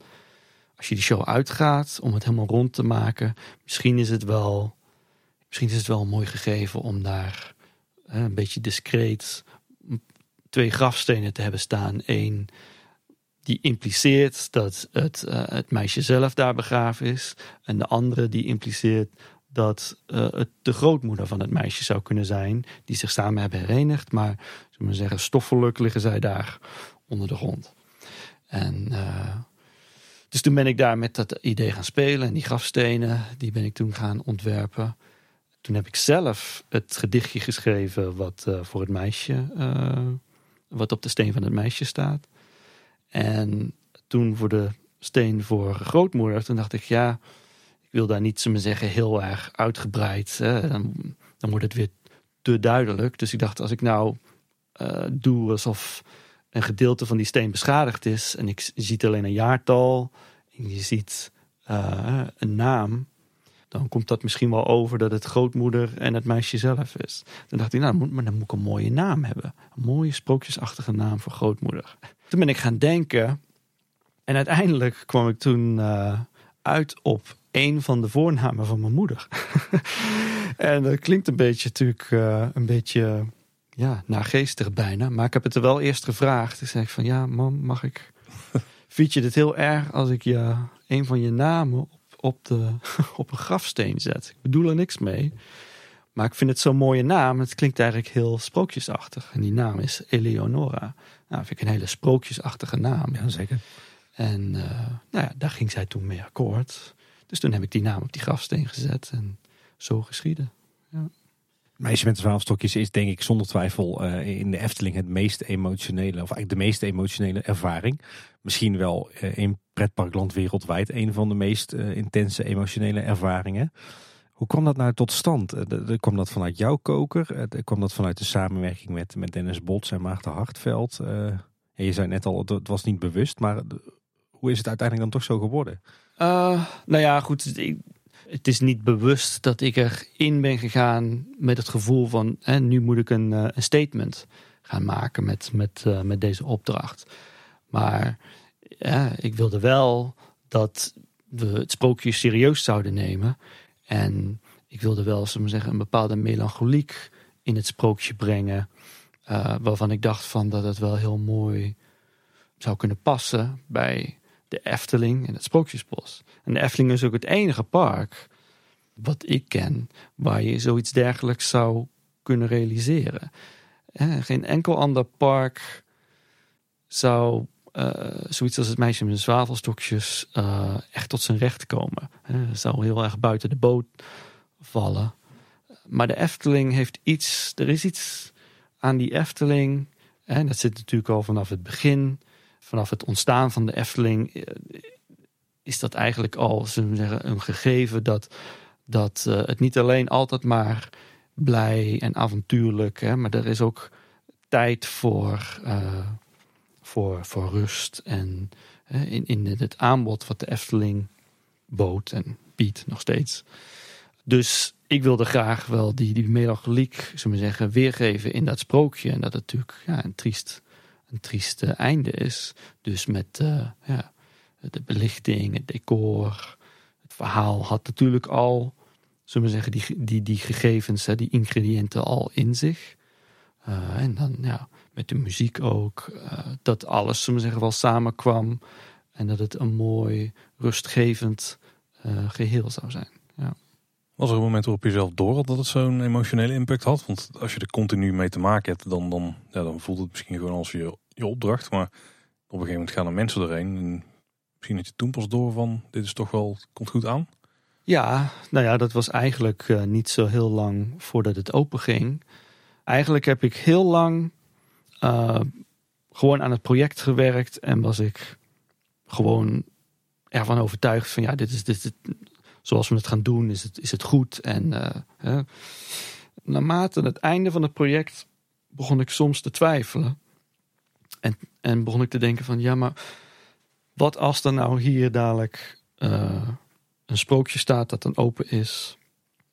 als je die show uitgaat om het helemaal rond te maken, misschien is het wel, misschien is het wel mooi gegeven om daar een beetje discreet twee grafstenen te hebben staan. Eén die impliceert dat het, uh, het meisje zelf daar begraven is. En de andere die impliceert dat uh, het de grootmoeder van het meisje zou kunnen zijn. Die zich samen hebben herenigd. Maar zullen we zeggen, stoffelijk liggen zij daar onder de grond. En uh, dus toen ben ik daar met dat idee gaan spelen. En die grafstenen, die ben ik toen gaan ontwerpen. Toen heb ik zelf het gedichtje geschreven wat uh, voor het meisje, uh, wat op de steen van het meisje staat. En toen voor de steen voor grootmoeder, toen dacht ik, ja, ik wil daar niet, zullen zeggen, heel erg uitgebreid. Hè? Dan, dan wordt het weer te duidelijk. Dus ik dacht, als ik nou uh, doe alsof een gedeelte van die steen beschadigd is en ik je ziet alleen een jaartal en je ziet uh, een naam, dan komt dat misschien wel over dat het grootmoeder en het meisje zelf is. Dan dacht ik, nou, maar dan moet ik een mooie naam hebben. Een mooie sprookjesachtige naam voor grootmoeder. Toen ben ik gaan denken en uiteindelijk kwam ik toen uh, uit op een van de voornamen van mijn moeder. en dat klinkt een beetje natuurlijk uh, een beetje ja, naargeestig bijna. Maar ik heb het er wel eerst gevraagd. Ik zei van ja, mam, mag ik. Vind je dit heel erg als ik je een van je namen op, op, de, op een grafsteen zet? Ik bedoel er niks mee. Maar ik vind het zo'n mooie naam. Het klinkt eigenlijk heel sprookjesachtig. En die naam is Eleonora. Nou, vind ik een hele sprookjesachtige naam. Ja, zeker. En uh, nou ja, daar ging zij toen mee akkoord. Dus toen heb ik die naam op die grafsteen gezet. En zo geschieden. Ja. Meisje met de zwavelstokjes is denk ik zonder twijfel uh, in de Efteling het meest emotionele, of eigenlijk de meest emotionele ervaring. Misschien wel uh, in pretparkland wereldwijd een van de meest uh, intense emotionele ervaringen. Hoe kwam dat nou tot stand? kwam dat vanuit jouw koker? kwam dat vanuit de samenwerking met, met Dennis Bots en Maarten Hartveld? en je zei net al, het was niet bewust, maar hoe is het uiteindelijk dan toch zo geworden? nou ja, goed. Ik, het is niet bewust dat ik erin ben gegaan met het gevoel van hè, nu moet ik een, een statement gaan maken met, met, uh, met deze opdracht. Maar ja, ik wilde wel dat we het sprookje serieus zouden nemen. En ik wilde wel, zullen we zeggen, een bepaalde melancholiek in het sprookje brengen. Uh, waarvan ik dacht van dat het wel heel mooi zou kunnen passen bij de Efteling en het Sprookjesbos. En de Efteling is ook het enige park wat ik ken waar je zoiets dergelijks zou kunnen realiseren. Geen enkel ander park zou uh, zoiets als het meisje met de zwavelstokjes uh, echt tot zijn recht komen. Het zou heel erg buiten de boot vallen. Maar de Efteling heeft iets, er is iets aan die Efteling. En dat zit natuurlijk al vanaf het begin vanaf het ontstaan van de Efteling eh, is dat eigenlijk al zeggen, een gegeven dat, dat uh, het niet alleen altijd maar blij en avontuurlijk, hè, maar er is ook tijd voor, uh, voor, voor rust en in, in het aanbod wat de Efteling bood en biedt nog steeds. Dus ik wilde graag wel die, die melancholiek, zullen we zeggen, weergeven in dat sprookje. En dat het natuurlijk ja, een triest een trieste einde is. Dus met uh, ja, de belichting, het decor. Het verhaal had natuurlijk al, zullen we zeggen, die, die, die gegevens, hè, die ingrediënten al in zich. Uh, en dan ja, met de muziek ook. Uh, dat alles, zullen we zeggen, wel samenkwam. En dat het een mooi, rustgevend geheel zou zijn. Ja. Was er een moment waarop je zelf door had dat het zo'n emotionele impact had? Want als je er continu mee te maken hebt, dan, dan, ja, dan voelt het misschien gewoon als je, je opdracht. Maar op een gegeven moment gaan er mensen doorheen. En misschien dat je toen pas door van, dit is toch wel, komt goed aan? Ja, nou ja, dat was eigenlijk uh, niet zo heel lang voordat het open ging. Eigenlijk heb ik heel lang uh, gewoon aan het project gewerkt. En was ik gewoon ervan overtuigd van ja, dit is, dit, zoals we het gaan doen, is het, is het goed. En uh, naarmate het einde van het project begon ik soms te twijfelen. En, en begon ik te denken van ja, maar wat als er nou hier dadelijk uh, een sprookje staat dat dan open is.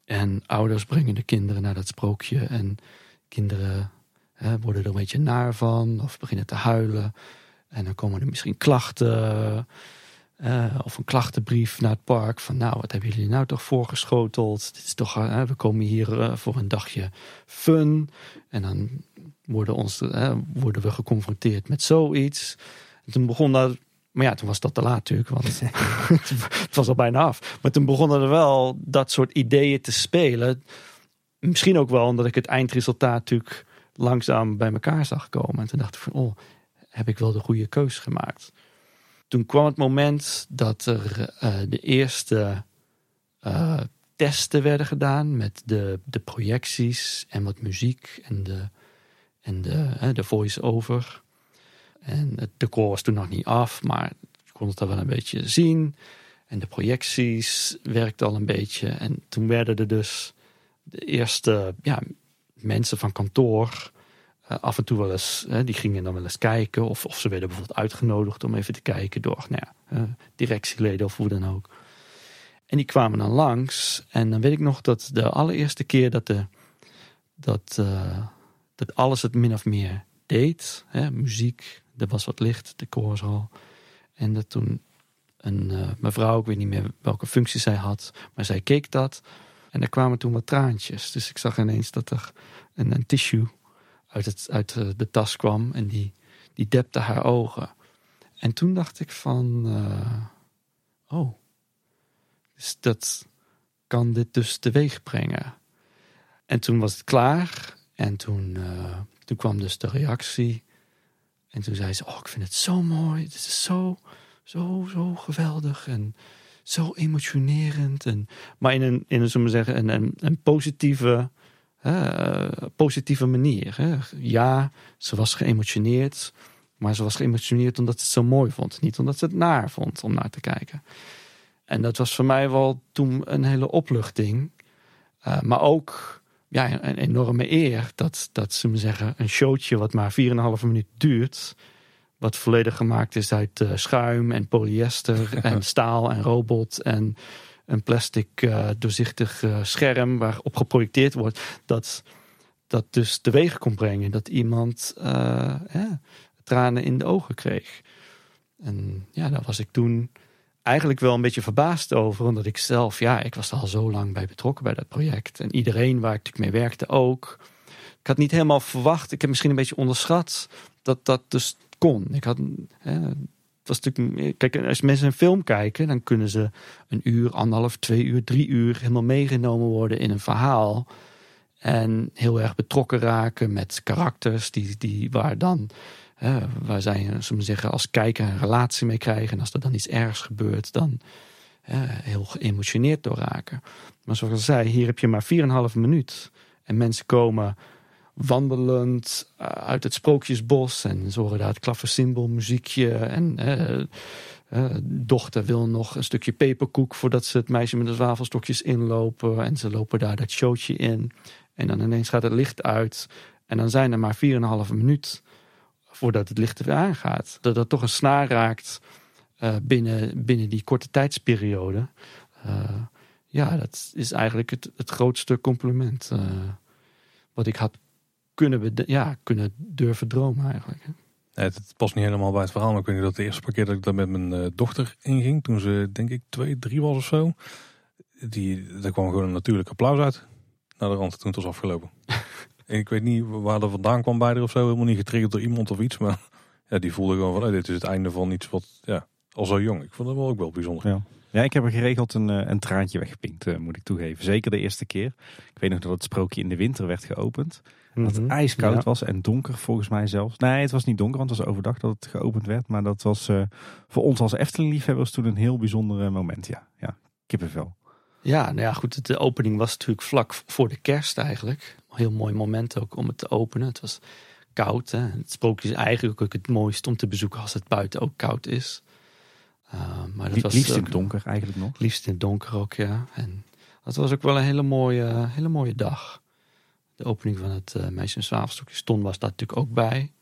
En ouders brengen de kinderen naar dat sprookje. En kinderen hè, worden er een beetje naar van of beginnen te huilen. En dan komen er misschien klachten. Uh, of een klachtenbrief naar het park. Van nou, wat hebben jullie nou toch voorgeschoteld? Dit is toch, uh, we komen hier uh, voor een dagje fun. En dan worden, ons, worden we geconfronteerd met zoiets. En toen begon daar Maar ja, toen was dat te laat natuurlijk, want het was al bijna af. Maar toen begonnen er wel dat soort ideeën te spelen. Misschien ook wel omdat ik het eindresultaat natuurlijk langzaam bij elkaar zag komen. En toen dacht ik van, oh, heb ik wel de goede keuze gemaakt. Toen kwam het moment dat er uh, de eerste uh, testen werden gedaan met de, de projecties en wat muziek en de, en de, de voice-over. En het decor was toen nog niet af, maar je kon het al wel een beetje zien. En de projecties werkten al een beetje. En toen werden er dus de eerste ja, mensen van kantoor af en toe wel eens, uh, die gingen dan wel eens kijken. Of, of ze werden bijvoorbeeld uitgenodigd om even te kijken door nou ja, uh, directieleden of hoe dan ook. En die kwamen dan langs. En dan weet ik nog dat de allereerste keer dat, de, dat, dat alles het min of meer deed. Hè, muziek, er was wat licht, de koorzaal. En dat toen een mevrouw, ik weet niet meer welke functie zij had, maar zij keek dat. En er kwamen toen wat traantjes. Dus ik zag ineens dat er een, een tissue uit, het, uit de tas kwam. En die, die depte haar ogen. En toen dacht ik van... Uh, oh, dus dat kan dit dus teweeg brengen. En toen was het klaar. En toen, uh, toen kwam dus de reactie. En toen zei ze, oh, ik vind het zo mooi. Dit is zo, zo, zo geweldig. En zo emotionerend. En, maar in een, in een, zullen we zeggen, een, een positieve, uh, positieve manier. Hè. Ja, ze was geëmotioneerd. Maar ze was geëmotioneerd omdat ze het zo mooi vond. Niet omdat ze het naar vond om naar te kijken. En dat was voor mij wel toen een hele opluchting. Uh, maar ook ja, een enorme eer dat, dat ze me zeggen, een showtje wat maar 4,5 minuut duurt wat volledig gemaakt is uit uh, schuim en polyester en staal en robot en een plastic uh, doorzichtig uh, scherm waarop geprojecteerd wordt. Dat dat dus teweeg kon brengen dat iemand ja, tranen in de ogen kreeg. En ja, daar was ik toen eigenlijk wel een beetje verbaasd over. Omdat ik zelf, ja, ik was er al zo lang bij betrokken bij dat project. En iedereen waar ik mee werkte ook. Ik had niet helemaal verwacht, ik heb misschien een beetje onderschat dat dat dus kon. Ik had, was natuurlijk, kijk, als mensen een film kijken, dan kunnen ze een uur, anderhalf, twee uur, drie uur helemaal meegenomen worden in een verhaal. En heel erg betrokken raken met karakters die, die waar dan, hè, waar zij, we zeggen, als kijker een relatie mee krijgen. En als er dan iets ergs gebeurt, dan hè, heel geëmotioneerd door raken. Maar zoals ik zei, hier heb je maar 4,5 minuut. En mensen komen wandelend uh, uit het sprookjesbos. En ze horen daar het klaversymbol muziekje. En uh, dochter wil nog een stukje peperkoek voordat ze het meisje met de zwavelstokjes inlopen. En ze lopen daar dat showtje in. En dan ineens gaat het licht uit. En dan zijn er maar 4,5 minuut voordat het licht er weer aangaat. Dat dat toch een snaar raakt binnen, binnen die korte tijdsperiode. ja, dat is eigenlijk het, het grootste compliment wat ik had kunnen, we, ja, kunnen durven dromen eigenlijk. het, het, past niet helemaal bij het verhaal, maar ik weet niet dat de eerste keer dat ik daar met mijn uh, dochter inging, toen ze denk ik twee, drie was of zo, die, daar kwam gewoon een natuurlijk applaus uit naar de rand toen het was afgelopen. en ik weet niet waar dat vandaan kwam bij haar of zo, helemaal niet getriggerd door iemand of iets, maar ja, die voelde gewoon van, hey, dit is het einde van iets wat, ja, al zo jong. Ik vond dat wel ook wel bijzonder. Ja. Ja, ik heb er geregeld een, eh, een traantje weggepinkt, uh, moet ik toegeven. Zeker de eerste keer. Ik weet nog dat het sprookje in de winter werd geopend. Dat het mhm. ijskoud was en donker volgens mij zelfs. Nee, het was niet donker, want het was overdag dat het geopend werd. Maar dat was uh, voor ons als Efteling-liefhebbers toen een heel bijzonder moment. Ja, ja kippenvel. Ja, nou ja, goed. De opening was natuurlijk vlak voor de kerst eigenlijk. Een heel mooi moment ook om het te openen. Het was koud. Hè? Het sprookje is eigenlijk ook het mooiste om te bezoeken als het buiten ook koud is. Uh, maar dat was liefst in het donker eigenlijk nog. Liefst in het donker ook, ja. En dat was ook wel een hele mooie, hele mooie dag. De opening van het uh, Meisje en Zwavelstokje. Ton was daar natuurlijk ook bij.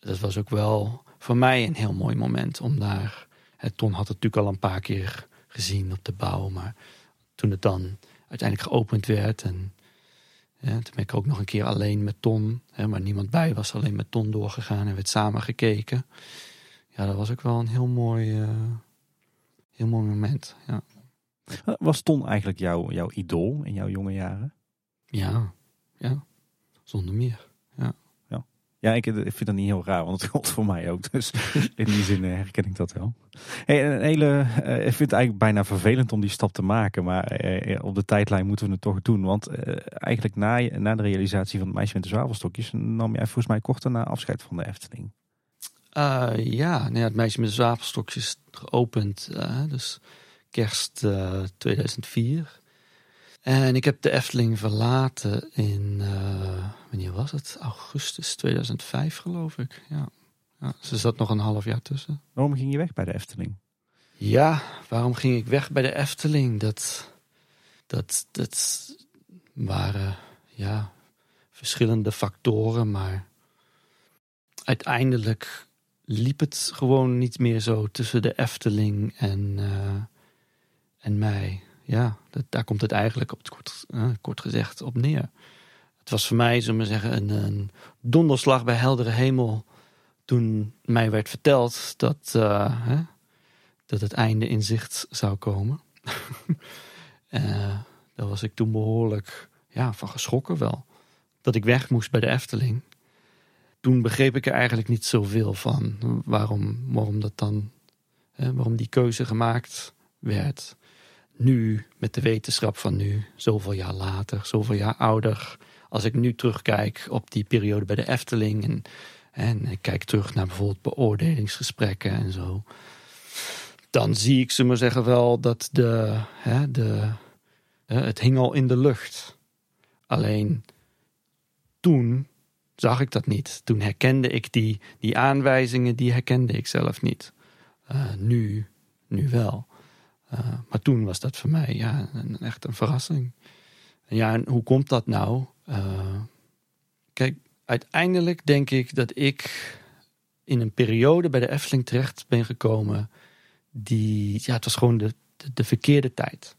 Dat was ook wel voor mij een heel mooi moment om daar... Het Ton had het natuurlijk al een paar keer gezien op de bouw. Maar toen het dan uiteindelijk geopend werd... en ja, toen ben ik ook nog een keer alleen met Ton... Hè, maar niemand bij was, alleen met Ton doorgegaan en werd samen gekeken ja, dat was ook wel een heel mooi, uh, heel mooi moment. Ja. Was Ton eigenlijk jouw, jouw idool in jouw jonge jaren? Ja, ja, zonder meer. Ja. ja. Ja, ik, ik vind dat niet heel raar, want het geldt voor mij ook. Dus in die zin eh, herken ik dat wel. Hey, een hele, eh, ik vind het eigenlijk bijna vervelend om die stap te maken. Maar eh, op de tijdlijn moeten we het toch doen. Want eigenlijk na, na de realisatie van het meisje met de zwavelstokjes... nam jij volgens mij kort daarna afscheid van de Efteling. Uh, ja, nou ja, het meisje met de zwavelstokjes geopend. Uh, dus kerst uh, 2004. En ik heb de Efteling verlaten in, uh, wanneer was het? Augustus 2005 geloof ik. Ja. ja, dus er zat nog een half jaar tussen. Waarom ging je weg bij de Efteling? Ja, waarom ging ik weg bij de Efteling? Dat, dat, dat waren ja, verschillende factoren, maar uiteindelijk liep het gewoon niet meer zo tussen de Efteling en, uh, en mij. Ja, dat, daar komt het eigenlijk op het kort, uh, kort gezegd op neer. Het was voor mij, zullen we zeggen, een, een donderslag bij heldere hemel. Toen mij werd verteld dat, uh, hè, dat het einde in zicht zou komen. daar was ik toen behoorlijk ja, van geschrokken wel. Dat ik weg moest bij de Efteling toen begreep ik er eigenlijk niet zoveel van. Waarom, waarom dat dan, hè, waarom die keuze gemaakt werd. Nu, met de wetenschap van nu, zoveel jaar later, zoveel jaar ouder. Als ik nu terugkijk op die periode bij de Efteling en, en ik kijk terug naar bijvoorbeeld beoordelingsgesprekken en zo. Dan zie ik ze maar zeggen wel dat de, hè, de, het hing al in de lucht. Alleen toen zag ik dat niet. Toen herkende ik die, die aanwijzingen, die herkende ik zelf niet. Uh, nu, nu wel. Uh, maar toen was dat voor mij ja, echt een verrassing. Ja, en hoe komt dat nou? Uh, kijk, uiteindelijk denk ik dat ik in een periode bij de Efteling terecht ben gekomen. Die, ja, het was gewoon de, de, de verkeerde tijd.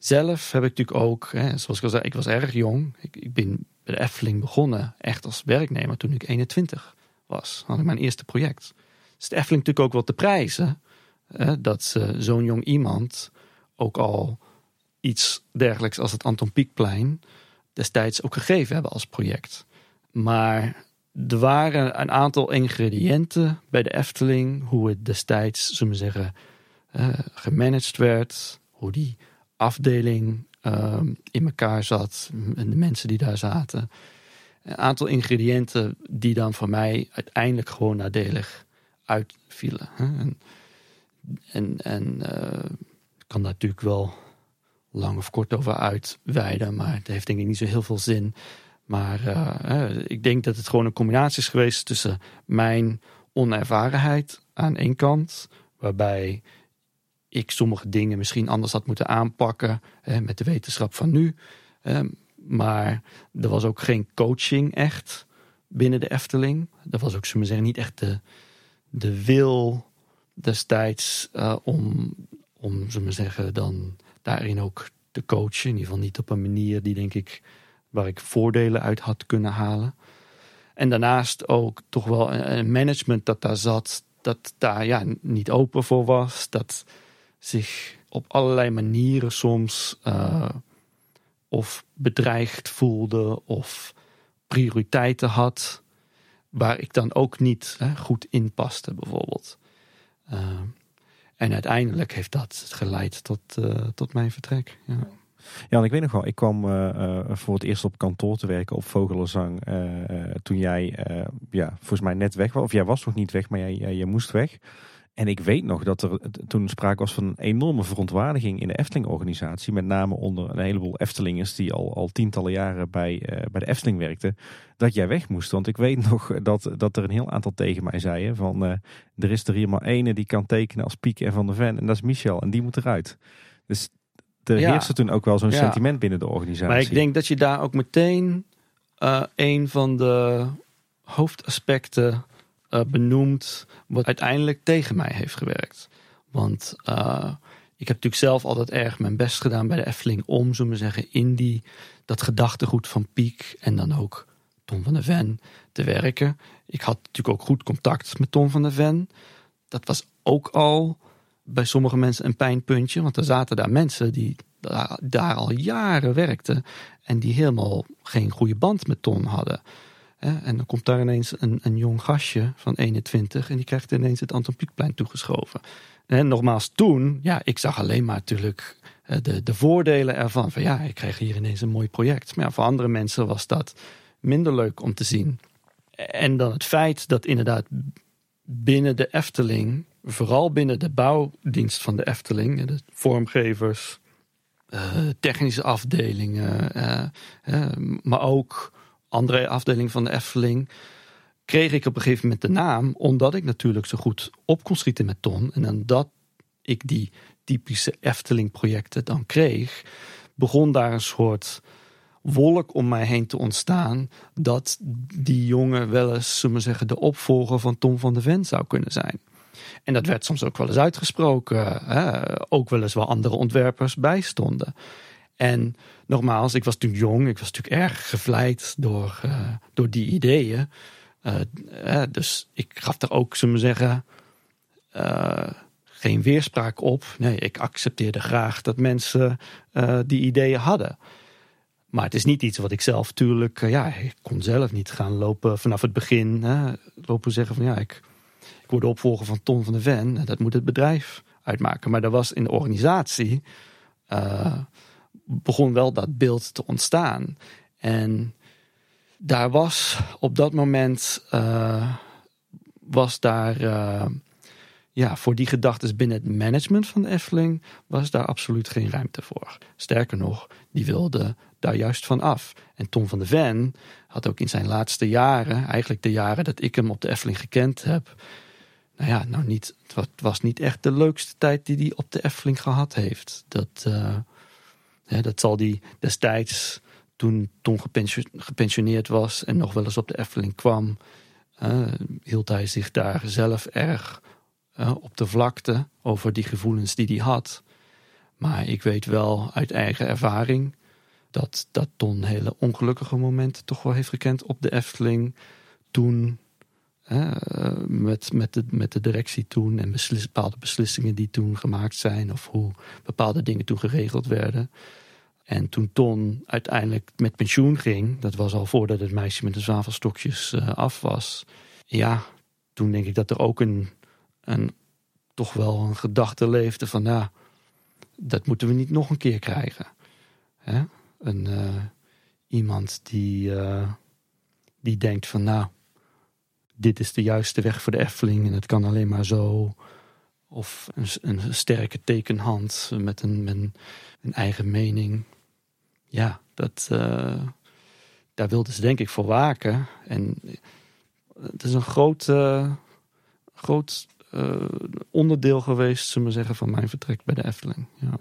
Zelf heb ik natuurlijk ook, hè, zoals ik al zei, ik was erg jong. Ik, ik ben bij de Efteling begonnen, echt als werknemer, toen ik 21 was. Had ik mijn eerste project. Dus de Efteling natuurlijk ook wel te prijzen dat ze zo'n jong iemand ook al iets dergelijks als het Anton Pieckplein destijds ook gegeven hebben als project. Maar er waren een aantal ingrediënten bij de Efteling, hoe het destijds, zullen we zeggen, uh, gemanaged werd, hoe die afdeling uh, in elkaar zat en de mensen die daar zaten. Een aantal ingrediënten die dan voor mij uiteindelijk gewoon nadelig uitvielen. En, en, en ik kan daar natuurlijk wel lang of kort over uitweiden, maar het heeft denk ik niet zo heel veel zin. Maar uh, ik denk dat het gewoon een combinatie is geweest tussen mijn onervarenheid aan één kant, waarbij ik sommige dingen misschien anders had moeten aanpakken met de wetenschap van nu. Hè, maar er was ook geen coaching echt binnen de Efteling. Er was ook, zullen we zeggen, niet echt de, de wil destijds uh, om, om, zullen we zeggen, dan daarin ook te coachen. In ieder geval niet op een manier die, denk ik, waar ik voordelen uit had kunnen halen. En daarnaast ook toch wel een management dat daar zat, dat daar ja, niet open voor was. Dat zich op allerlei manieren soms uh, of bedreigd voelde of prioriteiten had waar ik dan ook niet hè, goed in paste bijvoorbeeld. Uh, en uiteindelijk heeft dat geleid tot, uh, tot mijn vertrek. Ja. En ik weet nog wel, ik kwam uh, voor het eerst op kantoor te werken op Vogelenzang. Toen jij, ja, volgens mij net weg was. Of jij was nog niet weg, maar jij, jij, jij moest weg. En ik weet nog dat er toen sprake was van een enorme verontwaardiging in de Efteling-organisatie. Met name onder een heleboel Eftelingers die al, al tientallen jaren bij, uh, bij de Efteling werkten. Dat jij weg moest. Want ik weet nog dat, dat er een heel aantal tegen mij zeiden van... Uh, er is er hier maar ene die kan tekenen als Piek en Van de Ven. En dat is Michel. En die moet eruit. Dus er ja. heerste toen ook wel zo'n ja. sentiment binnen de organisatie. Maar ik denk dat je daar ook meteen uh, een van de hoofdaspecten uh, benoemd wat uiteindelijk tegen mij heeft gewerkt. Want uh, ik heb natuurlijk zelf altijd erg mijn best gedaan bij de Efteling om, zullen we zeggen, in die, dat gedachtegoed van Piek en dan ook Tom van der Ven te werken. Ik had natuurlijk ook goed contact met Tom van der Ven. Dat was ook al bij sommige mensen een pijnpuntje, want er zaten daar mensen die daar, daar al jaren werkten en die helemaal geen goede band met Tom hadden. En dan komt daar ineens een, een jong gastje van 21 en die krijgt ineens het Anton Pieckplein toegeschoven. En nogmaals, toen, ja, ik zag alleen maar natuurlijk eh, de, de voordelen ervan. Van ja, ik kreeg hier ineens een mooi project. Maar ja, voor andere mensen was dat minder leuk om te zien. En dan het feit dat inderdaad binnen de Efteling, vooral binnen de bouwdienst van de Efteling, de vormgevers, uh, technische afdelingen, uh, maar ook andere afdelingen van de Efteling, kreeg ik op een gegeven moment de naam, omdat ik natuurlijk zo goed op kon schieten met Ton. En dan dat ik die typische Efteling-projecten dan kreeg, begon daar een soort wolk om mij heen te ontstaan dat die jongen wel eens, zullen we zeggen, de opvolger van Tom van de Ven zou kunnen zijn. En dat werd soms ook wel eens uitgesproken, hè? ook wel eens waar andere ontwerpers bij stonden. En nogmaals, ik was toen jong, ik was natuurlijk erg gevleid door, uh, door die ideeën. Uh, dus ik gaf er ook, zullen we zeggen, geen weerspraak op. Nee, ik accepteerde graag dat mensen die ideeën hadden. Maar het is niet iets wat ik zelf natuurlijk, ja, ik kon zelf niet gaan lopen vanaf het begin. Lopen zeggen van ja, ik, ik word de opvolger van Ton van de Ven. Dat moet het bedrijf uitmaken. Maar er was in de organisatie, begon wel dat beeld te ontstaan. En daar was op dat moment, uh, was daar, uh, ja, voor die gedachten binnen het management van de Efteling, was daar absoluut geen ruimte voor. Sterker nog, die wilde daar juist van af. En Tom van de Ven had ook in zijn laatste jaren, eigenlijk de jaren dat ik hem op de Efteling gekend heb, nou ja, nou niet, het was niet echt de leukste tijd die hij op de Efteling gehad heeft. Dat, uh, dat zal hij destijds, toen Tom gepensioneerd was en nog wel eens op de Efteling kwam, uh, hield hij zich daar zelf erg op de vlakte over die gevoelens die hij had. Maar ik weet wel uit eigen ervaring dat, dat Ton hele ongelukkige momenten toch wel heeft gekend op de Efteling. Toen, met, met, de, met de directie toen en bepaalde beslissingen die toen gemaakt zijn. Of hoe bepaalde dingen toen geregeld werden. En toen Ton uiteindelijk met pensioen ging, dat was al voordat het meisje met de zwavelstokjes uh, af was. Ja, toen denk ik dat er ook een, een toch wel een gedachte leefde van, nou, dat moeten we niet nog een keer krijgen. Hè? Een, uh, iemand die, uh, die denkt van nou, dit is de juiste weg voor de Efteling en het kan alleen maar zo. Of een, een sterke tekenhand met een, met een, eigen mening. Ja, dat, uh, daar wilden ze denk ik voor waken. En het is een groot, groot onderdeel geweest, zullen we zeggen, van mijn vertrek bij de Efteling. Ja.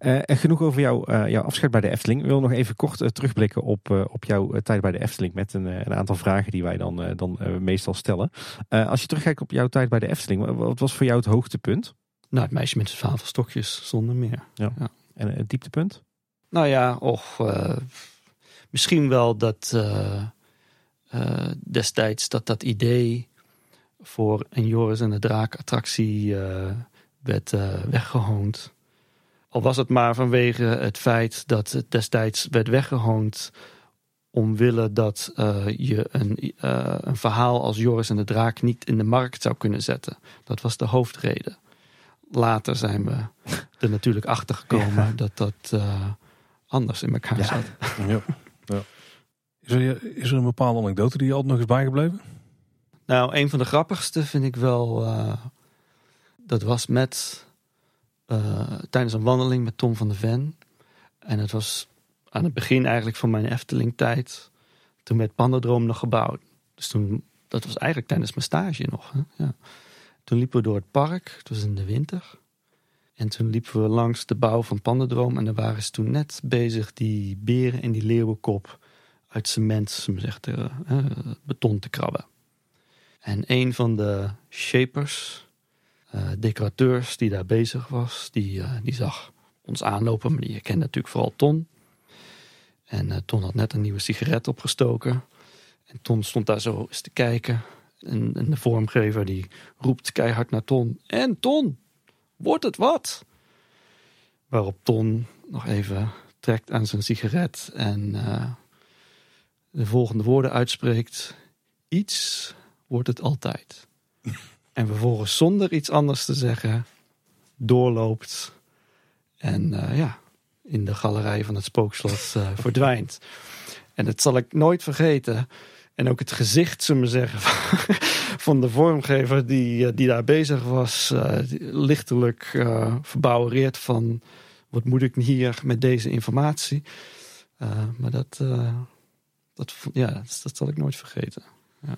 Uh, en genoeg over jou, uh, jouw afscheid bij de Efteling. Ik wil nog even kort uh, terugblikken op, op jouw tijd bij de Efteling. Met een, een aantal vragen die wij dan, dan meestal stellen. als je terugkijkt op jouw tijd bij de Efteling, wat was voor jou het hoogtepunt? Nou, het meisje met de zwavelstokjes, zonder meer. Ja. ja. En het dieptepunt? Nou ja, och, misschien wel dat destijds dat dat idee voor een Joris en de Draak attractie werd weggehoond. Al was het maar vanwege het feit dat het destijds werd weggehoond omwille dat uh, je een, uh, een verhaal als Joris en de Draak niet in de markt zou kunnen zetten. Dat was de hoofdreden. Later zijn we er natuurlijk achter gekomen ja. dat dat uh, anders in elkaar zat. Ja. ja. Is, er, is er een bepaalde anekdote die je altijd nog is bijgebleven? Nou, een van de grappigste vind ik wel. dat was met uh, tijdens een wandeling met Tom van de Ven. En het was aan het begin eigenlijk van mijn Efteling-tijd. Toen werd Pandadroom nog gebouwd. Dus toen, dat was eigenlijk tijdens mijn stage nog. Hè? Ja. Toen liepen we door het park. Het was in de winter. En toen liepen we langs de bouw van Pandadroom. En daar waren ze toen net bezig die beren en die leeuwenkop uit cement, zegt, uh, beton te krabben. En een van de shapers, uh, decorateurs die daar bezig was, die, die zag ons aanlopen, maar die kende natuurlijk vooral Ton. En Ton had net een nieuwe sigaret opgestoken. En Ton stond daar zo eens te kijken. En, en de vormgever die roept keihard naar Ton. En Ton, wordt het wat? Waarop Ton nog even trekt aan zijn sigaret en de volgende woorden uitspreekt. Iets wordt het altijd. en vervolgens zonder iets anders te zeggen doorloopt. En eh, ja, in de galerij van het spookslot uh, verdwijnt. En dat zal ik nooit vergeten. En ook het gezicht, zullen we zeggen, van de vormgever die, eh, die daar bezig was, uh, lichtelijk uh, verbouwereerd van wat moet ik hier met deze informatie. maar dat, dat, ja, dat, dat, zal ik nooit vergeten. Ja.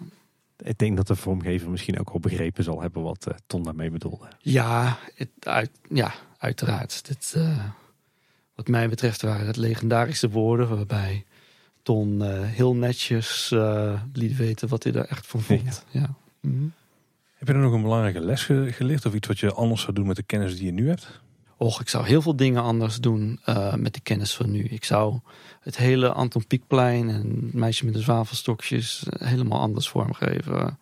Ik denk dat de vormgever misschien ook al begrepen zal hebben wat Ton daarmee bedoelde. Ja, het, uit, ja uiteraard. Dit, wat mij betreft waren het legendarische woorden waarbij Ton uh, heel netjes uh, liet weten wat hij er echt van vond. Ja. ja. -hmm. Heb je er nog een belangrijke les geleerd of iets wat je anders zou doen met de kennis die je nu hebt? Och, ik zou heel veel dingen anders doen uh, met de kennis van nu. Ik zou het hele Anton Pieckplein en Meisje met de zwavelstokjes helemaal anders vormgeven.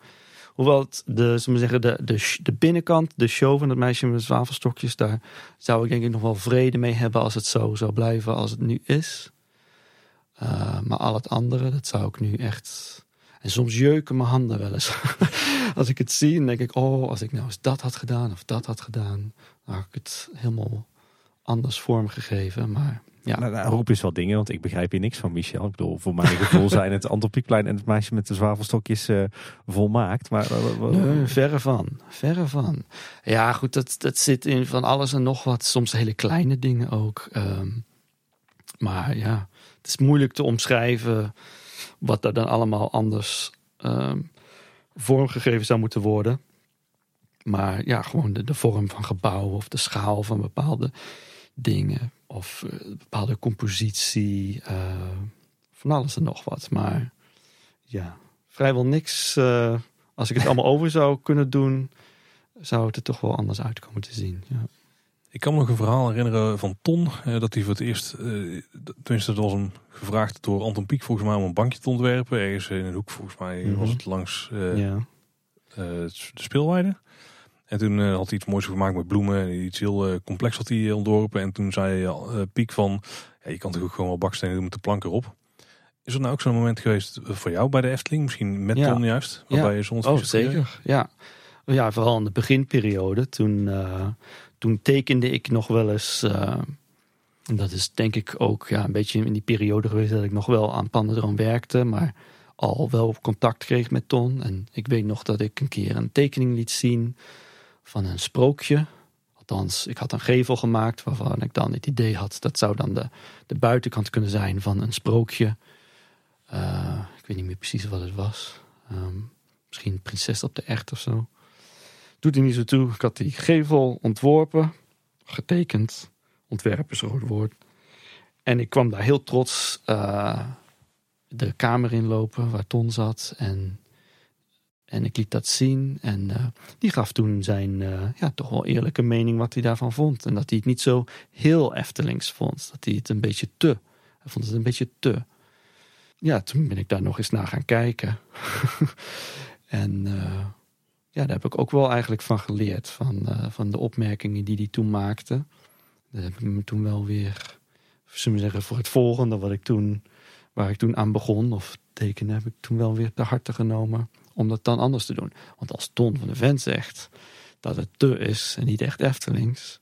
Hoewel het de, zullen we zeggen, de, de, de binnenkant, de show van het Meisje met de zwavelstokjes, daar zou ik denk ik nog wel vrede mee hebben als het zo zou blijven als het nu is. Uh, maar al het andere, dat zou ik nu echt. En soms jeuken mijn handen wel eens. als ik het zie, dan denk ik: oh, als ik nou eens dat had gedaan of dat had gedaan, dan had ik het helemaal anders vormgegeven. Maar ja. Nou, nou, roep eens wat dingen, want ik begrijp hier niks van, Michel. Ik bedoel, voor mijn gevoel zijn het Antropiekplein en het meisje met de zwavelstokjes uh, volmaakt. Maar, uh, nee, verre van, verre van. Ja, goed, dat, dat zit in van alles en nog wat. Soms hele kleine dingen ook. Um, maar ja, het is moeilijk te omschrijven wat er dan allemaal anders um, vormgegeven zou moeten worden. Maar ja, gewoon de, de vorm van gebouwen of de schaal van bepaalde dingen. Of uh, bepaalde compositie. Uh, van alles en nog wat. Maar ja, vrijwel niks. Uh, als ik het allemaal over zou kunnen doen, zou het er toch wel anders uitkomen te zien. Ja. Ik kan me nog een verhaal herinneren van Ton. Eh, dat hij voor het eerst, eh, tenminste dat was hem gevraagd door Anton Pieck volgens mij om een bankje te ontwerpen. Ergens in een hoek volgens mij was het langs uh, ja. de speelweide. En toen had hij iets moois gemaakt met bloemen. Iets heel complex had hij ontworpen. En toen zei Piek van, ja, je kan toch ook gewoon wel bakstenen doen met de plank erop. Is er nou ook zo'n moment geweest voor jou bij de Efteling? Misschien met Ton juist? Waarbij je soms oh, zeker. Ja. ja, vooral in de beginperiode. Toen toen tekende ik nog wel eens. Uh, en dat is denk ik ook ja, een beetje in die periode geweest dat ik nog wel aan Pandadroom werkte. Maar al wel contact kreeg met Ton. En ik weet nog dat ik een keer een tekening liet zien van een sprookje. Althans, ik had een gevel gemaakt waarvan ik dan het idee had dat zou dan de, de buitenkant kunnen zijn van een sprookje. Uh, ik weet niet meer precies wat het was. Um, misschien Prinses op de Echt of zo. Doet er niet zo toe. Ik had die gevel ontworpen, getekend. Ontwerpen is een woord. En ik kwam daar heel trots uh, de kamer inlopen waar Ton zat. En, en ik liet dat zien. En uh, die gaf toen zijn uh, ja, toch wel eerlijke mening wat hij daarvan vond. En dat hij het niet zo heel Eftelings vond. Dat hij het een beetje te. Hij vond het een beetje te. Ja, toen ben ik daar nog eens naar gaan kijken. en ja, daar heb ik ook wel eigenlijk van geleerd. Van, uh, van de opmerkingen die hij toen maakte. Daar heb ik me toen wel weer, zullen we zeggen, voor het volgende wat ik toen, waar ik toen aan begon, of tekenen, heb ik toen wel weer te harte genomen om dat dan anders te doen. Want als Ton van de Vent zegt dat het te is en niet echt Eftelings,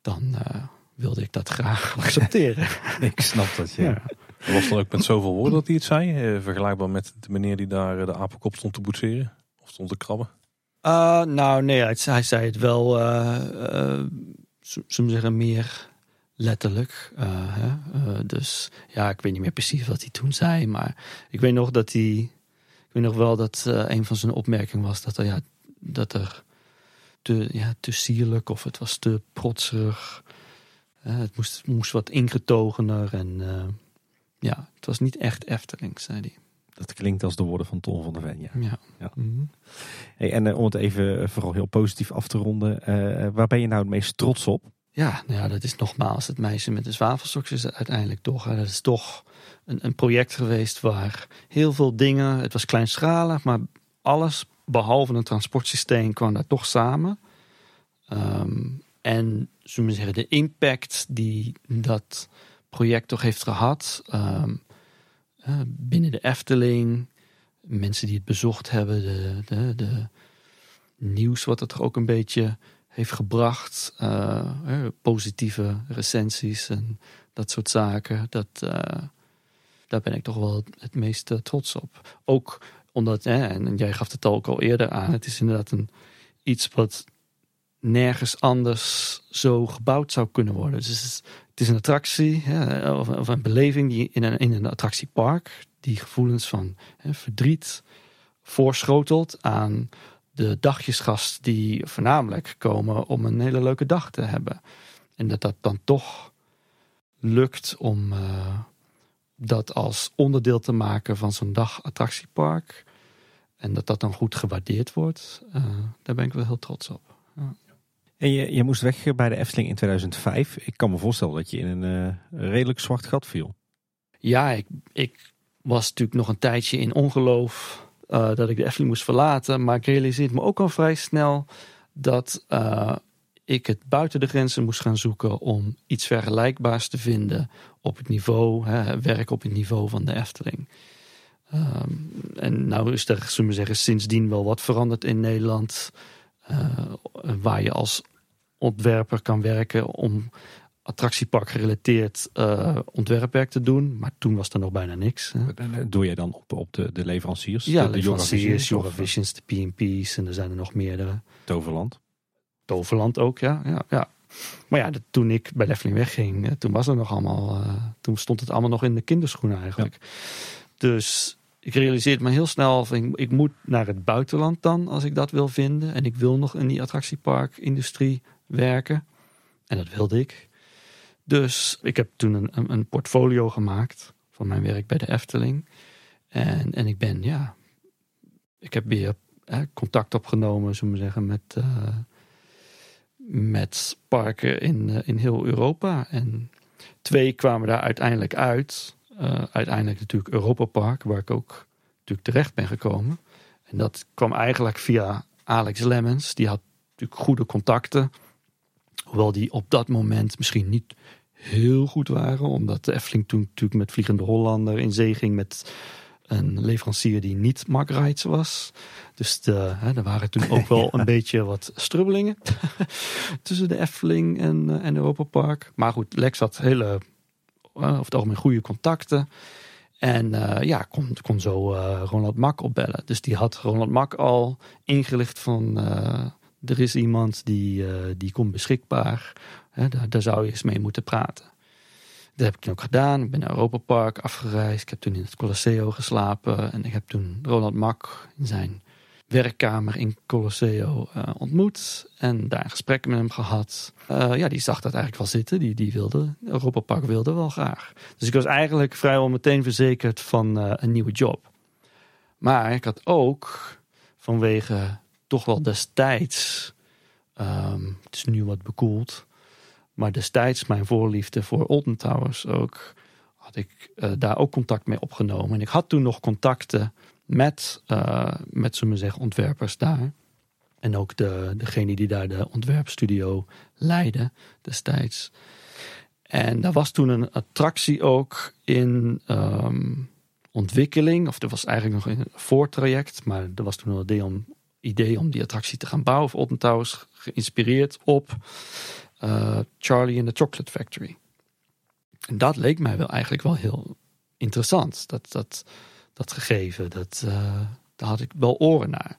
dan uh, wilde ik dat graag accepteren. ik snap dat, ja. ja. Was dan ook met zoveel woorden dat hij het zei? Uh, vergelijkbaar met de meneer die daar de apenkop stond te boetseren? Of stond te krabben? Uh, nou, nee, hij, zei het wel, uh, zeggen, meer letterlijk. Hè? dus ja, ik weet niet meer precies wat hij toen zei, maar ik weet nog dat hij, ik weet nog wel dat een van zijn opmerkingen was dat er, ja, dat er te, ja, te sierlijk of het was te protserig. het moest, moest wat ingetogener en ja, het was niet echt Efteling, zei hij. Dat klinkt als de woorden van Ton van der Ven. Ja. ja. ja. Mhm. hey, en uh, om het even eh, vooral heel positief af te ronden. Uh, waar ben je nou het meest trots op? Ja, nou ja, dat is nogmaals het meisje met de zwavelstokjes uiteindelijk toch. Dat is toch een, een project geweest waar heel veel dingen... Het was kleinschalig, maar alles behalve een transportsysteem kwam daar toch samen. Um, en zullen we zeggen, de impact die dat project toch heeft gehad... Um, eh, binnen de Efteling, mensen die het bezocht hebben, de, de, de nieuws wat het ook een beetje heeft gebracht, eh, eh, positieve recensies en dat soort zaken. Dat, eh, daar ben ik toch wel het meest eh, trots op. Ook omdat, en jij gaf het ook al eerder aan, het is inderdaad een, iets wat nergens anders zo gebouwd zou kunnen worden. Dus het is, het is een attractie of, een beleving die in een, in een attractiepark die gevoelens van hè, verdriet voorschotelt aan de dagjesgast die voornamelijk komen om een hele leuke dag te hebben. En dat dat dan toch lukt om eh, dat als onderdeel te maken van zo'n dag attractiepark. En dat dat dan goed gewaardeerd wordt. eh, daar ben ik wel heel trots op. En je, je moest weg bij de Efteling in 2005. Ik kan me voorstellen dat je in een eh, redelijk zwart gat viel. Ja, ik, ik was natuurlijk nog een tijdje in ongeloof eh, dat ik de Efteling moest verlaten. Maar ik realiseerde me ook al vrij snel dat eh, ik het buiten de grenzen moest gaan zoeken om iets vergelijkbaars te vinden op het niveau, hè, werk op het niveau van de Efteling. Ehm, en nou is er, zullen we zeggen, sindsdien wel wat veranderd in Nederland. Eh, waar je als ontwerper kan werken om attractiepark gerelateerd eh, ontwerpwerk te doen. Maar toen was er nog bijna niks. hè. Doe jij dan op, op de, de leveranciers? Ja, de, de leveranciers, Yoga de P&P's en er zijn er nog meerdere. Toverland. Toverland ook, ja. ja, ja. Maar ja, dat- toen ik bij Leffeling wegging, eh, toen was er nog allemaal, toen stond het allemaal nog in de kinderschoenen eigenlijk. Dus ik realiseerde me heel snel, van, ik, moet naar het buitenland dan, als ik dat wil vinden. En ik wil nog in die attractieparkindustrie werken. En dat wilde ik. Dus ik heb toen een, een, portfolio gemaakt van mijn werk bij de Efteling. En, en ik ben, ja, ik heb weer contact opgenomen, zullen we zeggen, met, eh, met parken in, eh, in heel Europa. En twee kwamen daar uiteindelijk uit. Eh, uiteindelijk natuurlijk Europa Park, waar ik ook natuurlijk terecht ben gekomen. En dat kwam eigenlijk via Alex Lemmens. Die had natuurlijk goede contacten. Hoewel die op dat moment misschien niet heel goed waren. Omdat de Efteling toen natuurlijk met Vliegende Hollander in zee ging met een leverancier die niet Mark was. Dus de, hè, er waren toen ook wel een beetje wat strubbelingen tussen de Efteling en, eh, en Europa Park. Maar goed, Lex had hele, over het algemeen goede contacten. En eh, ja, kon, kon zo eh, Ronald Mak opbellen. Dus die had Ronald Mak al ingelicht van... eh, er is iemand die, eh, die komt beschikbaar. Daar, daar zou je eens mee moeten praten. Dat heb ik toen ook gedaan. Ik ben naar Europa Park afgereisd. Ik heb toen in het Colosseo geslapen. En ik heb toen Ronald Mak in zijn werkkamer in Colosseo eh, ontmoet. En daar gesprekken met hem gehad. Eh, ja, die zag dat eigenlijk wel zitten. Die, die wilde, Europa Park wilde wel graag. Dus ik was eigenlijk vrijwel meteen verzekerd van eh, een nieuwe job. Maar ik had ook vanwege toch wel destijds, ehm, het is nu wat bekoeld, maar destijds mijn voorliefde voor Olden Towers ook, had ik daar ook contact mee opgenomen. En ik had toen nog contacten met, eh, met zullen zeggen, ontwerpers daar. En ook de, degene die daar de ontwerpstudio leidde destijds. En daar was toen een attractie ook in ehm, ontwikkeling. Of er was eigenlijk nog een voortraject. Maar er was toen al een idee om, die attractie te gaan bouwen. Alton Towers geïnspireerd op eh, Charlie and the Chocolate Factory. En dat leek mij wel eigenlijk wel heel interessant. Dat, dat, dat gegeven, dat, eh, daar had ik wel oren naar.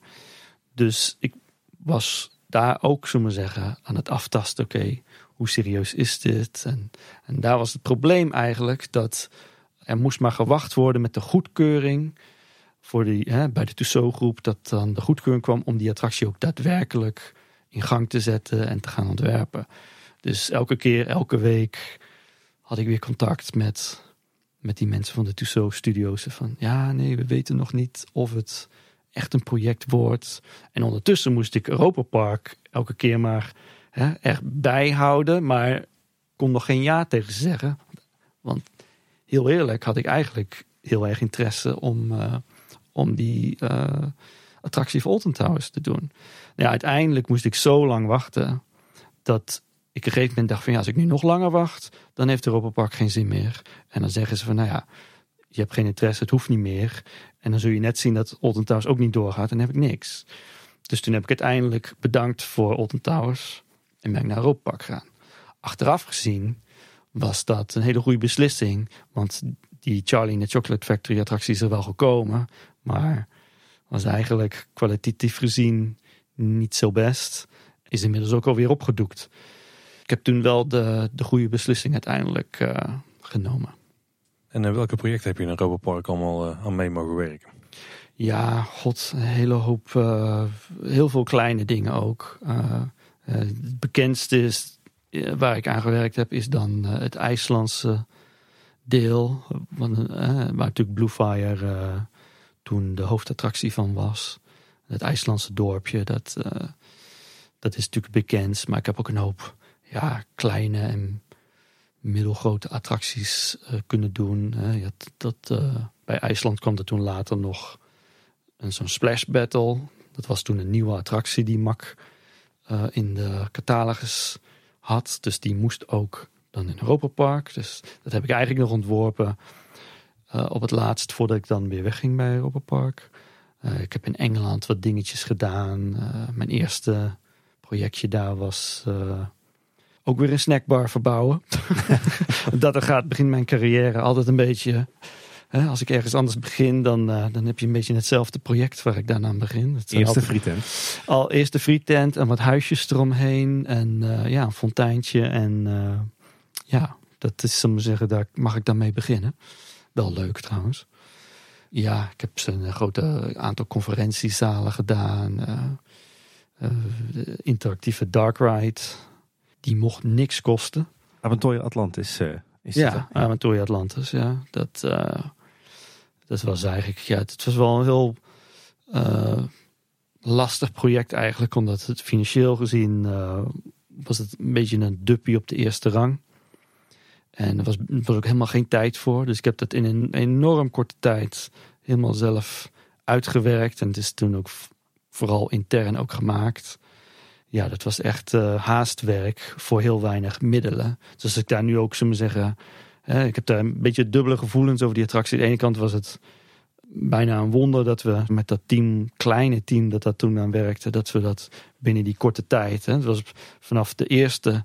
Dus ik was daar ook, zullen we zeggen, aan het aftasten. Oké, hoe serieus is dit? En, en daar was het probleem eigenlijk dat er moest maar gewacht worden met de goedkeuring voor die, hè, bij de Tussaud-groep, dat dan de goedkeuring kwam om die attractie ook daadwerkelijk in gang te zetten en te gaan ontwerpen. Dus elke keer, elke week had ik weer contact met, met die mensen van de Tussaud-studio's. Van ja, nee, we weten nog niet of het echt een project wordt. En ondertussen moest ik Europa Park elke keer maar hè, erbij houden, maar kon nog geen ja tegen ze zeggen. Want heel eerlijk had ik eigenlijk heel erg interesse om, eh, om die eh, attractie Alton Towers te doen. Nou ja, uiteindelijk moest ik zo lang wachten dat ik op een gegeven moment dacht van ja, als ik nu nog langer wacht, dan heeft Europa Park geen zin meer. En dan zeggen ze van nou ja, je hebt geen interesse, het hoeft niet meer. En dan zul je net zien dat Alton Towers ook niet doorgaat en dan heb ik niks. Dus toen heb ik uiteindelijk bedankt voor Alton Towers en ben ik naar Europa Park gegaan. Achteraf gezien was dat een hele goede beslissing, want die Charlie in de Chocolate Factory attractie is er wel gekomen, maar was eigenlijk kwalitatief gezien niet zo best. Is inmiddels ook alweer opgedoekt. Ik heb toen wel de, de goede beslissing uiteindelijk uh, genomen. En in welke projecten heb je in Europa Park allemaal uh, aan mee mogen werken? Ja, god, een hele hoop, heel veel kleine dingen ook. het bekendste is, waar ik aan gewerkt heb, is dan het IJslandse deel. waar natuurlijk Bluefire toen de hoofdattractie van was. Het IJslandse dorpje, dat, dat is natuurlijk bekend. Maar ik heb ook een hoop ja, kleine en middelgrote attracties uh, kunnen doen. Dat, uh, bij IJsland kwam er toen later nog zo'n splash battle. Dat was toen een nieuwe attractie die Mac in de catalogus had. Dus die moest ook dan in Europa Park. Dus dat heb ik eigenlijk nog ontworpen op het laatst voordat ik dan weer wegging bij Europa Park. ik heb in Engeland wat dingetjes gedaan. mijn eerste projectje daar was ook weer een snackbar verbouwen. dat er gaat, begint mijn carrière altijd een beetje. Hè, als ik ergens anders begin, dan, uh, dan heb je een beetje hetzelfde project waar ik daarna aan begin. Eerste frietent. Al eerste frietent en wat huisjes eromheen. En uh, ja, een fonteintje. En uh, ja, dat is, zullen we zeggen, daar mag ik dan mee beginnen. Wel leuk trouwens. Ja, ik heb een grote aantal conferentiezalen gedaan. interactieve dark ride die mocht niks kosten. Aventoria Atlantis uh, is Ja, Aventoria Atlantis, ja. Dat, uh, dat was eigenlijk, ja, het was wel een heel uh, lastig project eigenlijk. Omdat het financieel gezien was het een beetje een duppie op de eerste rang. En er was, er was ook helemaal geen tijd voor. Dus ik heb dat in een enorm korte tijd helemaal zelf uitgewerkt. En het is toen ook vooral intern ook gemaakt ja, dat was echt uh, haastwerk voor heel weinig middelen. Dus als ik daar nu ook, zullen zeggen, hè, ik heb daar een beetje dubbele gevoelens over die attractie. Aan de ene kant was het bijna een wonder dat we met dat team, kleine team dat dat toen aan werkte, dat we dat binnen die korte tijd, hè, het was vanaf de eerste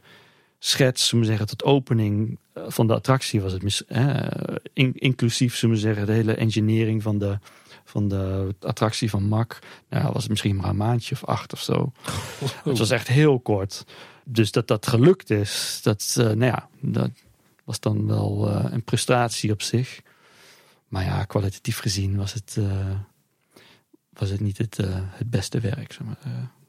schets, zullen zeggen, tot opening eh, van de attractie was het inclusief, zullen zeggen, de hele engineering van de van de attractie van Mac. Nou, was het misschien maar een maandje of acht of zo. Het was echt heel kort. Dus dat dat gelukt is, dat, uh, nou ja, dat was dan wel uh, een prestatie op zich. Maar ja, kwalitatief gezien was het, uh, was het niet het, het beste werk. Zeg maar,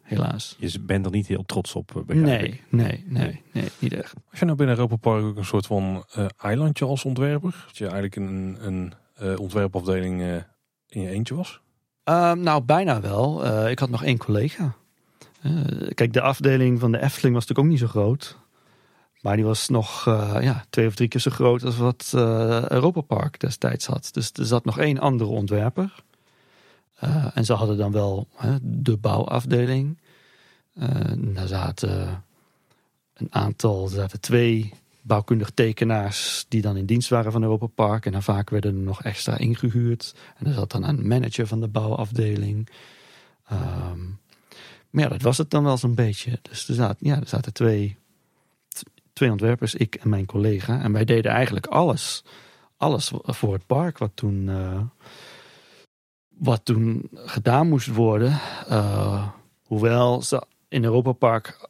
helaas. Je bent er niet heel trots op, nee, nee, nee, nee, niet echt. Als je nou binnen Europa Park ook een soort van eilandje als ontwerper? Dat je eigenlijk een, een ontwerpafdeling in je eentje was? Ehm, nou, bijna wel. Uh, ik had nog één collega. Uh, kijk, de afdeling van de Efteling was natuurlijk ook niet zo groot. Maar die was nog uh, ja, twee of drie keer zo groot als wat Europa Park destijds had. Dus er zat nog één andere ontwerper. en ze hadden dan wel de bouwafdeling. daar zaten een aantal, er zaten twee bouwkundig tekenaars die dan in dienst waren van Europa Park. En dan vaak werden er nog extra ingehuurd. En er zat dan een manager van de bouwafdeling. Um, maar ja, dat was het dan wel zo'n beetje. Dus er zaten, ja, er zaten twee, twee ontwerpers, ik en mijn collega. En wij deden eigenlijk alles. Alles voor het park wat toen, uh, wat toen gedaan moest worden. Uh, hoewel ze in Europa Park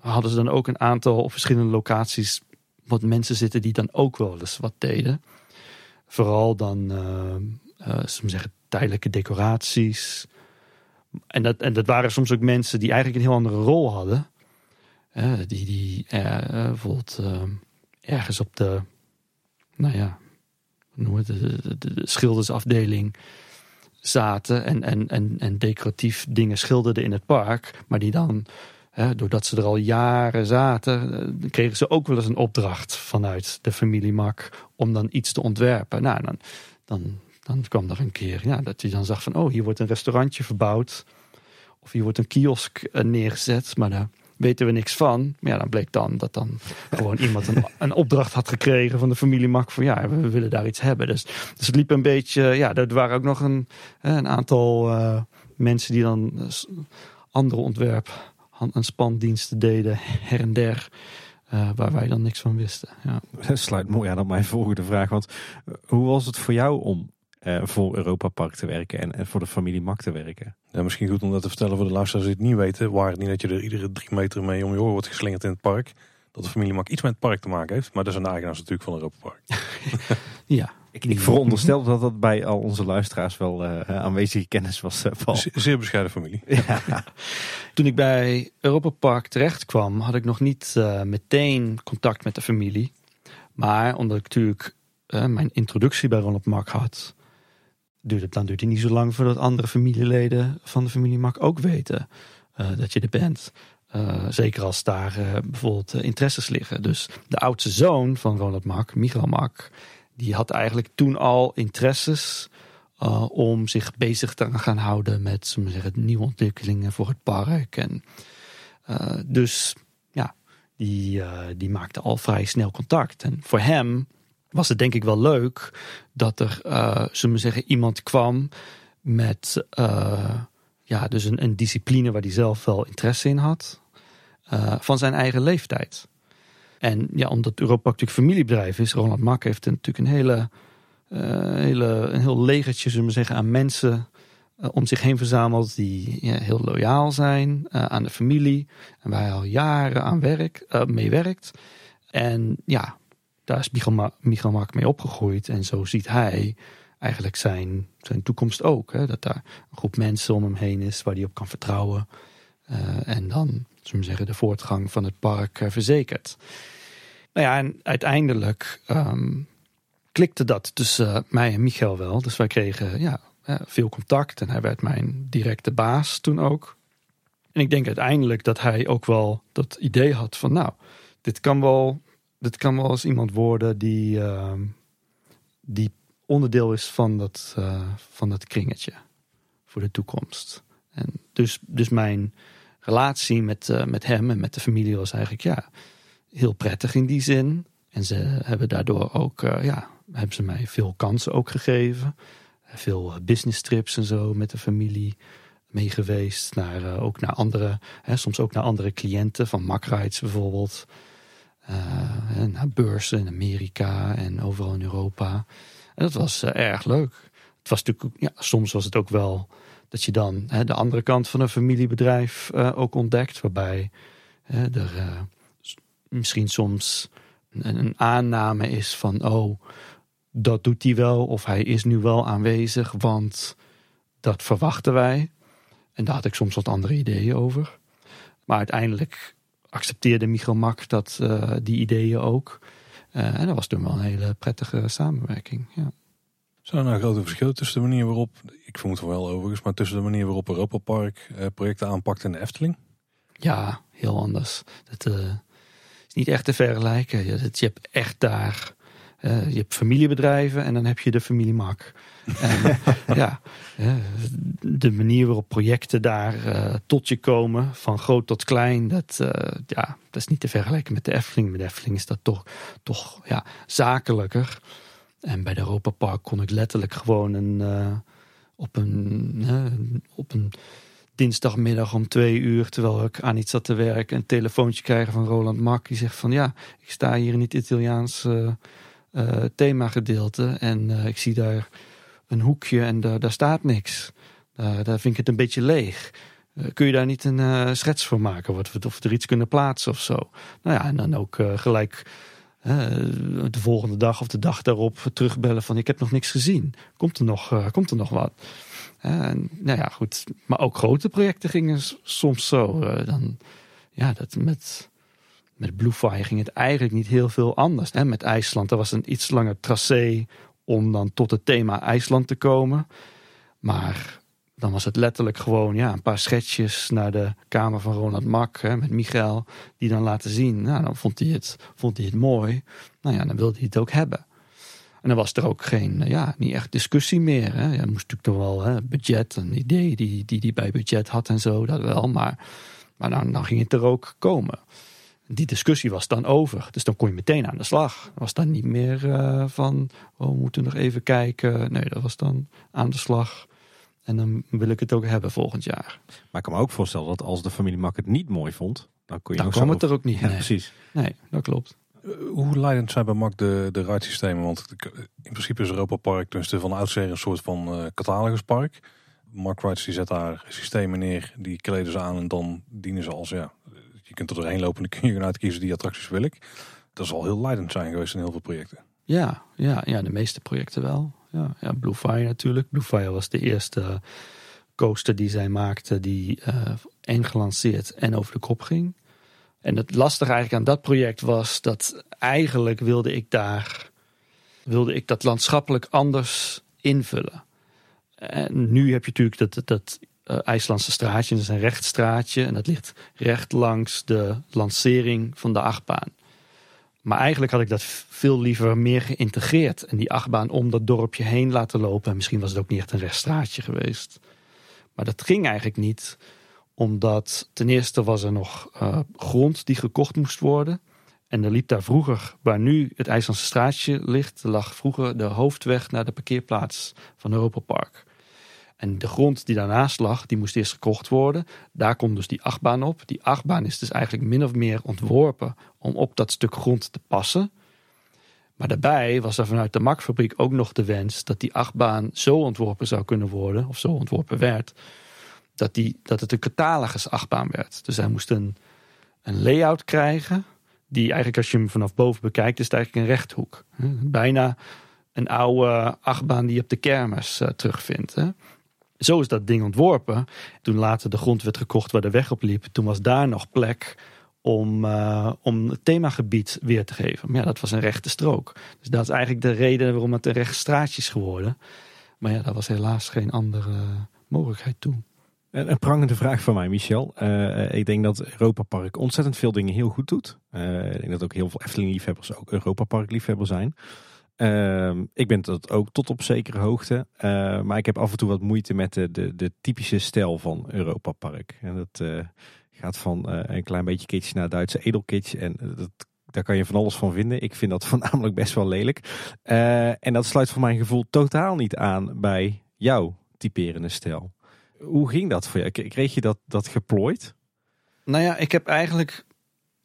hadden ze dan ook een aantal verschillende locaties wat mensen zitten die dan ook wel eens wat deden. Vooral dan, uh, zeggen, tijdelijke decoraties. En dat, en dat waren soms ook mensen die eigenlijk een heel andere rol hadden. Uh, die die bijvoorbeeld ergens op de, nou ja, noem het, de, schildersafdeling zaten en, en, en, en decoratief dingen schilderden in het park. Maar die dan doordat ze er al jaren zaten, eh, kregen ze ook wel eens een opdracht vanuit de familie Mak om dan iets te ontwerpen. Nou, dan, dan, dan kwam er een keer ja, dat je dan zag van, oh, hier wordt een restaurantje verbouwd. Of hier wordt een kiosk eh, neergezet. Maar daar weten we niks van. Maar ja, dan bleek dan dat dan gewoon iemand een, een opdracht had gekregen van de familie Mak. Van ja, we, willen daar iets hebben. Dus, dus het liep een beetje, ja, er waren ook nog een, een aantal uh, mensen die dan andere ontwerp en spandiensten deden her en der. Uh, waar wij dan niks van wisten. Ja. Dat sluit mooi aan op mijn volgende vraag. Want hoe was het voor jou om uh, voor Europa Park te werken en, en, voor de familie Mak te werken. Ja, misschien goed om dat te vertellen voor de luisteraars die het niet weten. Waar het niet dat je er iedere drie meter mee om je oor wordt geslingerd in het park. Dat de familie Mak iets met het park te maken heeft. Maar dat zijn de eigenaars natuurlijk van Europa Park. ja. Ik, ik veronderstel dat dat bij al onze luisteraars wel uh, aanwezige kennis was. Uh, Paul. Zeer bescheiden familie. Ja. Toen ik bij Europa Park terecht kwam, had ik nog niet uh, meteen contact met de familie. Maar omdat ik natuurlijk mijn introductie bij Ronald Mark had, duurt het, dan duurt het niet zo lang voordat andere familieleden van de familie Mak ook weten uh, dat je er bent. Uh, zeker als daar uh, bijvoorbeeld interesses liggen. Dus de oudste zoon van Ronald Mak, Michael Mak, die had eigenlijk toen al interesses om zich bezig te gaan houden met zeggen, nieuwe ontwikkelingen voor het park. En, dus ja, die, die maakte al vrij snel contact. En voor hem was het denk ik wel leuk dat er, zullen we zeggen, iemand kwam met ja, dus een, een, discipline waar hij zelf wel interesse in had, van zijn eigen leeftijd. En ja, omdat Europa natuurlijk familiebedrijf is, Ronald Mak heeft natuurlijk een hele, hele een heel legertje, zullen we zeggen, aan mensen om zich heen verzameld die ja, heel loyaal zijn aan de familie en waar hij al jaren aan werk, mee werkt. En ja, daar is Michael, Mark mee opgegroeid. En zo ziet hij eigenlijk zijn, zijn toekomst ook. Hè? Dat daar een groep mensen om hem heen is waar hij op kan vertrouwen. Uh, en dan, zullen we zeggen, de voortgang van het park uh, verzekert. Nou ja, en uiteindelijk um, klikte dat tussen uh, mij en Michael wel. Dus wij kregen ja, veel contact en hij werd mijn directe baas toen ook. En ik denk uiteindelijk dat hij ook wel dat idee had van nou, dit kan wel dit kan wel eens iemand worden die, uh, die onderdeel is van dat, van dat kringetje voor de toekomst. En dus, dus mijn relatie met, uh, met hem en met de familie was eigenlijk ja, heel prettig in die zin. En ze hebben daardoor ook, uh, ja, hebben ze mij veel kansen ook gegeven. Veel business trips en zo met de familie mee geweest. Naar, ook naar andere, hè, soms ook naar andere cliënten van Macrides bijvoorbeeld. Uh, naar beurzen in Amerika en overal in Europa. En dat was erg leuk. Het was natuurlijk, ja, soms was het ook wel dat je dan hè, de andere kant van een familiebedrijf uh, ook ontdekt. Waarbij er misschien soms een, aanname is van, oh, dat doet hij wel. Of hij is nu wel aanwezig, want dat verwachten wij. En daar had ik soms wat andere ideeën over. Maar uiteindelijk accepteerde Michael Mak dat, uh, die ideeën ook. En dat was toen wel een hele prettige samenwerking. Ja. Zijn er nou grote verschillen tussen de manier waarop, ik vermoed wel overigens, maar tussen de manier waarop Europa Park uh, projecten aanpakt en de Efteling? Ja, heel anders. Dat is niet echt te vergelijken. Je, je hebt echt daar uh, je hebt familiebedrijven en dan heb je de familie Mak. en, ja, de manier waarop projecten daar uh, tot je komen, van groot tot klein, dat, ja, dat is niet te vergelijken met de Efteling. Met de Efteling is dat toch, toch ja, zakelijker. En bij de Europa Park kon ik letterlijk gewoon een, op, een, op een dinsdagmiddag om twee uur, terwijl ik aan iets zat te werken, een telefoontje krijgen van Roland Mak. Die zegt van ja, ik sta hier in het Italiaans uh, themagedeelte. En ik zie daar een hoekje en daar, daar staat niks. daar vind ik het een beetje leeg. Kun je daar niet een schets voor maken? Of we, of we er iets kunnen plaatsen of zo? Nou ja, en dan ook gelijk de volgende dag of de dag daarop terugbellen van ik heb nog niks gezien. Komt er nog, komt er nog wat? Nou ja, goed. Maar ook grote projecten gingen soms zo. dan, ja, dat met met Bluefire ging het eigenlijk niet heel veel anders. Hè? Met IJsland, er was een iets langer tracé om dan tot het thema IJsland te komen. Maar dan was het letterlijk gewoon ja, een paar schetsjes naar de kamer van Ronald Mak hè, met Michael. Die dan laten zien. Nou, dan vond hij, het, vond hij het mooi. Nou ja, dan wilde hij het ook hebben. En dan was er ook geen, ja, niet echt discussie meer. Hè. Ja, moest natuurlijk toch wel hè, budget, een idee die, die die bij budget had en zo, dat wel. Maar Maar dan, dan ging het er ook komen. Die discussie was dan over. Dus dan kon je meteen aan de slag. Was dan niet meer uh, van, oh, we moeten nog even kijken. Nee, dat was dan aan de slag. En dan wil ik het ook hebben volgend jaar. Maar ik kan me ook voorstellen dat als de familie Mak het niet mooi vond, dan kon je dan kwam het er ook niet. Ja, precies. Nee, dat klopt. Eh, hoe leidend zijn bij Mak de, de ruitsystemen? Want in principe is Europa Park dus van oudsher een soort van uh, cataloguspark. Mark Rights die zet daar systemen neer, die kleden ze aan en dan dienen ze als ja. Je kunt er doorheen lopen en dan kun je gaan uitkiezen die attracties wil ik. Dat zal heel leidend zijn geweest in heel veel projecten. Ja, ja, ja de meeste projecten wel. Ja, ja, Blue Fire natuurlijk. Blue Fire was de eerste coaster die zij maakte die en gelanceerd en over de kop ging. En het lastige eigenlijk aan dat project was dat eigenlijk wilde ik daar wilde ik dat landschappelijk anders invullen. En nu heb je natuurlijk dat, dat uh, IJslandse straatje, dat is een rechtstraatje en dat ligt recht langs de lancering van de achtbaan. Maar eigenlijk had ik dat veel liever meer geïntegreerd. En die achtbaan om dat dorpje heen laten lopen. En misschien was het ook niet echt een rechtstraatje geweest. Maar dat ging eigenlijk niet. Omdat ten eerste was er nog uh, grond die gekocht moest worden. En er liep daar vroeger, waar nu het IJslandse straatje ligt, lag vroeger de hoofdweg naar de parkeerplaats van Europa Park. En de grond die daarnaast lag, die moest eerst gekocht worden. Daar komt dus die achtbaan op. Die achtbaan is dus eigenlijk min of meer ontworpen om op dat stuk grond te passen. Maar daarbij was er vanuit de makfabriek ook nog de wens dat die achtbaan zo ontworpen zou kunnen worden, of zo ontworpen werd, dat, die, dat het een catalogus achtbaan werd. Dus hij moest een, een layout krijgen, die eigenlijk als je hem vanaf boven bekijkt, is het eigenlijk een rechthoek. Bijna een oude achtbaan die je op de kermis uh, terugvindt. Zo is dat ding ontworpen. Toen later de grond werd gekocht waar de weg op liep, toen was daar nog plek om, uh, om het themagebied weer te geven. Maar ja, dat was een rechte strook. Dus dat is eigenlijk de reden waarom het een recht straatje is geworden. Maar ja, daar was helaas geen andere mogelijkheid toe. Een prangende vraag van mij, Michel. Uh, ik denk dat Europa Park ontzettend veel dingen heel goed doet. Uh, ik denk dat ook heel veel Efteling-liefhebbers ook Europa Park-liefhebber zijn. Uh, ik ben dat ook tot op zekere hoogte. Uh, maar ik heb af en toe wat moeite met de, de, de typische stijl van Europa Park. En dat uh, gaat van uh, een klein beetje kitsch naar Duitse edelkitsch. En dat, daar kan je van alles van vinden. Ik vind dat voornamelijk best wel lelijk. en dat sluit voor mijn gevoel totaal niet aan bij jouw typerende stijl. Hoe ging dat voor je? Kreeg je dat, dat geplooid? Nou ja, ik heb eigenlijk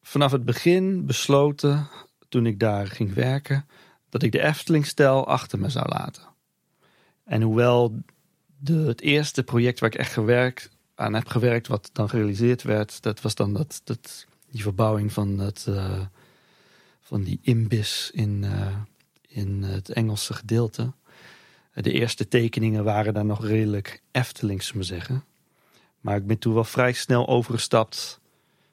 vanaf het begin besloten, toen ik daar ging werken dat ik de Eftelingstijl achter me zou laten. En hoewel de, het eerste project waar ik echt gewerkt, aan heb gewerkt, wat dan gerealiseerd werd, dat was dan dat, die verbouwing van, dat, uh, van die imbis in, uh, in het Engelse gedeelte. De eerste tekeningen waren dan nog redelijk Efteling, zullen we zeggen. Maar ik ben toen wel vrij snel overgestapt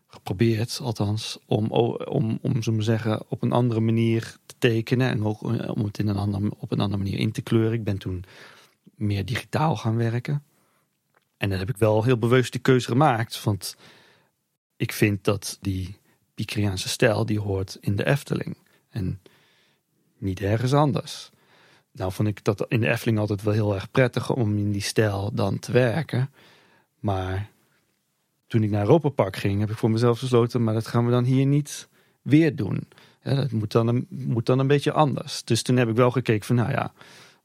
geprobeerd, althans, om, om, om zo maar zeggen, op een andere manier tekenen en ook eh, om het in een ander, op een andere manier in te kleuren. Ik ben toen meer digitaal gaan werken. En dan heb ik wel heel bewust die keuze gemaakt, want ik vind dat die Picriaanse stijl, die hoort in de Efteling en niet ergens anders. Nou vond ik dat in de Efteling altijd wel heel erg prettig om in die stijl dan te werken. Maar toen ik naar Europa ging, heb ik voor mezelf besloten, maar dat gaan we dan hier niet weer doen. Ja, dat moet dan, een, moet dan een beetje anders. Dus toen heb ik wel gekeken van, nou ja,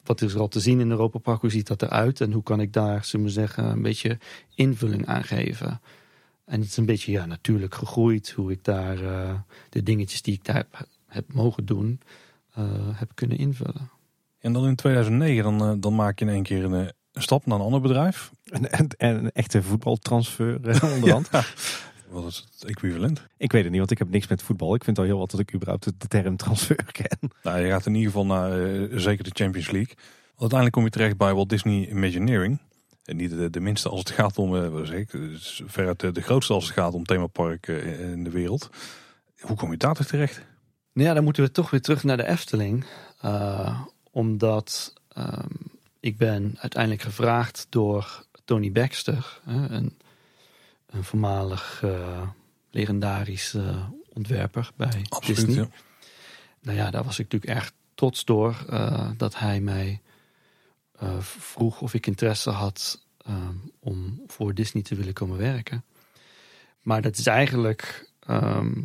wat is er al te zien in Europa Park? Hoe ziet dat eruit? En hoe kan ik daar, zullen we zeggen, een beetje invulling aan geven? En het is een beetje ja, natuurlijk gegroeid hoe ik daar uh, de dingetjes die ik daar heb, heb mogen doen, uh, heb kunnen invullen. En dan in 2009, dan, uh, dan maak je in één keer een, een stap naar een ander bedrijf. En, en, en een echte voetbaltransfer eh, onderhand. ja. Wat is het equivalent? Ik weet het niet, want ik heb niks met voetbal. Ik vind het al heel wat dat ik überhaupt de, term transfer ken. Nou, je gaat in ieder geval naar uh, zeker de Champions League. Uiteindelijk kom je terecht bij Walt Disney Imagineering. En niet de, de minste als het gaat om, uh, wat zeg ik, veruit de, de grootste als het gaat om themapark uh, in de wereld. Hoe kom je daar terecht? Nou ja, dan moeten we toch weer terug naar de Efteling. omdat um, ik ben uiteindelijk gevraagd door Tony Baxter, een, een voormalig uh, legendarisch uh, ontwerper bij Absoluut, Disney. Ja. Nou ja, daar was ik natuurlijk erg trots door uh, dat hij mij vroeg of ik interesse had om voor Disney te willen komen werken. Maar dat is eigenlijk ehm,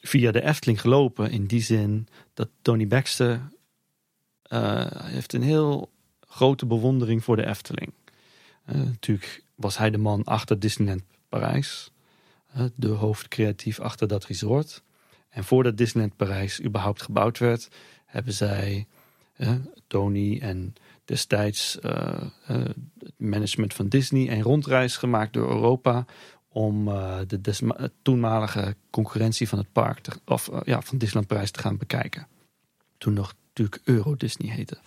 via de Efteling gelopen. In die zin dat Tony Baxter uh, heeft een heel grote bewondering voor de Efteling. Uh, natuurlijk was hij de man achter Disneyland Parijs. De hoofdcreatief achter dat resort. En voordat Disneyland Parijs überhaupt gebouwd werd, hebben zij, Tony en destijds het management van Disney, een rondreis gemaakt door Europa om de toenmalige concurrentie van het park, of ja, van Disneyland Parijs te gaan bekijken. Toen nog natuurlijk Euro Disney heette.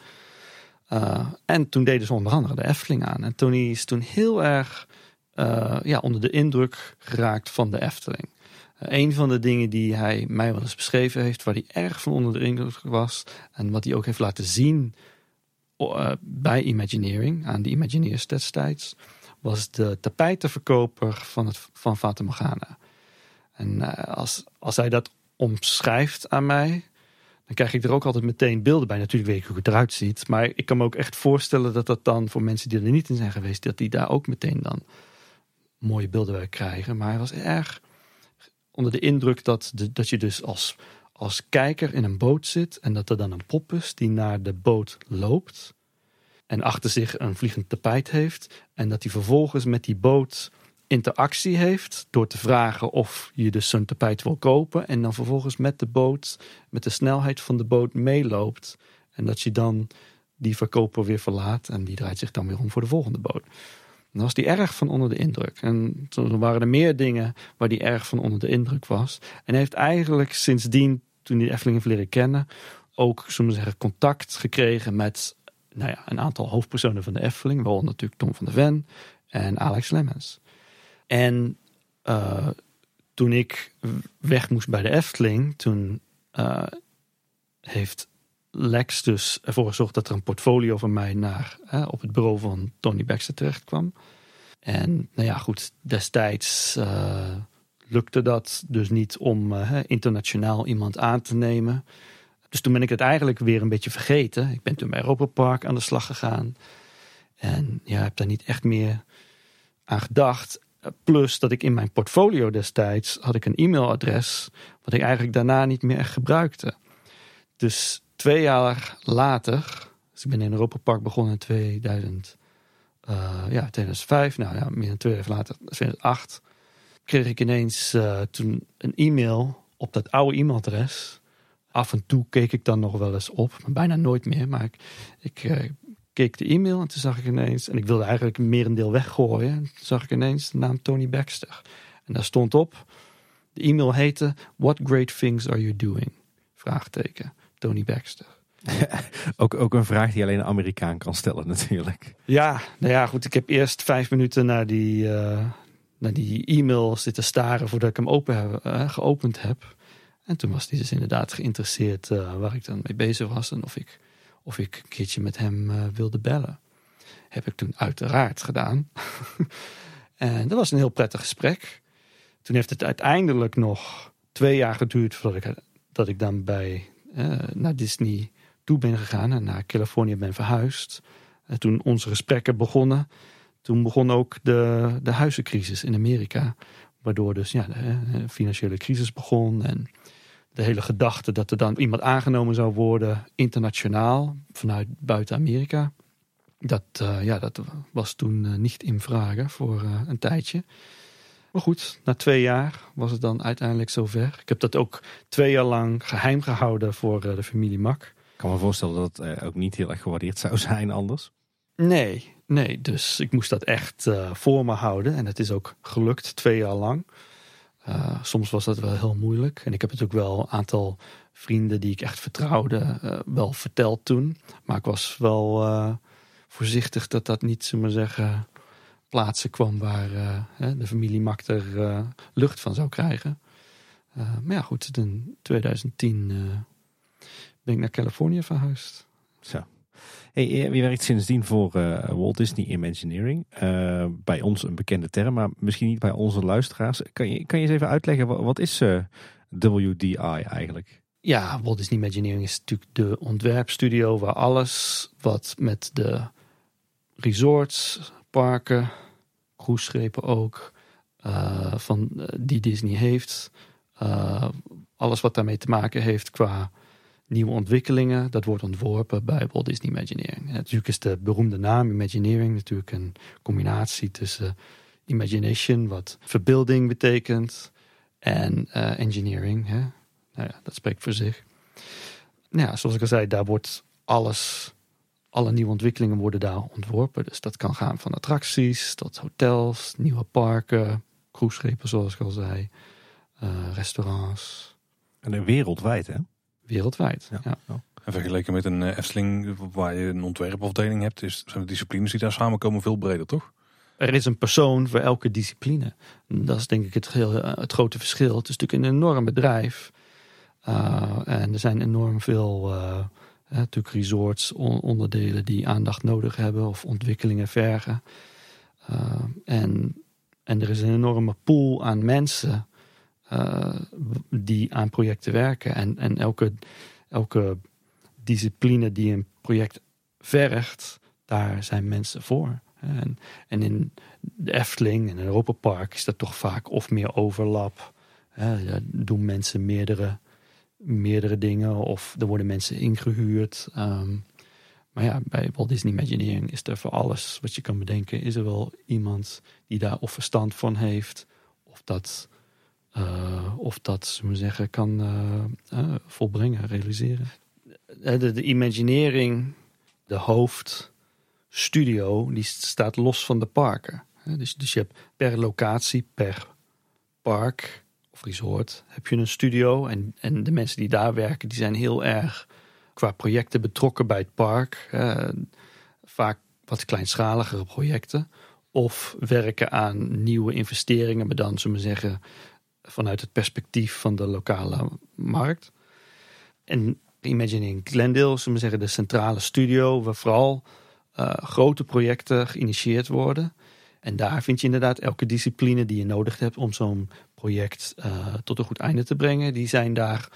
Uh, en toen deden ze onder andere de Efteling aan. En Tony is toen heel erg uh, ja, onder de indruk geraakt van de Efteling. Uh, een van de dingen die hij mij wel eens beschreven heeft, waar hij erg van onder de indruk was. En wat hij ook heeft laten zien bij Imagineering, aan de Imagineers destijds, was de tapijtenverkoper van, het, van Fata. En als, als hij dat omschrijft aan mij, dan krijg ik er ook altijd meteen beelden bij. Natuurlijk weet ik hoe het eruit ziet. Maar ik kan me ook echt voorstellen dat dat dan voor mensen die er niet in zijn geweest, dat die daar ook meteen dan mooie beelden bij krijgen. Maar hij was erg onder de indruk dat, dat je dus als, als kijker in een boot zit en dat er dan een pop is die naar de boot loopt. En achter zich een vliegend tapijt heeft. En dat hij vervolgens met die boot interactie heeft door te vragen of je dus zo'n tapijt wil kopen en dan vervolgens met de boot, met de snelheid van de boot meeloopt en dat je dan die verkoper weer verlaat en die draait zich dan weer om voor de volgende boot. Dan was die erg van onder de indruk. En toen waren er meer dingen waar die erg van onder de indruk was. En heeft eigenlijk sindsdien, toen die Efteling heeft leren kennen, ook, zullen zeggen, contact gekregen met nou ja, een aantal hoofdpersonen van de Efteling. Waaronder natuurlijk Tom van der Ven en Alex Lemmens. En uh, toen ik weg moest bij de Efteling, toen uh, heeft Lex dus ervoor gezorgd dat er een portfolio van mij naar, op het bureau van Tony Baxter terecht kwam. En nou ja, goed, destijds lukte dat dus niet om internationaal iemand aan te nemen. Dus toen ben ik het eigenlijk weer een beetje vergeten. Ik ben toen bij Europa Park aan de slag gegaan. En ja, heb daar niet echt meer aan gedacht. Plus dat ik in mijn portfolio destijds had ik een e-mailadres wat ik eigenlijk daarna niet meer echt gebruikte. Dus twee jaar later, dus ik ben in Europa Park begonnen in 2000, uh, ja, 2005, nou ja, meer dan twee jaar later, 2008, kreeg ik ineens uh, toen een e-mail op dat oude e-mailadres. Af en toe keek ik dan nog wel eens op, maar bijna nooit meer. Maar ik, ik uh, keek de e-mail en toen zag ik ineens, en ik wilde eigenlijk een merendeel weggooien, en toen zag ik ineens de naam Tony Baxter. En daar stond op, de e-mail heette What Great Things Are You Doing? Vraagteken, Tony Baxter. ook, ook een vraag die alleen een Amerikaan kan stellen natuurlijk. Ja, nou ja, goed. Ik heb eerst vijf minuten naar die, uh, naar die e-mail zitten staren voordat ik hem open heb, uh, geopend heb. En toen was hij dus inderdaad geïnteresseerd uh, waar ik dan mee bezig was en of ik of ik een keertje met hem uh, wilde bellen. Heb ik toen uiteraard gedaan. en dat was een heel prettig gesprek. Toen heeft het uiteindelijk nog twee jaar geduurd voordat ik, dat ik dan bij, uh, naar Disney toe ben gegaan en naar Californië ben verhuisd. En toen onze gesprekken begonnen, toen begon ook de, de huizencrisis in Amerika. Waardoor dus ja, de financiële crisis begon en de hele gedachte dat er dan iemand aangenomen zou worden internationaal vanuit buiten Amerika. Dat, uh, ja, dat was toen uh, niet in vragen voor uh, een tijdje. Maar goed, na twee jaar was het dan uiteindelijk zover. Ik heb dat ook twee jaar lang geheim gehouden voor de familie Mak. Ik kan me voorstellen dat het ook niet heel erg gewaardeerd zou zijn anders. Nee, nee. Dus ik moest dat echt voor me houden. En het is ook gelukt twee jaar lang. Uh, soms was dat wel heel moeilijk. En ik heb natuurlijk wel een aantal vrienden die ik echt vertrouwde, uh, wel verteld toen. Maar ik was wel uh, voorzichtig dat dat niet, zullen we zeggen, plaatsen kwam waar de familie Mak er lucht van zou krijgen. maar ja, goed, in 2010 ben ik naar Californië verhuisd. Zo. Hey, je werkt sindsdien voor uh, Walt Disney Imagineering. Uh, bij ons een bekende term, maar misschien niet bij onze luisteraars. Kan je, kan je eens even uitleggen, wat, is WDI eigenlijk? Ja, Walt Disney Imagineering is natuurlijk de ontwerpstudio waar alles wat met de resorts, parken, cruiseschepen ook, van, die Disney heeft. alles wat daarmee te maken heeft qua nieuwe ontwikkelingen, dat wordt ontworpen bij Walt Disney Imagineering. Natuurlijk is de beroemde naam Imagineering natuurlijk een combinatie tussen imagination, wat verbeelding betekent, en uh, engineering. Hè? Nou ja, dat spreekt voor zich. Nou ja, zoals ik al zei, daar wordt alles, alle nieuwe ontwikkelingen worden daar ontworpen. Dus dat kan gaan van attracties tot hotels, nieuwe parken, cruiseschepen zoals ik al zei, uh, restaurants. En wereldwijd hè? Wereldwijd, ja. En vergeleken met een eh, Efteling waar je een ontwerpafdeling hebt, is, zijn de disciplines die daar samenkomen veel breder, toch? Er is een persoon voor elke discipline. Dat is denk ik het, heel, eh, het grote verschil. Het is natuurlijk een enorm bedrijf. Uh, en er zijn enorm veel uh, natuurlijk resorts, onderdelen die aandacht nodig hebben of ontwikkelingen vergen. Uh, en, en er is een enorme pool aan mensen die aan projecten werken. En, en elke, elke discipline die een project vergt, daar zijn mensen voor. En, en in de Efteling en Europa Park is dat toch vaak of meer overlap. Hè, doen mensen meerdere, meerdere dingen of er worden mensen ingehuurd. Um, maar ja, bij Walt Disney Imagineering is er voor alles wat je kan bedenken, is er wel iemand die daar of verstand van heeft, of dat, uh, of dat we zeggen, kan uh, uh, volbrengen, realiseren. De, de Imagineering, de hoofd studio die staat los van de parken. Dus, dus je hebt per locatie, per park of resort heb je een studio. En, en de mensen die daar werken, die zijn heel erg qua projecten betrokken bij het park. vaak wat kleinschaligere projecten. Of werken aan nieuwe investeringen, maar dan zullen we zeggen vanuit het perspectief van de lokale markt. En Imagining Glendale, zullen we zeggen, de centrale studio, waar vooral uh, grote projecten geïnitieerd worden. En daar vind je inderdaad elke discipline die je nodig hebt om zo'n project uh, tot een goed einde te brengen. Die zijn daar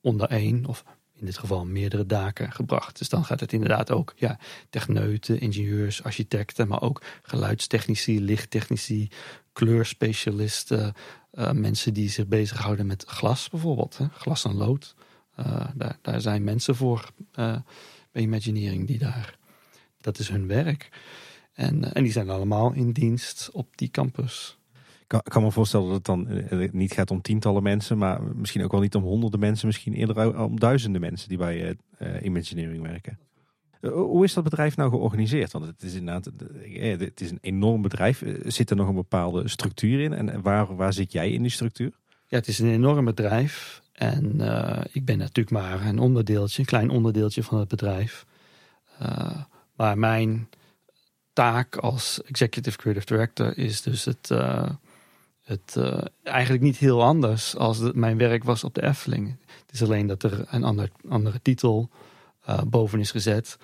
onder één of in dit geval meerdere daken gebracht. Dus dan gaat het inderdaad ook ja, techneuten, ingenieurs, architecten, maar ook geluidstechnici, lichttechnici, kleurspecialisten, uh, mensen die zich bezighouden met glas bijvoorbeeld, hè, glas en lood. Uh, daar, daar zijn mensen voor bij Imagineering die daar dat is hun werk. En, eh, en die zijn allemaal in dienst op die campus. Ik kan, me voorstellen dat het dan eh, niet gaat om tientallen mensen, maar misschien ook wel niet om honderden mensen, misschien eerder om duizenden mensen die bij Imagineering werken. Hoe is dat bedrijf nou georganiseerd? Want het is inderdaad het is een enorm bedrijf. Zit er nog een bepaalde structuur in? En waar, waar zit jij in die structuur? Ja, het is een enorm bedrijf. En ik ben natuurlijk maar een onderdeeltje, een klein onderdeeltje van het bedrijf. Maar mijn taak als executive creative director is dus het, het eigenlijk niet heel anders als mijn werk was op de Efteling. Het is alleen dat er een ander, andere titel boven is gezet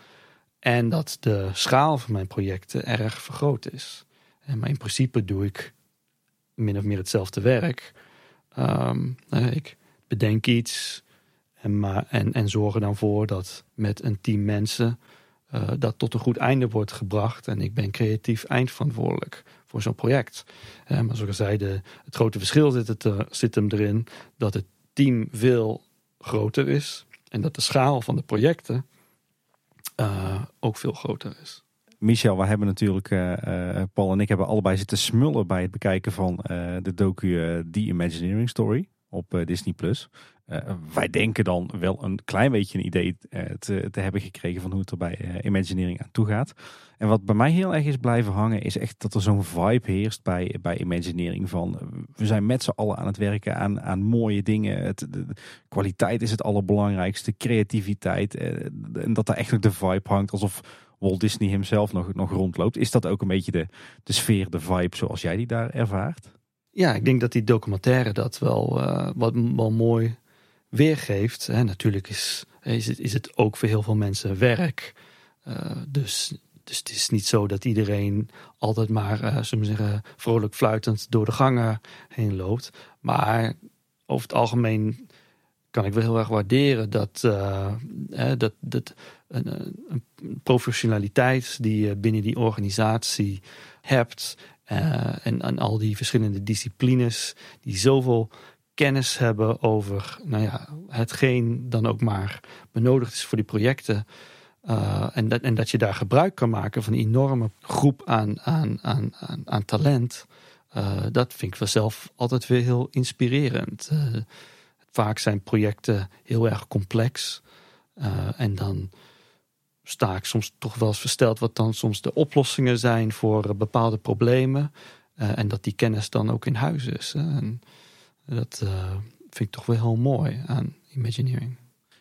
en dat de schaal van mijn projecten erg vergroot is. En, maar in principe doe ik min of meer hetzelfde werk. Um, ik bedenk iets en, maar, en, en zorg er dan voor dat met een team mensen uh, dat tot een goed einde wordt gebracht. En ik ben creatief eindverantwoordelijk voor zo'n project. Maar zoals ik zei, de, het grote verschil zit, het, zit hem erin dat het team veel groter is. En dat de schaal van de projecten ook veel groter is. Michel, we hebben natuurlijk, Paul en ik hebben allebei zitten smullen bij het bekijken van de docu The Imagineering Story op Disney+. Plus. Uh, wij denken dan wel een klein beetje een idee uh, te, te, hebben gekregen van hoe het er bij uh, Imagineering aan toe gaat. En wat bij mij heel erg is blijven hangen, is echt dat er zo'n vibe heerst bij, bij Imagineering. Van we zijn met z'n allen aan het werken aan, aan mooie dingen. Het, de, kwaliteit is het allerbelangrijkste, creativiteit. en dat daar echt ook de vibe hangt alsof Walt Disney hemzelf nog, nog rondloopt. Is dat ook een beetje de, de sfeer, de vibe zoals jij die daar ervaart? Ja, ik denk dat die documentaire dat wel, wat, wel mooi weergeeft. Hè, natuurlijk is, is, het, is het ook voor heel veel mensen werk. Uh, dus, dus het is niet zo dat iedereen altijd maar, zullen we zeggen, vrolijk fluitend door de gangen heen loopt. Maar over het algemeen kan ik wel heel erg waarderen dat, uh, dat, dat een, een, professionaliteit die je binnen die organisatie hebt. En, en al die verschillende disciplines die zoveel kennis hebben over nou ja, hetgeen dan ook maar benodigd is voor die projecten. Uh, en, dat, en dat je daar gebruik kan maken van een enorme groep aan, aan, aan, aan, talent. Uh, dat vind ik wel zelf altijd weer heel inspirerend. Uh, vaak zijn projecten heel erg complex. en dan sta ik soms toch wel eens versteld wat dan soms de oplossingen zijn voor bepaalde problemen. en dat die kennis dan ook in huis is. En dat vind ik toch wel heel mooi aan Imagineering.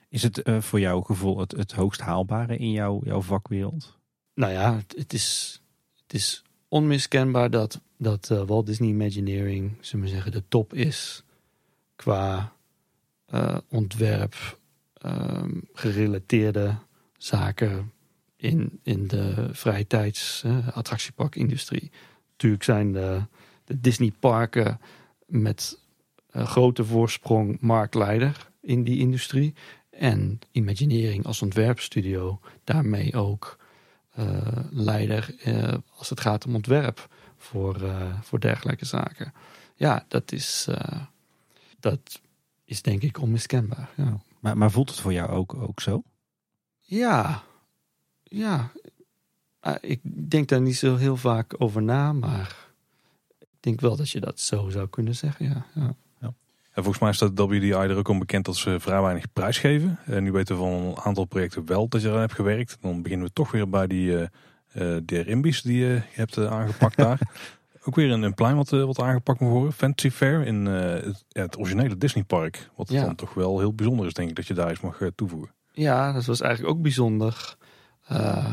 Is het uh, voor jouw gevoel het, het hoogst haalbare in jouw, jouw vakwereld? Nou ja, het, het, is, het is onmiskenbaar dat, dat uh, Walt Disney Imagineering, zullen we zeggen, de top is qua ontwerp, um, gerelateerde zaken in, in de vrije tijds attractieparkindustrie. Natuurlijk zijn de, de Disney parken met grote voorsprong marktleider in die industrie. En Imagineering als ontwerpstudio daarmee ook uh, leider uh, als het gaat om ontwerp voor, voor dergelijke zaken. Ja, dat is, dat is denk ik onmiskenbaar. Ja. Maar, maar voelt het voor jou ook, ook zo? Ja, ja. ik denk daar niet zo heel vaak over na, maar ik denk wel dat je dat zo zou kunnen zeggen. Ja, ja. En volgens mij staat WDI er ook om bekend dat ze vrij weinig prijs geven. En nu weten we van een aantal projecten wel dat je eraan hebt gewerkt. Dan beginnen we toch weer bij die, uh, die die je hebt aangepakt daar. ook weer een, een plein wat, wat aangepakt moet worden. Fantasy Fair in het, het, originele Disney park. Wat dan toch wel heel bijzonder is denk ik dat je daar eens mag toevoegen. Ja, dat was eigenlijk ook bijzonder.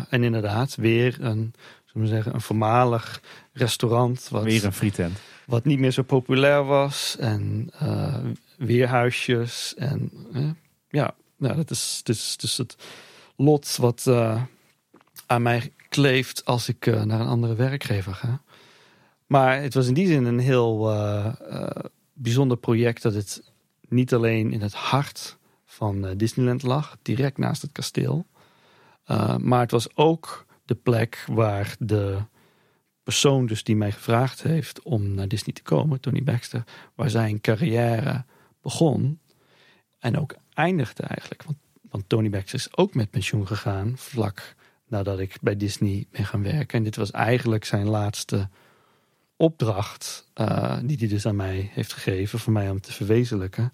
en inderdaad, weer een, zullen we zeggen, een voormalig restaurant. Wat... Weer een frietent wat niet meer zo populair was. En uh, weerhuisjes. En uh, ja, nou, dat is dus, dus het lot wat uh, aan mij kleeft als ik naar een andere werkgever ga. Maar het was in die zin een heel bijzonder project dat het niet alleen in het hart van Disneyland lag, direct naast het kasteel. maar het was ook de plek waar de persoon dus die mij gevraagd heeft om naar Disney te komen, Tony Baxter, waar zijn carrière begon en ook eindigde eigenlijk. Want, want Tony Baxter is ook met pensioen gegaan vlak nadat ik bij Disney ben gaan werken. En dit was eigenlijk zijn laatste opdracht uh, die hij dus aan mij heeft gegeven voor mij om te verwezenlijken.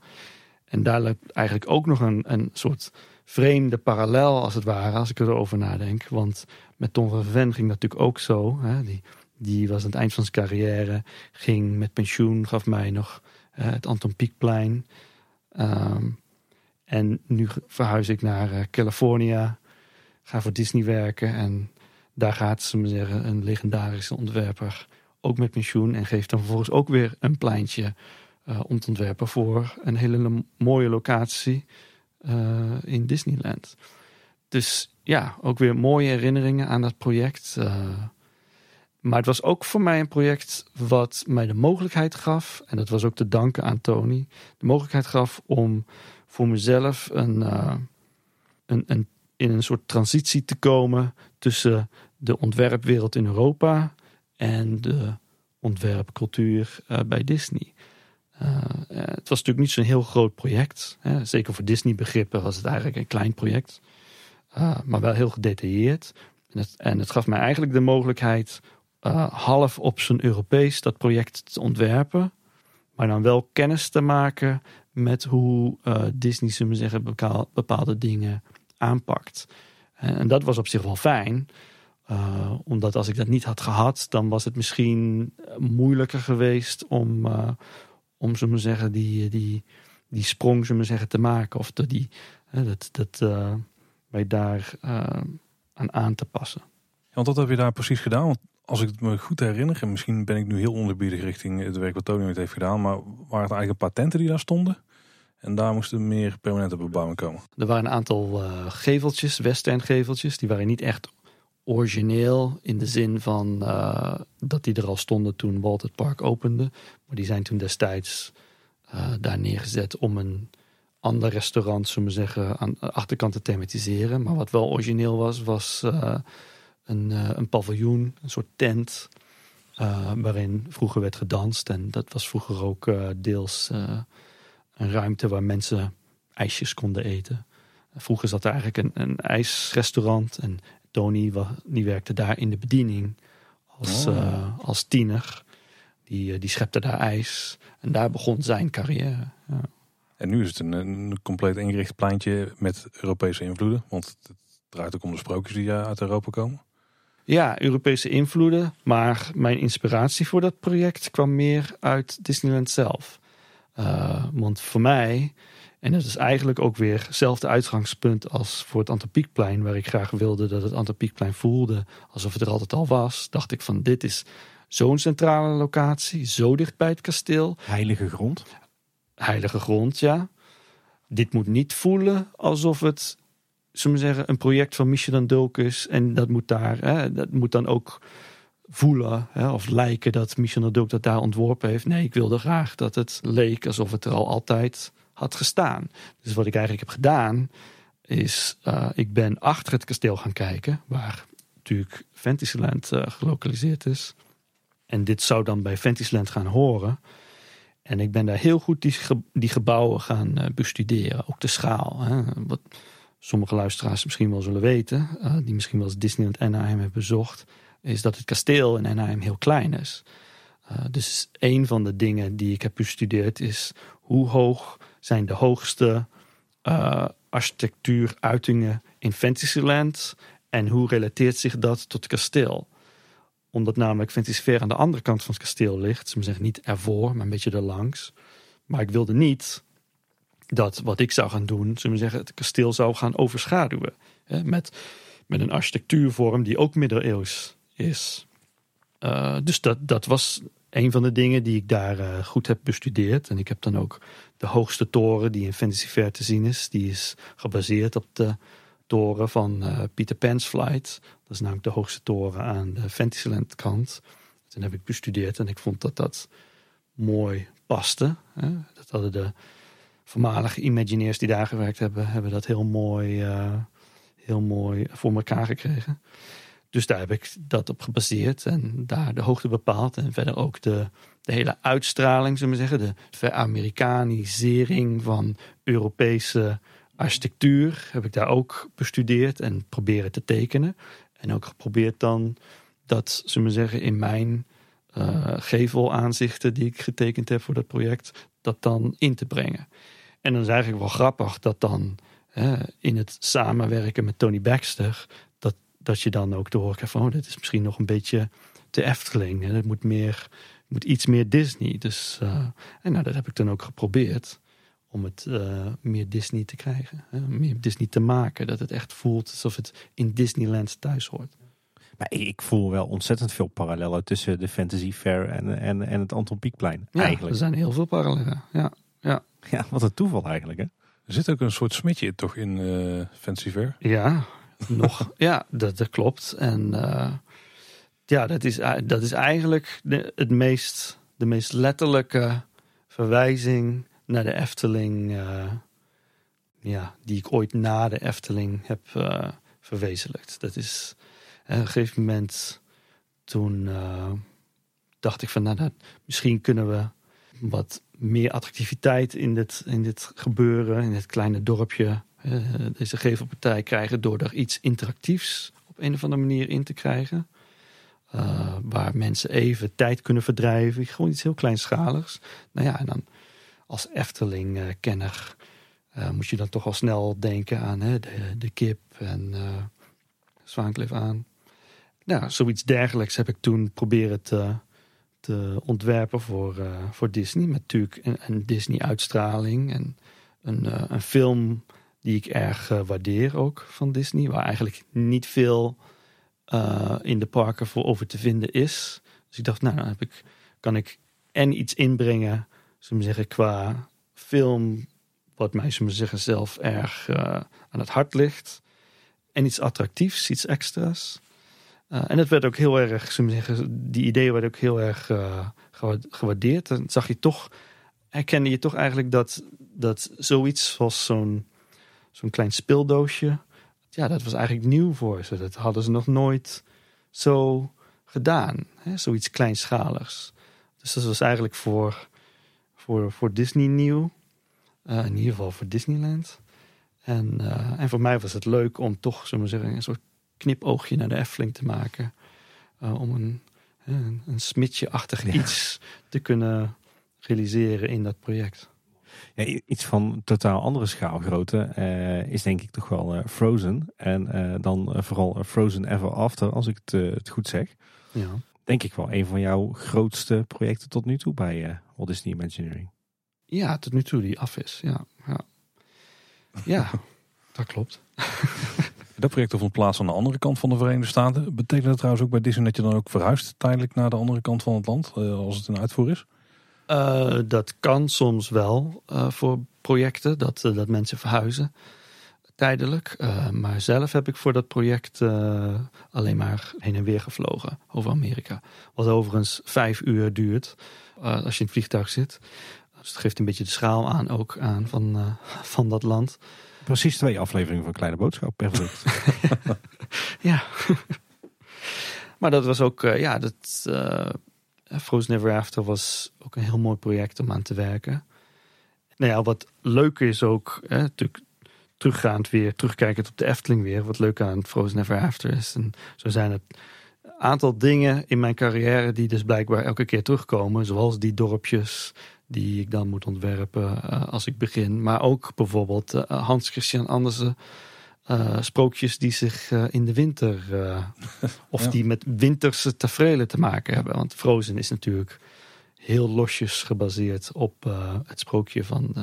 En daar loopt eigenlijk ook nog een, een soort vreemde parallel als het ware, als ik erover nadenk. Want met Tom van Ven ging dat natuurlijk ook zo. Hè? Die die was aan het eind van zijn carrière, ging met pensioen, gaf mij nog uh, het Anton Pieckplein. Um, en nu verhuis ik naar uh, California, ga voor Disney werken. En daar gaat, ze me zeggen, een legendarische ontwerper ook met pensioen. En geeft dan vervolgens ook weer een pleintje uh, om te ontwerpen voor een hele mooie locatie in Disneyland. Dus ja, ook weer mooie herinneringen aan dat project. Maar het was ook voor mij een project wat mij de mogelijkheid gaf, en dat was ook te danken aan Tony, de mogelijkheid gaf om voor mezelf een, uh, een, een, in een soort transitie te komen tussen de ontwerpwereld in Europa en de ontwerpcultuur uh, bij Disney. Het was natuurlijk niet zo'n heel groot project. Hè. Zeker voor Disney-begrippen was het eigenlijk een klein project. Maar wel heel gedetailleerd. En het, en het gaf mij eigenlijk de mogelijkheid uh, half op zijn Europees dat project te ontwerpen. Maar dan wel kennis te maken met hoe uh, Disney, zullen we zeggen, bepaalde dingen aanpakt. En, dat was op zich wel fijn. Uh, omdat als ik dat niet had gehad, dan was het misschien moeilijker geweest om, om zullen we zeggen, die, die, die sprong zullen we zeggen, te maken. Of de, die, dat, dat mij daar aan aan te passen. Ja, want wat heb je daar precies gedaan? Want als ik het me goed herinner, en misschien ben ik nu heel onderbiedig richting het werk wat Tony het heeft gedaan, maar waren het eigenlijk patenten die daar stonden? En daar moesten meer permanente bebouwing komen. Er waren een aantal uh, geveltjes, western geveltjes, die waren niet echt origineel in de zin van uh, dat die er al stonden toen Walt het park opende. Maar die zijn toen destijds uh, daar neergezet om een ander restaurant, zullen we zeggen, aan de achterkant te thematiseren. Maar wat wel origineel was, was een, uh, een paviljoen, een soort tent. eh, waarin vroeger werd gedanst. En dat was vroeger ook eh, deels eh, een ruimte waar mensen ijsjes konden eten. Vroeger zat er eigenlijk een, een ijsrestaurant en Tony die werkte daar in de bediening als, Oh. eh, als tiener. Die, eh, die schepte daar ijs en daar begon zijn carrière. Ja. En nu is het een, een compleet ingericht pleintje met Europese invloeden. Want het draait ook om de sprookjes die uit Europa komen. Ja, Europese invloeden. Maar mijn inspiratie voor dat project kwam meer uit Disneyland zelf. Eh, want voor mij, en dat is eigenlijk ook weer hetzelfde uitgangspunt als voor het Antropiekplein, waar ik graag wilde dat het Antropiekplein voelde alsof het er altijd al was, dacht ik van dit is zo'n centrale locatie, zo dicht bij het kasteel, Heilige grond. Heilige grond, ja. Dit moet niet voelen alsof het, zullen we zeggen, een project van Michelin Dulk is. En dat moet daar, hè, dat moet dan ook voelen hè, of lijken dat Michelin Dulk dat daar ontworpen heeft. Nee, ik wilde graag dat het leek alsof het er al altijd had gestaan. Dus wat ik eigenlijk heb gedaan, is eh, ik ben achter het kasteel gaan kijken, waar natuurlijk Fantasyland eh, gelokaliseerd is. En dit zou dan bij Fantasyland gaan horen. En ik ben daar heel goed die, die gebouwen gaan eh, bestuderen. Ook de schaal. Hè. Wat sommige luisteraars misschien wel zullen weten. eh, die misschien wel eens Disneyland Anaheim hebben bezocht. Is dat het kasteel in Anaheim heel klein is. Eh, dus een van de dingen die ik heb bestudeerd is... hoe hoog zijn de hoogste architectuuruitingen in Fantasyland... en hoe relateert zich dat tot het kasteel? Omdat namelijk Fantasyfair aan de andere kant van het kasteel ligt. Ze zeggen niet ervoor, maar een beetje erlangs. Maar ik wilde niet dat wat ik zou gaan doen, zullen we zeggen, het kasteel zou gaan overschaduwen. Hè, met, met een architectuurvorm die ook middeleeuws is. Eh, dus dat, dat was een van de dingen die ik daar eh, goed heb bestudeerd. En ik heb dan ook de hoogste toren die in Fantasy Fair te zien is. Die is gebaseerd op de toren van eh, Peter Pan's Flight. Dat is namelijk de hoogste toren aan de Fantasyland kant. Toen heb ik bestudeerd en ik vond dat dat mooi paste. Hè. Dat hadden de voormalige Imagineers die daar gewerkt hebben, hebben dat heel mooi, eh, heel mooi voor elkaar gekregen. Dus daar heb ik dat op gebaseerd en daar de hoogte bepaald. En verder ook de, de hele uitstraling, zullen we zeggen. De veramerikanisering van Europese architectuur heb ik daar ook bestudeerd en proberen te tekenen. En ook geprobeerd dan dat, zullen we zeggen, in mijn eh, gevelaanzichten die ik getekend heb voor dat project, dat dan in te brengen. En dan is eigenlijk wel grappig dat dan hè, in het samenwerken met Tony Baxter, dat, dat je dan ook te horen van, oh, dit is misschien nog een beetje te Efteling. En het moet, meer, moet iets meer Disney. Dus, eh, en nou, dat heb ik dan ook geprobeerd om het eh, meer Disney te krijgen. Hè, meer Disney te maken. Dat het echt voelt alsof het in Disneyland thuis hoort. Maar ik voel wel ontzettend veel parallellen tussen de Fantasy Fair en, en, en het Anton Pieckplein. Ja, eigenlijk. er zijn heel veel parallellen. Ja, ja. Ja, wat een toeval eigenlijk. Hè? Er zit ook een soort smetje toch in eh Fancy Fair. Ja, nog. ja, dat, dat klopt. En eh, ja, dat is, dat is eigenlijk de, het meest, de meest letterlijke verwijzing naar de Efteling. eh, ja, die ik ooit na de Efteling heb eh, verwezenlijkt. Dat is op een gegeven moment toen eh, dacht ik van nou, misschien kunnen we wat meer attractiviteit in dit, in dit gebeuren, in dit kleine dorpje, deze gevelpartij krijgen door er iets interactiefs op een of andere manier in te krijgen. Waar mensen even tijd kunnen verdrijven. Gewoon iets heel kleinschaligs. Nou ja, en dan als Efteling-kenner eh, moet je dan toch al snel denken aan hè, de, de kip en eh Zwaankliff aan. Nou, zoiets dergelijks heb ik toen proberen te, te ontwerpen voor, eh, voor Disney. Met natuurlijk een, een Disney-uitstraling en een, een film die ik erg waardeer ook van Disney. Waar eigenlijk niet veel in de parken voor over te vinden is. Dus ik dacht, nou, heb ik, kan ik en iets inbrengen, zullen zeggen, qua film, wat mij, zullen zeggen, zelf erg eh, aan het hart ligt. En iets attractiefs, iets extra's. Eh, en dat werd ook heel erg, zullen zeggen, die ideeën werden ook heel erg eh, gewa- gewaardeerd. Dan zag je toch, herkende je toch eigenlijk dat, dat zoiets zoals zo'n zo'n klein speeldoosje, ja, dat was eigenlijk nieuw voor ze. Dat hadden ze nog nooit zo gedaan. Hè? Zoiets kleinschaligs. Dus dat was eigenlijk voor, voor, voor Disney nieuw. Uh, in ieder geval voor Disneyland. En, uh, en voor mij was het leuk om toch, zullen we zeggen, een soort knipoogje naar de Efteling te maken. Uh, om een, een, een smidje-achtig ja. iets te kunnen realiseren in dat project. Ja, iets van totaal andere schaalgrootte uh, is denk ik toch wel uh, Frozen. En uh, dan vooral Frozen Ever After, als ik het, het, goed zeg. Ja. Denk ik wel een van jouw grootste projecten tot nu toe bij Walt Disney Imagineering. Ja, tot nu toe die af is. Ja, ja. ja dat klopt. Dat project vond plaats aan de andere kant van de Verenigde Staten. Betekent dat trouwens ook bij Disney dat je dan ook verhuist tijdelijk naar de andere kant van het land, als het een uitvoer is? Uh, dat kan soms wel uh, voor projecten, dat, uh, dat mensen verhuizen tijdelijk. maar zelf heb ik voor dat project alleen maar heen en weer gevlogen over Amerika. Wat overigens vijf uur duurt als je in het vliegtuig zit. Dus het geeft een beetje de schaal aan ook aan van, van dat land. Precies twee afleveringen van Kleine Boodschap per ja. maar dat was ook, ja, dat Frozen Never After was ook een heel mooi project om aan te werken. Nou ja, wat leuk is ook, hè, natuurlijk teruggaand weer, terugkijkend op de Efteling weer. Wat leuk aan Frozen Never After is. En zo zijn het een aantal dingen in mijn carrière die dus blijkbaar elke keer terugkomen. Zoals die dorpjes die ik dan moet ontwerpen uh, als ik begin. Maar ook bijvoorbeeld uh, Hans Christian Andersen uh, sprookjes die zich in de winter of ja. die met winterse tafereelen te maken hebben. Want Frozen is natuurlijk heel losjes gebaseerd op het sprookje van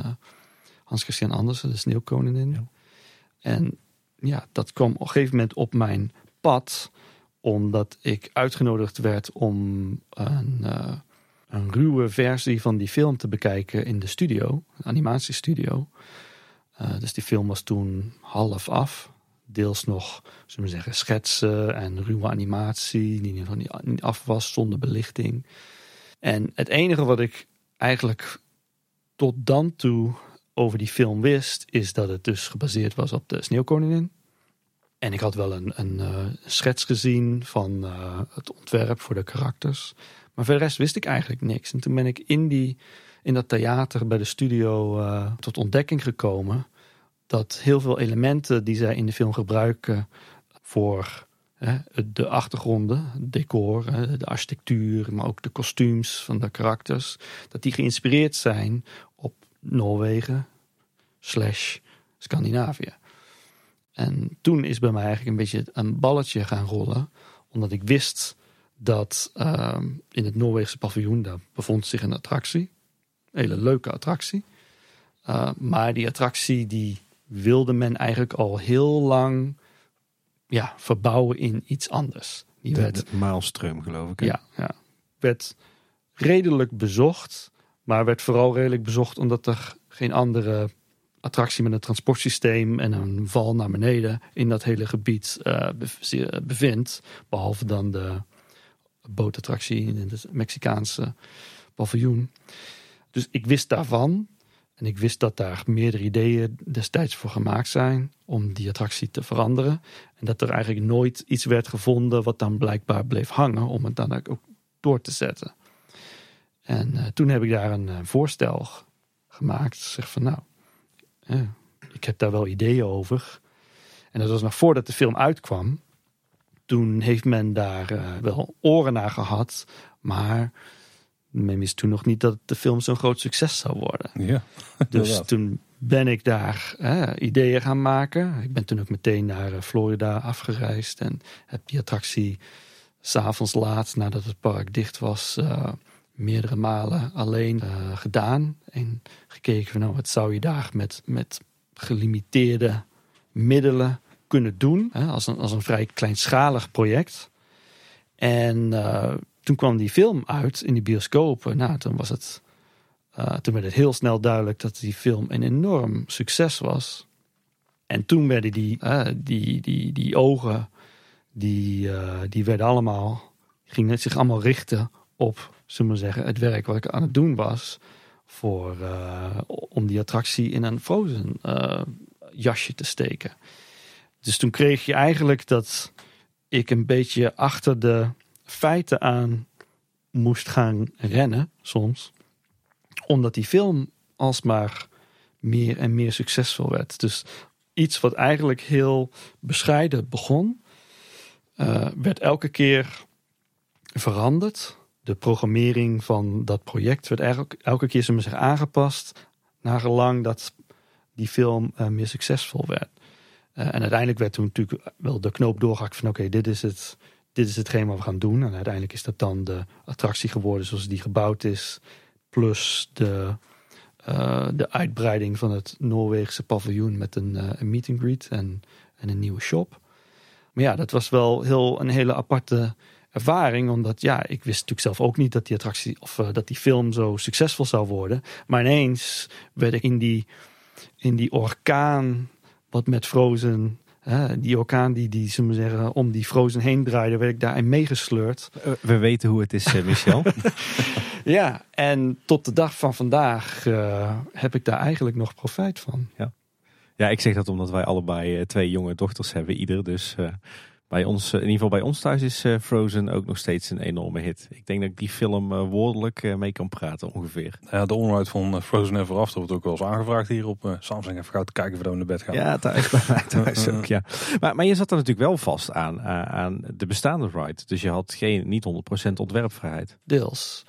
Hans Christian Andersen, de Sneeuwkoningin. Ja. En ja, dat kwam op een gegeven moment op mijn pad, omdat ik uitgenodigd werd om een, een ruwe versie van die film te bekijken in de studio, een animatiestudio. Uh, dus die film was toen half af. Deels nog, zullen we zeggen, schetsen en ruwe animatie, die niet af was zonder belichting. En het enige wat ik eigenlijk tot dan toe over die film wist, is dat het dus gebaseerd was op de Sneeuwkoningin. En ik had wel een, een, uh, schets gezien van uh, het ontwerp voor de karakters. Maar voor de rest wist ik eigenlijk niks. En toen ben ik in die in dat theater bij de studio uh, tot ontdekking gekomen dat heel veel elementen die zij in de film gebruiken voor de achtergronden, decor, de architectuur, maar ook de kostuums van de karakters, dat die geïnspireerd zijn Noorwegen slash Scandinavië. En toen is bij mij eigenlijk een beetje een balletje gaan rollen, omdat ik wist dat uh, in het Noorweegse paviljoen daar bevond zich een attractie hele leuke attractie. Uh, maar die attractie die wilde men eigenlijk al heel lang ja, verbouwen in iets anders. Die de, werd, de geloof ik. Hè? Ja, ja, werd redelijk bezocht. Maar werd vooral redelijk bezocht omdat er geen andere attractie met een transportsysteem en een val naar beneden in dat hele gebied uh, bevindt. Behalve dan de bootattractie in het Mexicaanse paviljoen. Dus ik wist daarvan. En ik wist dat daar meerdere ideeën destijds voor gemaakt zijn om die attractie te veranderen. En dat er eigenlijk nooit iets werd gevonden wat dan blijkbaar bleef hangen om het dan ook door te zetten. En uh, toen heb ik daar een uh, voorstel gemaakt. Zeg van nou, uh, ik heb daar wel ideeën over. En dat was nog voordat de film uitkwam. Toen heeft men daar eh, wel oren naar gehad. Maar men wist toen nog niet dat de film zo'n groot succes zou worden. Ja, dus toen ben ik daar ideeën gaan maken. Ik ben toen ook meteen naar eh, Florida afgereisd en heb die attractie s'avonds laat, nadat het park dicht was, meerdere malen alleen uh, gedaan. En gekeken van nou, wat zou je daar met, met gelimiteerde middelen kunnen doen. Hè, als, een, als een vrij kleinschalig project. En uh, toen kwam die film uit in die bioscopen. Nou, toen was het. Uh, toen werd het heel snel duidelijk dat die film een enorm succes was. En toen werden die, die, die, die ogen, die, die werden allemaal, gingen zich allemaal richten op, zullen we zeggen, het werk wat ik aan het doen was. Voor, om die attractie in een Frozen jasje te steken. Dus toen kreeg je eigenlijk dat ik een beetje achter de feiten aan moest gaan rennen soms. Omdat die film alsmaar meer en meer succesvol werd. Dus iets wat eigenlijk heel bescheiden begon, uh, werd elke keer veranderd. De programmering van dat project werd eigenlijk elke keer zich aangepast naar gelang dat die film uh, meer succesvol werd. Uh, en uiteindelijk werd toen natuurlijk wel de knoop doorgehakt van oké, dit is het, dit is hetgeen wat we gaan doen. En uiteindelijk is dat dan de attractie geworden zoals die gebouwd is. Plus de, uh, de uitbreiding van het Noorweegse paviljoen met een, een meet and greet en, en een nieuwe shop. Maar ja, dat was wel heel, een hele aparte ervaring. Omdat ja, ik wist natuurlijk zelf ook niet dat die attractie of uh, dat die film zo succesvol zou worden. Maar ineens werd ik in die, in die orkaan wat met Frozen die orkaan die, die zullen we zeggen, om die Frozen heen draaide, werd ik daarin meegesleurd. We weten hoe het is, eh, Michel. ja, en tot de dag van vandaag uh, heb ik daar eigenlijk nog profijt van. Ja. ja, ik zeg dat omdat wij allebei twee jonge dochters hebben, ieder. Dus uh, bij ons, in ieder geval bij ons thuis is Frozen ook nog steeds een enorme hit. Ik denk dat ik die film woordelijk mee kan praten ongeveer. Ja, de onderhoud van Frozen Ever After wordt ook wel eens aangevraagd hier op Samsung. Even te kijken of we dan naar bed gaan. Ja, thuis thuis ook, ja. Maar, maar je zat er natuurlijk wel vast aan, aan de bestaande ride. Dus je had geen, niet 100% ontwerpvrijheid. Deels.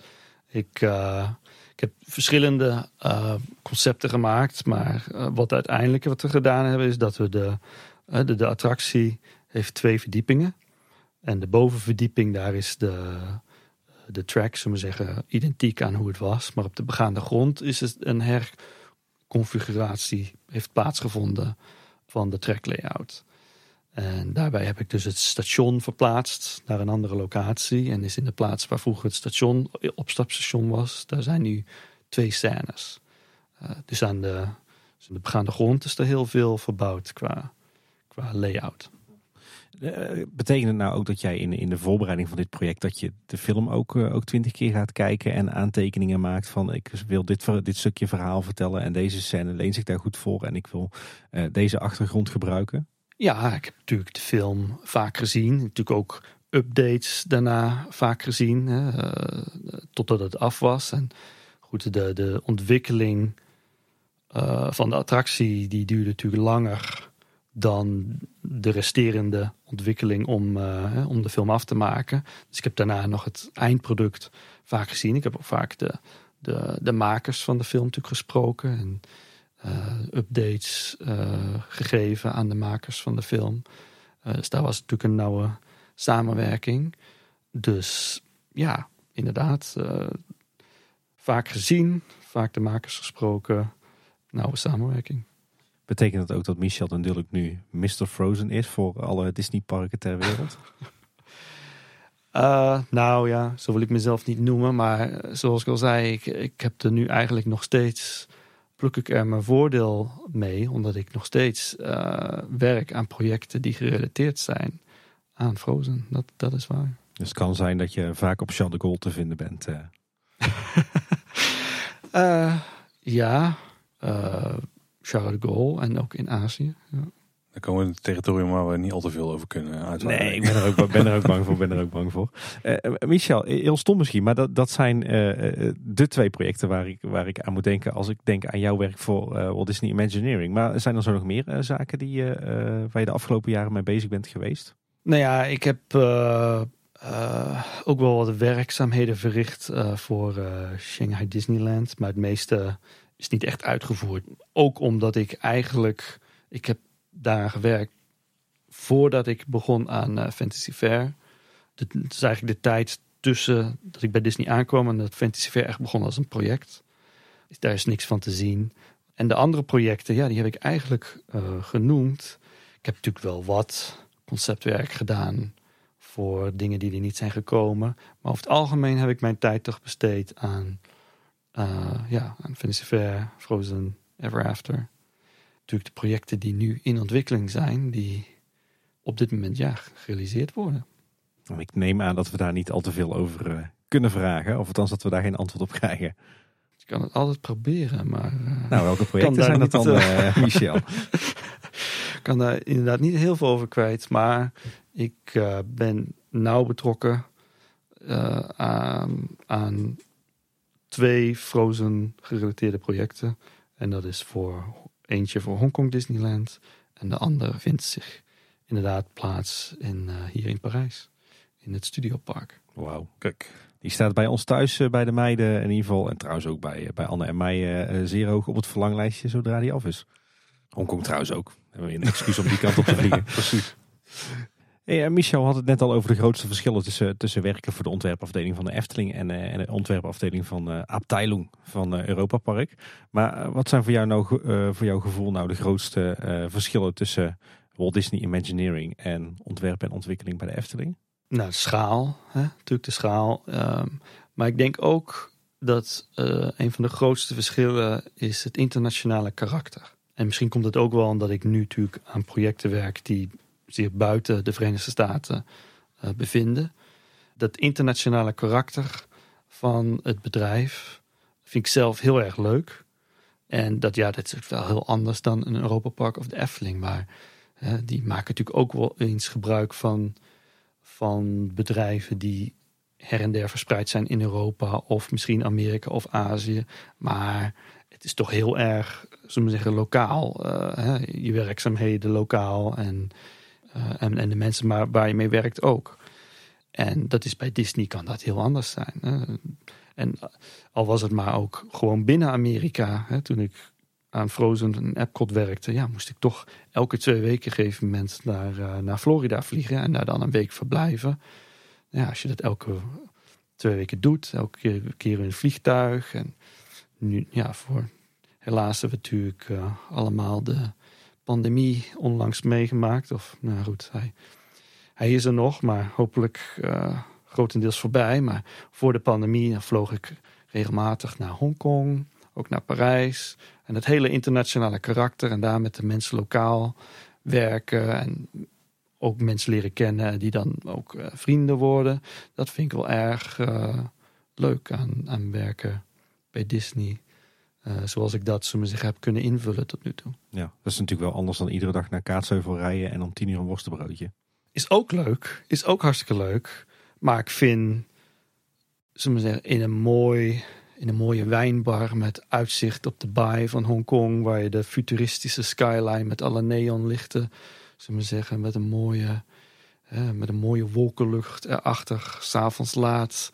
Ik, uh, ik heb verschillende uh, concepten gemaakt. Maar uh, wat uiteindelijk wat we gedaan hebben is dat we de, de, de attractie heeft twee verdiepingen. En de bovenverdieping, daar is de, de track, zullen we zeggen, identiek aan hoe het was. Maar op de begaande grond is het een herconfiguratie, heeft plaatsgevonden van de track layout. En daarbij heb ik dus het station verplaatst naar een andere locatie. En is in de plaats waar vroeger het station, opstapstation was, daar zijn nu twee scènes. Uh, dus aan de, dus de begaande grond is er heel veel verbouwd qua, qua layout. Uh, betekent het nou ook dat jij in, in de voorbereiding van dit project dat je de film ook, uh, ook twintig keer gaat kijken en aantekeningen maakt van ik wil dit, dit stukje verhaal vertellen en deze scène leent zich daar goed voor en ik wil uh, deze achtergrond gebruiken? Ja, ik heb natuurlijk de film vaak gezien. Natuurlijk ook updates daarna vaak gezien, hè, totdat het af was. En goed, de, de ontwikkeling van de attractie die duurde natuurlijk langer dan de resterende ontwikkeling om, uh, om de film af te maken. Dus ik heb daarna nog het eindproduct vaak gezien. Ik heb ook vaak de, de, de makers van de film natuurlijk gesproken. En uh, updates uh, gegeven aan de makers van de film. dus daar was natuurlijk een nauwe samenwerking. Dus ja, inderdaad. vaak gezien, vaak de makers gesproken. Nauwe samenwerking. Betekent dat ook dat Michel natuurlijk nu Mr. Frozen is voor alle Disneyparken ter wereld? uh, nou ja, zo wil ik mezelf niet noemen. Maar eh, zoals ik al zei, ik, ik heb er nu eigenlijk nog steeds... pluk ik er mijn voordeel mee. Omdat ik nog steeds uh, werk aan projecten die gerelateerd zijn aan Frozen. Dat, dat is waar. Dus het kan zijn dat je vaak op Charles de Gaulle te vinden bent. ja, Charles de Gaulle en ook in Azië. Ja. Dan komen we in het territorium waar we niet al te veel over kunnen uitweiden. Nee, ik ben er ook, ben er ook bang voor. Ben er ook bang voor. Uh, Michel, heel stom misschien, maar dat, dat zijn uh, de twee projecten waar ik, waar ik aan moet denken als ik denk aan jouw werk voor uh, Walt Disney Imagineering. Maar zijn er zo nog meer zaken die, waar je de afgelopen jaren mee bezig bent geweest? Nou ja, ik heb ook wel wat werkzaamheden verricht voor Shanghai Disneyland. Maar het meeste is niet echt uitgevoerd. Ook omdat ik eigenlijk, ik heb daar gewerkt voordat ik begon aan uh, Fantasy Fair. Het is eigenlijk de tijd tussen dat ik bij Disney aankwam en dat Fantasy Fair echt begon als een project. Daar is niks van te zien. En de andere projecten, ja, die heb ik eigenlijk uh, genoemd. Ik heb natuurlijk wel wat conceptwerk gedaan voor dingen die er niet zijn gekomen. Maar over het algemeen heb ik mijn tijd toch besteed aan ja, aan Fantasy Fair, Frozen, Ever After. Natuurlijk de projecten die nu in ontwikkeling zijn, die op dit moment ja, gerealiseerd worden. Ik neem aan dat we daar niet al te veel over uh, kunnen vragen, of althans dat we daar geen antwoord op krijgen. Je kan het altijd proberen, maar. Uh, nou, welke projecten zijn dat dan, uh, Michel? Ik kan daar inderdaad niet heel veel over kwijt, maar ik ben nauw betrokken aan, aan twee Frozen gerelateerde projecten. En dat is voor eentje voor Hongkong Disneyland. En de andere vindt zich inderdaad plaats in, uh, hier in Parijs. In het Studiopark. Wauw, kijk. Die staat bij ons thuis bij de meiden in ieder geval. En trouwens ook bij, bij Anne en mij uh, zeer hoog op het verlanglijstje zodra die af is. Hongkong trouwens ook. Hebben we een excuus om die kant op te vliegen. Precies. Hey, Michel had het net al over de grootste verschillen tussen, tussen werken voor de ontwerpafdeling van de Efteling en, uh, en de ontwerpafdeling van uh, Abteilung van Europa Park. Maar wat zijn voor jou nou, voor jouw gevoel nou de grootste verschillen tussen Walt Disney Imagineering en ontwerp en ontwikkeling bij de Efteling? Nou, de schaal, hè? natuurlijk de schaal. Um, maar ik denk ook dat een van de grootste verschillen is het internationale karakter. En misschien komt het ook wel omdat ik nu natuurlijk aan projecten werk die zich buiten de Verenigde Staten uh, bevinden. Dat internationale karakter van het bedrijf vind ik zelf heel erg leuk. En dat, ja, dat is wel heel anders dan een Europa Park of de Efteling. Maar die maken natuurlijk ook wel eens gebruik van, van bedrijven die her en der verspreid zijn in Europa of misschien Amerika of Azië. Maar het is toch heel erg, zullen we zeggen, lokaal. Uh, hè, je werkzaamheden lokaal en, en, en, de mensen waar je mee werkt ook. En dat is bij Disney kan dat heel anders zijn. Hè. En al was het maar ook gewoon binnen Amerika. Hè, toen ik aan Frozen en Epcot werkte, ja, moest ik toch elke twee weken gegeven moment naar, uh, naar Florida vliegen en daar dan een week verblijven. Ja, als je dat elke twee weken doet, elke keer, in een vliegtuig en nu, ja, voor helaas hebben we natuurlijk uh, allemaal de pandemie onlangs meegemaakt. Of nou goed, hij, hij is er nog, maar hopelijk uh, grotendeels voorbij. Maar voor de pandemie vloog ik regelmatig naar Hongkong, ook naar Parijs. En het hele internationale karakter en daar met de mensen lokaal werken en ook mensen leren kennen die dan ook uh, vrienden worden. Dat vind ik wel erg uh, leuk aan, aan werken bij Disney. Uh, zoals ik dat zo zich heb kunnen invullen tot nu toe. Ja, dat is natuurlijk wel anders dan iedere dag naar Kaatsheuvel rijden en om tien uur een worstenbroodje. Is ook leuk, is ook hartstikke leuk. Maar ik vind, zullen we zeggen, in een mooi, in een mooie wijnbar met uitzicht op de baai van Hongkong, waar je de futuristische skyline met alle neonlichten, zullen we zeggen, met een mooie, hè, met een mooie wolkenlucht erachter, s'avonds laat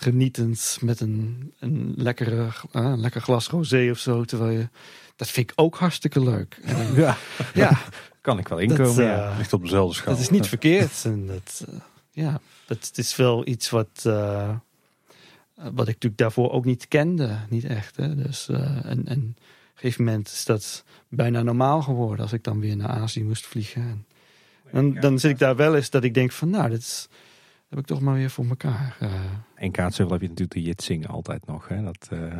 genietend met een, een lekkere, uh, lekker glas rosé of zo. Terwijl je, dat vind ik ook hartstikke leuk. En, ja, ja, kan ik wel inkomen. Dat, uh, ja. Ligt op dezelfde schaal. Dat is niet verkeerd. En dat, uh, ja, dat is wel iets wat, wat ik natuurlijk daarvoor ook niet kende. Niet echt. Hè? Dus, en, en op een gegeven moment is dat bijna normaal geworden als ik dan weer naar Azië moest vliegen. En, en dan zit ik daar wel eens dat ik denk van nou, dat is heb ik toch maar weer voor elkaar. Uh. En kaatsheuvel heb je natuurlijk de jitsing altijd nog. Hè? Dat, uh...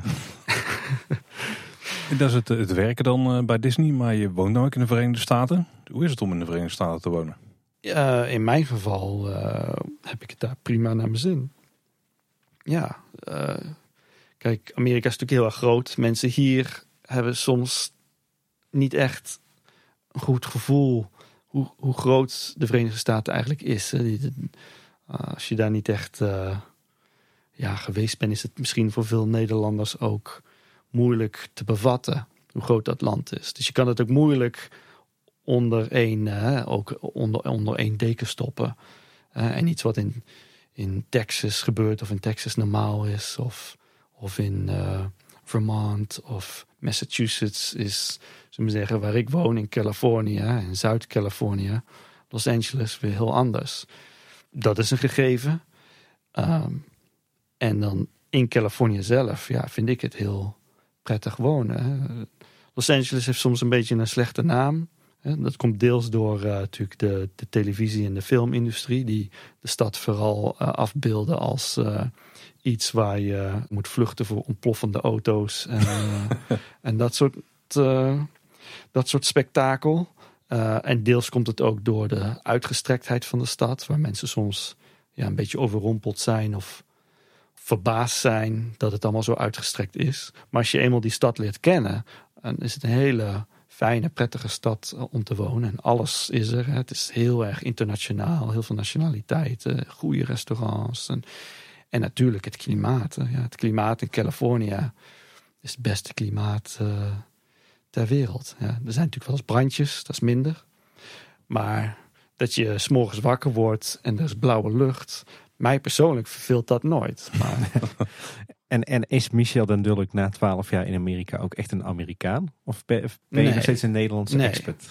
dat is het, het werken dan uh, bij Disney, maar je woont nou ook in de Verenigde Staten. Hoe is het om in de Verenigde Staten te wonen? in mijn geval heb ik het daar prima naar mijn zin. Ja, kijk, Amerika is natuurlijk heel erg groot. Mensen hier hebben soms niet echt een goed gevoel hoe, hoe groot de Verenigde Staten eigenlijk is. Uh, als je daar niet echt uh, ja, geweest bent, is het misschien voor veel Nederlanders ook moeilijk te bevatten hoe groot dat land is. Dus je kan het ook moeilijk onder één, uh, ook onder, onder één deken stoppen. en iets wat in, in Texas gebeurt of in Texas normaal is, of, of in Vermont of Massachusetts is, zullen we zeggen, waar ik woon in Californië, in Zuid-Californië, Los Angeles weer heel anders dat is een gegeven. Um, en dan in Californië zelf, ja, vind ik het heel prettig wonen. Los Angeles heeft soms een beetje een slechte naam. Dat komt deels door uh, natuurlijk de, de, televisie- en de filmindustrie, die de stad vooral uh, afbeelden als uh, iets waar je moet vluchten voor ontploffende auto's en, en dat, soort, dat soort spektakel. Uh, en deels komt het ook door de uitgestrektheid van de stad, waar mensen soms ja, een beetje overrompeld zijn of verbaasd zijn dat het allemaal zo uitgestrekt is. Maar als je eenmaal die stad leert kennen, dan is het een hele fijne, prettige stad eh, om te wonen. En alles is er. Het is heel erg internationaal, heel veel nationaliteiten, goede restaurants. En, en natuurlijk het klimaat. Ja, het klimaat in Californië is het beste klimaat eh, ter wereld. Ja, er zijn natuurlijk wel eens brandjes, dat is minder. Maar dat je s'morgens wakker wordt en er is blauwe lucht. Mij persoonlijk verveelt dat nooit. Maar En, en is Michel den Dulk na twaalf jaar in Amerika ook echt een Amerikaan? Of ben, ben je Nee. nog steeds een Nederlandse Nee. expert?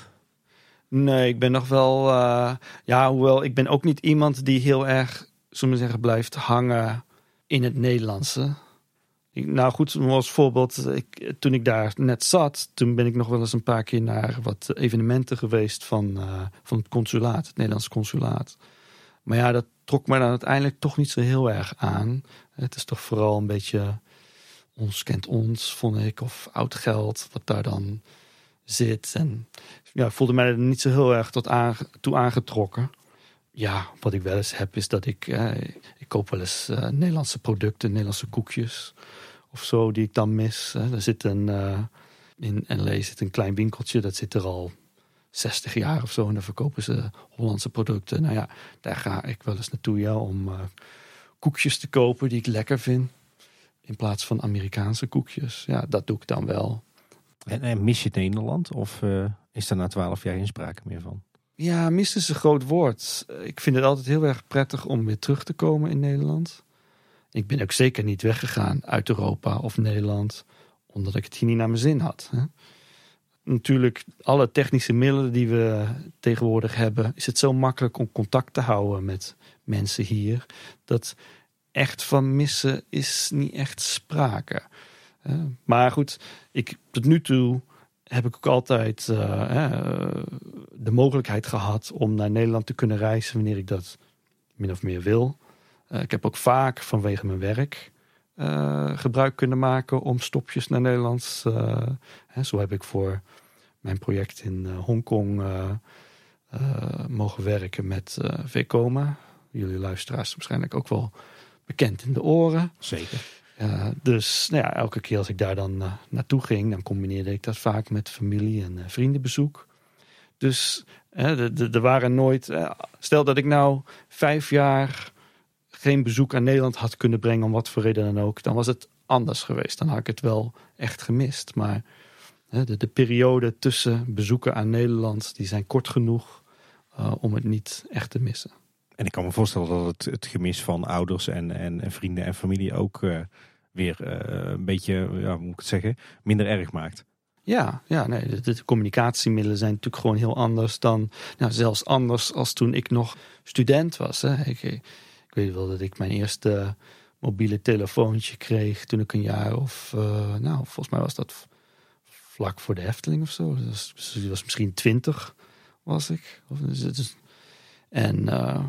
Nee, ik ben nog wel. eh, ja, hoewel ik ben ook niet iemand die heel erg, zullen we zeggen, blijft hangen in het Nederlandse. Nou goed, als voorbeeld, ik, toen ik daar net zat, toen ben ik nog wel eens een paar keer naar wat evenementen geweest van, eh, van het consulaat, het Nederlandse consulaat. Maar ja, dat trok me dan uiteindelijk toch niet zo heel erg aan. Het is toch vooral een beetje ons kent ons, vond ik, of oud geld, wat daar dan zit. En ja, voelde mij er niet zo heel erg tot aange- toe aangetrokken. Ja, wat ik wel eens heb is dat ik, eh, ik koop wel eens eh, Nederlandse producten, Nederlandse koekjes of zo die ik dan mis. Er zit een, eh, in LA zit een klein winkeltje, dat zit er al 60 jaar of zo en daar verkopen ze Hollandse producten. Nou ja, daar ga ik wel eens naartoe ja, om eh, koekjes te kopen die ik lekker vind. In plaats van Amerikaanse koekjes. Ja, dat doe ik dan wel. En, en mis je Nederland? Of eh, is daar na twaalf jaar geen sprake meer van? Ja, mis is een groot woord. Ik vind het altijd heel erg prettig om weer terug te komen in Nederland. Ik ben ook zeker niet weggegaan uit Europa of Nederland, omdat ik het hier niet naar mijn zin had. Hè. Natuurlijk, alle technische middelen die we tegenwoordig hebben, is het zo makkelijk om contact te houden met mensen hier. Dat echt van missen is niet echt sprake. Maar goed, ik, tot nu toe heb ik ook altijd eh, de mogelijkheid gehad om naar Nederland te kunnen reizen wanneer ik dat min of meer wil. Eh, ik heb ook vaak vanwege mijn werk eh, gebruik kunnen maken om stopjes naar Nederland. eh, hè, zo heb ik voor mijn project in Hongkong mogen werken met VCOMA. Jullie luisteraars waarschijnlijk ook wel bekend in de oren. Zeker. Dus nou ja, elke keer als ik daar dan naartoe ging, dan combineerde ik dat vaak met familie- en vriendenbezoek. Dus er waren nooit. stel dat ik nou vijf jaar geen bezoek aan Nederland had kunnen brengen, om wat voor reden dan ook, dan was het anders geweest. Dan had ik het wel echt gemist. Maar hè, de, de periode tussen bezoeken aan Nederland, die zijn kort genoeg eh, om het niet echt te missen. En ik kan me voorstellen dat het, het gemis van ouders en, en, en vrienden en familie ook eh, weer eh, een beetje, ja, hoe moet ik het zeggen, minder erg maakt. Ja, ja nee, de, de communicatiemiddelen zijn natuurlijk gewoon heel anders dan, nou, zelfs anders als toen ik nog student was. Hè. Ik weet wel dat ik mijn eerste mobiele telefoontje kreeg toen ik een jaar of, eh, nou, volgens mij was dat vlak voor de Efteling of zo. Dus, dus was misschien twintig, was ik. Of, dus, en, eh,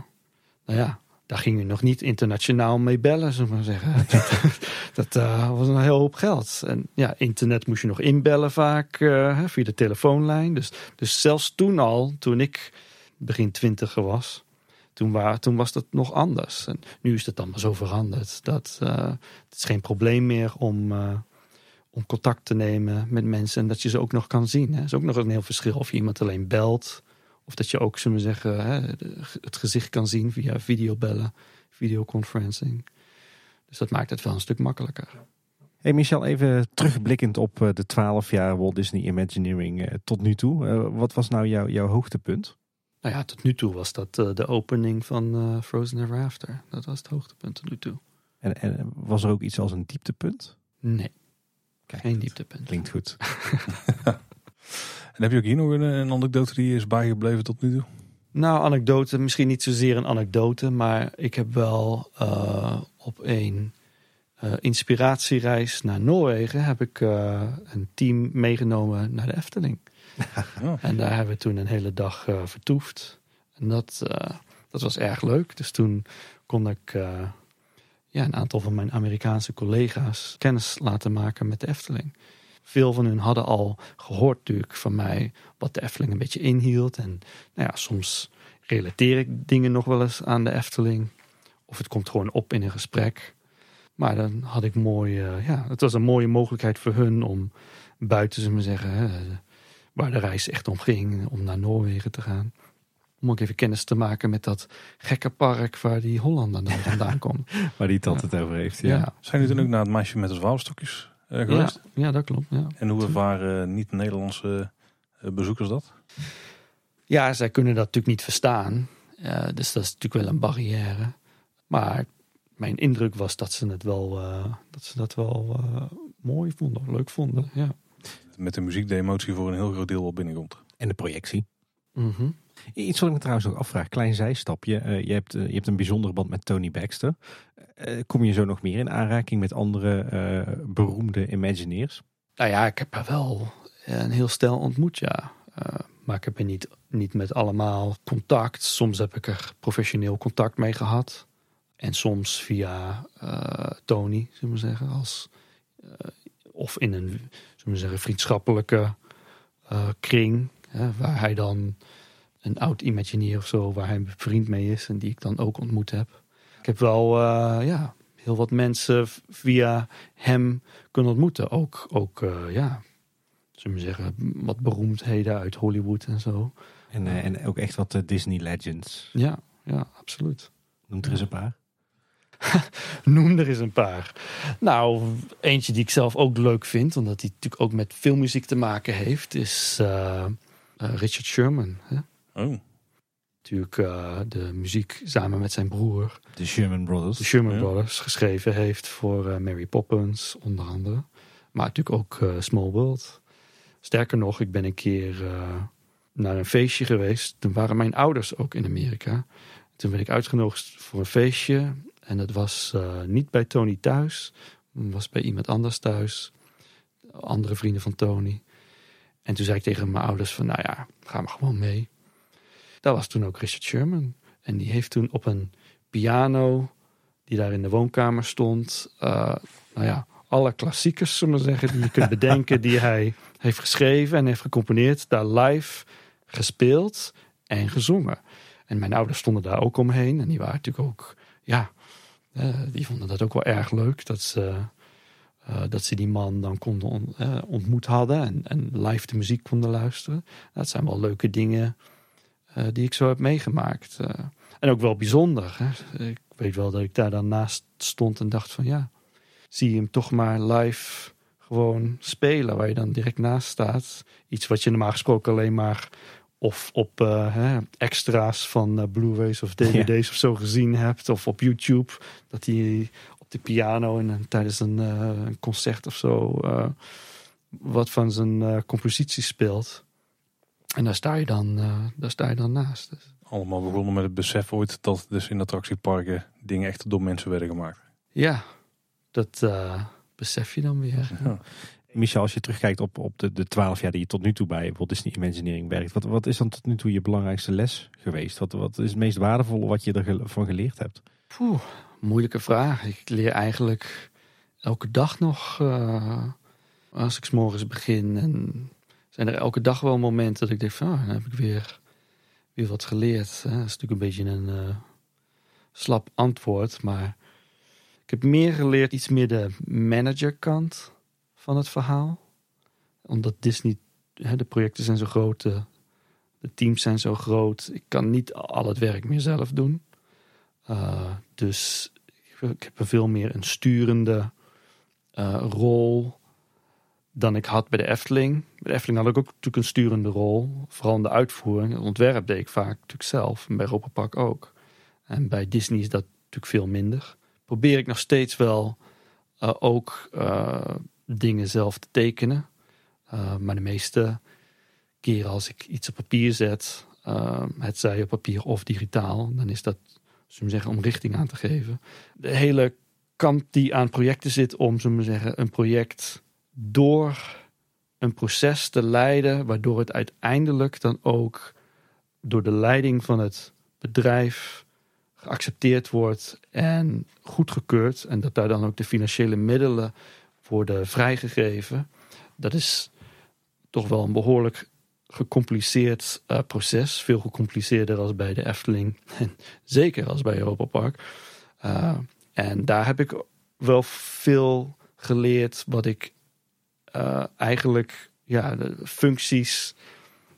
nou ja, daar ging je nog niet internationaal mee bellen, zullen we maar zeggen. Dat eh, was een heel hoop geld. En ja, internet moest je nog inbellen vaak eh, via de telefoonlijn. Dus, dus zelfs toen al, toen ik begin twintiger was, toen, toen was dat nog anders. Nu is het allemaal zo veranderd dat eh, het is geen probleem meer om, eh, om contact te nemen met mensen en dat je ze ook nog kan zien. Het is ook nog een heel verschil of je iemand alleen belt of dat je ook, zullen we zeggen, hè, het gezicht kan zien via videobellen, videoconferencing. Dus dat maakt het wel een stuk makkelijker. Hey Michel, even terugblikkend op eh, de twaalf jaar Walt Disney Imagineering tot nu toe. Wat was nou jouw hoogtepunt? Nou ja, tot nu toe was dat eh, de opening van eh, Frozen Ever After. Dat was het hoogtepunt tot nu toe. En, en was er ook iets als een dieptepunt? Nee, Kijk, geen dieptepunt. Klinkt goed. En heb je ook hier nog een, een anekdote die is bijgebleven tot nu toe? Nou, anekdote, misschien niet zozeer een anekdote, maar ik heb wel eh, op een eh, inspiratiereis naar Noorwegen heb ik eh, een team meegenomen naar de Efteling. En daar hebben we toen een hele dag eh, vertoefd. En dat, eh, dat was erg leuk. Dus toen kon ik eh, ja, een aantal van mijn Amerikaanse collega's kennis laten maken met de Efteling. Veel van hun hadden al gehoord natuurlijk van mij wat de Efteling een beetje inhield. En nou ja, soms relateer ik dingen nog wel eens aan de Efteling. Of het komt gewoon op in een gesprek. Maar dan had ik mooi, ja, het was een mooie mogelijkheid voor hun om buiten, ze maar zeggen, waar de reis echt om ging, om naar Noorwegen te gaan. Om ook even kennis te maken met dat gekke park waar die Hollander dan vandaan komt. Waar die het altijd over heeft. Ja. Ja, Zijn jullie toen ook naar het meisje met de zwavelstokjes eh, geweest? ja, ja, dat klopt. Ja. En hoe ervaren niet-Nederlandse eh, bezoekers dat? Ja, zij kunnen dat natuurlijk niet verstaan. Eh, dus dat is natuurlijk wel een barrière. Maar mijn indruk was dat ze het wel, eh, dat, ze dat wel eh, mooi vonden, leuk vonden. Ja. Met de muziek de emotie voor een heel groot deel wel binnenkomt. En de projectie. Mhm. Iets wat ik me trouwens nog afvraag, klein zijstapje. Eh, je, hebt, eh, je hebt een bijzondere band met Tony Baxter. Eh, kom je zo nog meer in aanraking met andere eh, beroemde Imagineers? Nou ja, ik heb er wel een heel stel ontmoet, ja. Eh, maar ik heb er niet, niet met allemaal contact. Soms heb ik er professioneel contact mee gehad. En soms via eh, Tony, zullen we zeggen. Als, eh, of in een we zeggen, vriendschappelijke eh, kring. Hè, waar hij dan een oud Imagineer of zo, waar hij vriend mee is. En die ik dan ook ontmoet heb. Ik heb wel eh, ja, heel wat mensen via hem kunnen ontmoeten. Ook, ook eh, ja, zullen we zeggen, wat beroemdheden uit Hollywood en zo. En, en ook echt wat Disney Legends. Ja, ja, absoluut. Noemt er eens een paar. Noem er eens een paar. Nou, eentje die ik zelf ook leuk vind, omdat die natuurlijk ook met filmmuziek te maken heeft, is eh, eh, Richard Sherman. Hè? Oh, Natuurlijk eh, de muziek samen met zijn broer, De Sherman Brothers. de Sherman Ja. Brothers, geschreven heeft voor Mary Poppins, onder andere. Maar natuurlijk ook Small World. Sterker nog, ik ben een keer naar een feestje geweest. Toen waren mijn ouders ook in Amerika. Toen werd ik uitgenodigd voor een feestje. En dat was eh, niet bij Tony thuis. Was bij iemand anders thuis. Andere vrienden van Tony. En toen zei ik tegen mijn ouders van, nou ja, ga maar gewoon mee. Dat was toen ook Richard Sherman. En die heeft toen op een piano, die daar in de woonkamer stond, eh, nou ja, alle klassiekers, zullen we zeggen, die je kunt bedenken, die hij heeft geschreven en heeft gecomponeerd, daar live gespeeld en gezongen. En mijn ouders stonden daar ook omheen en die waren natuurlijk ook, ja, die vonden dat ook wel erg leuk dat ze, eh, dat ze die man dan konden on- eh, ontmoet hadden en, en live de muziek konden luisteren. Dat zijn wel leuke dingen eh, die ik zo heb meegemaakt. eh. en ook wel bijzonder. Hè? Ik weet wel dat ik daar dan naast stond en dacht van ja, zie je hem toch maar live gewoon spelen, waar je dan direct naast staat. Iets wat je normaal gesproken alleen maar of op eh, hè, extra's van eh, Blu-rays of DVD's of zo gezien hebt, of op YouTube, dat hij op de piano en, en tijdens een, eh, een concert of zo eh, wat van zijn eh, compositie speelt. En daar sta je dan, eh, daar sta je dan naast. Dus, allemaal begonnen met het besef ooit dat dus in attractieparken dingen echt door mensen werden gemaakt. ja, dat eh, besef je dan weer. Ja. Michel, als je terugkijkt op, op de, 12 jaar die je tot nu toe bij Walt Disney Imagineering werkt. Wat, wat is dan tot nu toe je belangrijkste les geweest? Wat, wat is het meest waardevolle wat je ervan geleerd hebt? Poeh, moeilijke vraag. Ik leer eigenlijk elke dag nog, eh, als ik 's morgens begin. En zijn er elke dag wel momenten dat ik denk van, dan heb ik weer, weer wat geleerd. Hè. Dat is natuurlijk een beetje een eh, slap antwoord, maar ik heb meer geleerd, iets meer de managerkant van het verhaal. Omdat Disney, hè, de projecten zijn zo groot, de, de teams zijn zo groot. Ik kan niet al het werk meer zelf doen. Uh, dus ik- heb veel meer een sturende uh, rol dan ik had bij de Efteling. Bij de Efteling had ik ook natuurlijk een sturende rol. Vooral in de uitvoering. Het ontwerp deed ik vaak natuurlijk zelf. En bij Europa Park ook. En bij Disney is dat natuurlijk veel minder. Probeer ik nog steeds wel ook dingen zelf te tekenen. Uh, maar de meeste keren als ik iets op papier zet... Uh, het zij op papier of digitaal... dan is dat zullen zeggen, om richting aan te geven. De hele kant die aan projecten zit om zullen zeggen, een project door een proces te leiden, waardoor het uiteindelijk dan ook door de leiding van het bedrijf geaccepteerd wordt en goedgekeurd. En dat daar dan ook de financiële middelen worden vrijgegeven. Dat is toch wel een behoorlijk gecompliceerd uh, proces. Veel gecompliceerder als bij de Efteling. En zeker als bij Europa Park. Uh, en daar heb ik wel veel geleerd wat ik uh, eigenlijk ja, de functies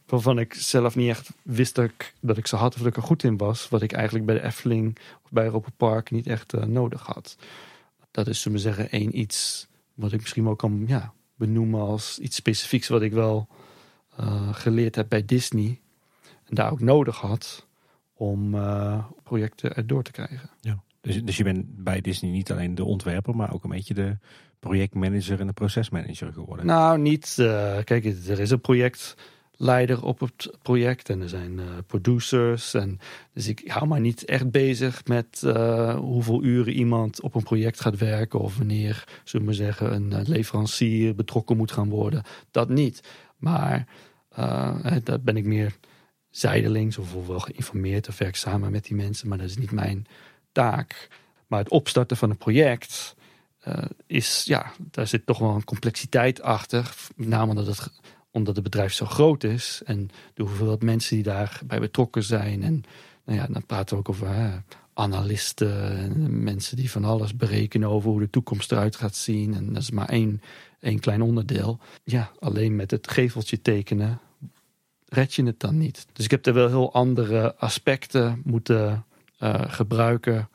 waarvan ik zelf niet echt wist dat ik, dat ik ze had of dat ik er goed in was. Wat ik eigenlijk bij de Efteling of bij Europa Park niet echt eh, nodig had. Dat is, zullen we zeggen, één iets wat ik misschien wel kan ja, benoemen als iets specifieks wat ik wel eh, geleerd heb bij Disney. En daar ook nodig had om uh, projecten erdoor te krijgen. Ja. Dus, dus je bent bij Disney niet alleen de ontwerper, maar ook een beetje de projectmanager en de procesmanager geworden. Nou, niet. Uh, kijk, er is een projectleider op het project en er zijn uh, producers. En, dus ik hou me niet echt bezig met uh, hoeveel uren iemand op een project gaat werken. Of wanneer, zullen we zeggen, een leverancier betrokken moet gaan worden. Dat niet. Maar daar ben ik meer zijdelings of wel geïnformeerd of werk samen met die mensen. Maar dat is niet mijn taak. Maar het opstarten van een project is, ja, daar zit toch wel een complexiteit achter. Met name omdat het, omdat het bedrijf zo groot is en de hoeveelheid mensen die daarbij betrokken zijn. En nou ja, dan praten we ook over analisten en mensen die van alles berekenen over hoe de toekomst eruit gaat zien. En dat is maar één, één klein onderdeel. Ja, alleen met het geveltje tekenen red je het dan niet. Dus ik heb er wel heel andere aspecten moeten uh, gebruiken.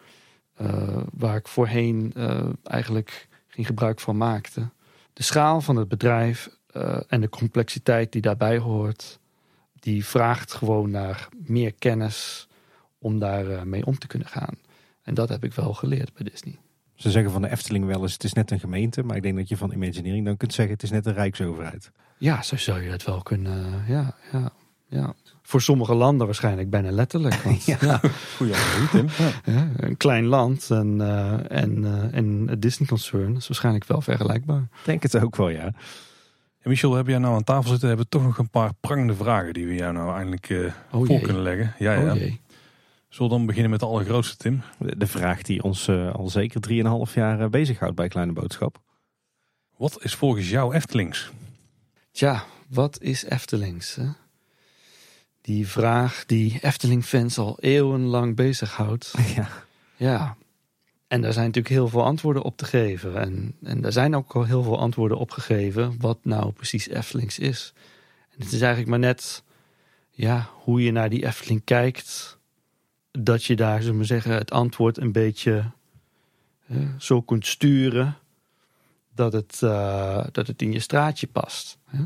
Uh, waar ik voorheen uh, eigenlijk geen gebruik van maakte. De schaal van het bedrijf en de complexiteit die daarbij hoort, die vraagt gewoon naar meer kennis om daar mee om te kunnen gaan. En dat heb ik wel geleerd bij Disney. Ze zeggen van de Efteling wel eens, het is net een gemeente. Maar ik denk dat je van Imagineering dan kunt zeggen, het is net een rijksoverheid. Ja, zo zou je het wel kunnen, ja, ja, ja. Voor sommige landen waarschijnlijk bijna letterlijk. Want, ja, ja. Goeie analyse, Tim. Ja, een klein land en, uh, en, uh, en het Disney Concern is waarschijnlijk wel vergelijkbaar. Ik denk het ook wel, ja. En Michel, heb jij nou aan tafel zitten? Hebben toch nog een paar prangende vragen die we jou nou eindelijk uh, oh, voor kunnen leggen. Ja, ja. Oh. Zullen we dan beginnen met de allergrootste, Tim? De, vraag die ons al zeker 3,5 jaar bezighoudt bij Kleine Boodschap. Wat is volgens jou Eftelings? Tja, wat is Eftelings? Hè? die vraag die Efteling-fans al eeuwenlang bezighoudt. Ja. ja. En daar zijn natuurlijk heel veel antwoorden op te geven. En, en daar zijn ook al heel veel antwoorden op gegeven wat nou precies Eftelings is. En het is eigenlijk maar net ja, hoe je naar die Efteling kijkt. Dat je daar, zullen we zeggen, het antwoord een beetje zo kunt sturen. Dat het, uh, dat het in je straatje past. Hè?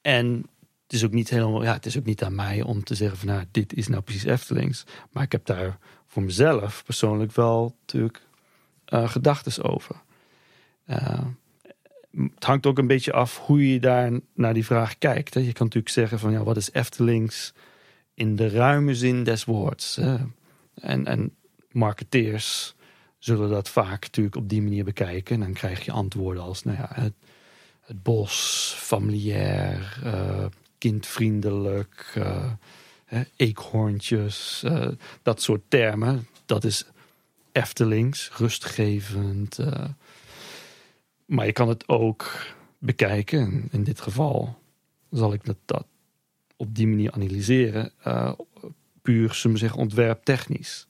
En het is ook niet helemaal, ja, het is ook niet aan mij om te zeggen van nou, dit is nou precies Eftelings. Maar ik heb daar voor mezelf persoonlijk wel natuurlijk uh, gedachten over. Uh, het hangt ook een beetje af hoe je daar naar die vraag kijkt. Je kan natuurlijk zeggen van ja, wat is Eftelings in de ruime zin des woords. En, en marketeers zullen dat vaak natuurlijk op die manier bekijken. En dan krijg je antwoorden als nou ja, het, bos, familiair, uh, kindvriendelijk, eekhoorntjes, uh, dat soort termen. Dat is Eftelings, rustgevend. Uh, maar je kan het ook bekijken. In dit geval zal ik dat, dat op die manier analyseren. puur, zullen we zeggen, ontwerptechnisch.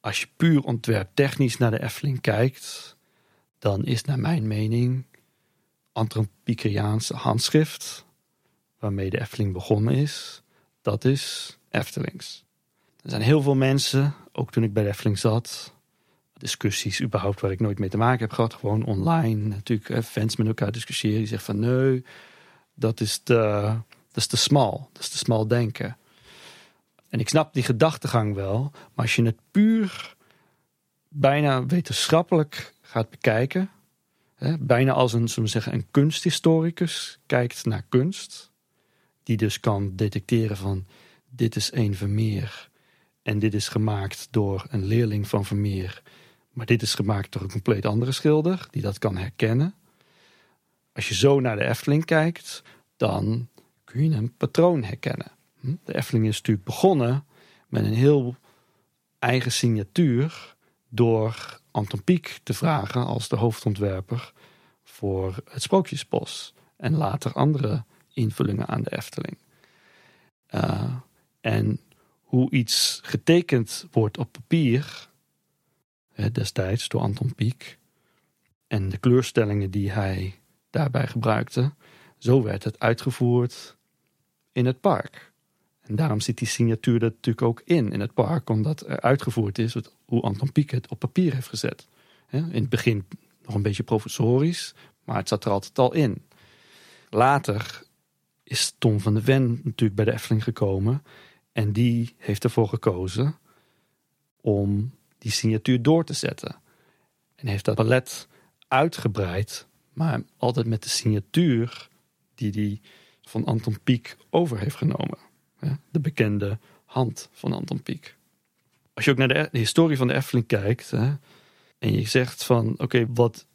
Als je puur ontwerptechnisch naar de Efteling kijkt, dan is naar mijn mening Antropicaanse handschrift waarmee de Efteling begonnen is, dat is Eftelings. Er zijn heel veel mensen, ook toen ik bij Efteling zat, discussies überhaupt waar ik nooit mee te maken heb gehad, gewoon online. Natuurlijk fans met elkaar discussiëren, die zeggen van nee, dat is te, dat is te smal, dat is te smal denken. En ik snap die gedachtegang wel, maar als je het puur bijna wetenschappelijk gaat bekijken, hè, bijna als een, zullen we zeggen, een kunsthistoricus kijkt naar kunst, die dus kan detecteren van dit is een Vermeer en dit is gemaakt door een leerling van Vermeer, maar dit is gemaakt door een compleet andere schilder die dat kan herkennen. Als je zo naar de Efteling kijkt, dan kun je een patroon herkennen. Hm? De Efteling is natuurlijk begonnen met een heel eigen signatuur door Anton Pieck te vragen als de hoofdontwerper voor het Sprookjesbos en later andere invullingen aan de Efteling. Uh, en hoe iets getekend wordt op papier, hè, destijds door Anton Pieck, en de kleurstellingen die hij daarbij gebruikte, zo werd het uitgevoerd in het park. En daarom zit die signatuur er natuurlijk ook in, in het park, omdat er uitgevoerd is hoe Anton Pieck het op papier heeft gezet. In het begin nog een beetje professorisch, maar het zat er altijd al in. Later is Tom van de Ven natuurlijk bij de Efteling gekomen. En die heeft ervoor gekozen om die signatuur door te zetten. En heeft dat palet uitgebreid, maar altijd met de signatuur die hij van Anton Pieck over heeft genomen. De bekende hand van Anton Pieck. Als je ook naar de, historie van de Efteling kijkt en je zegt van oké, wat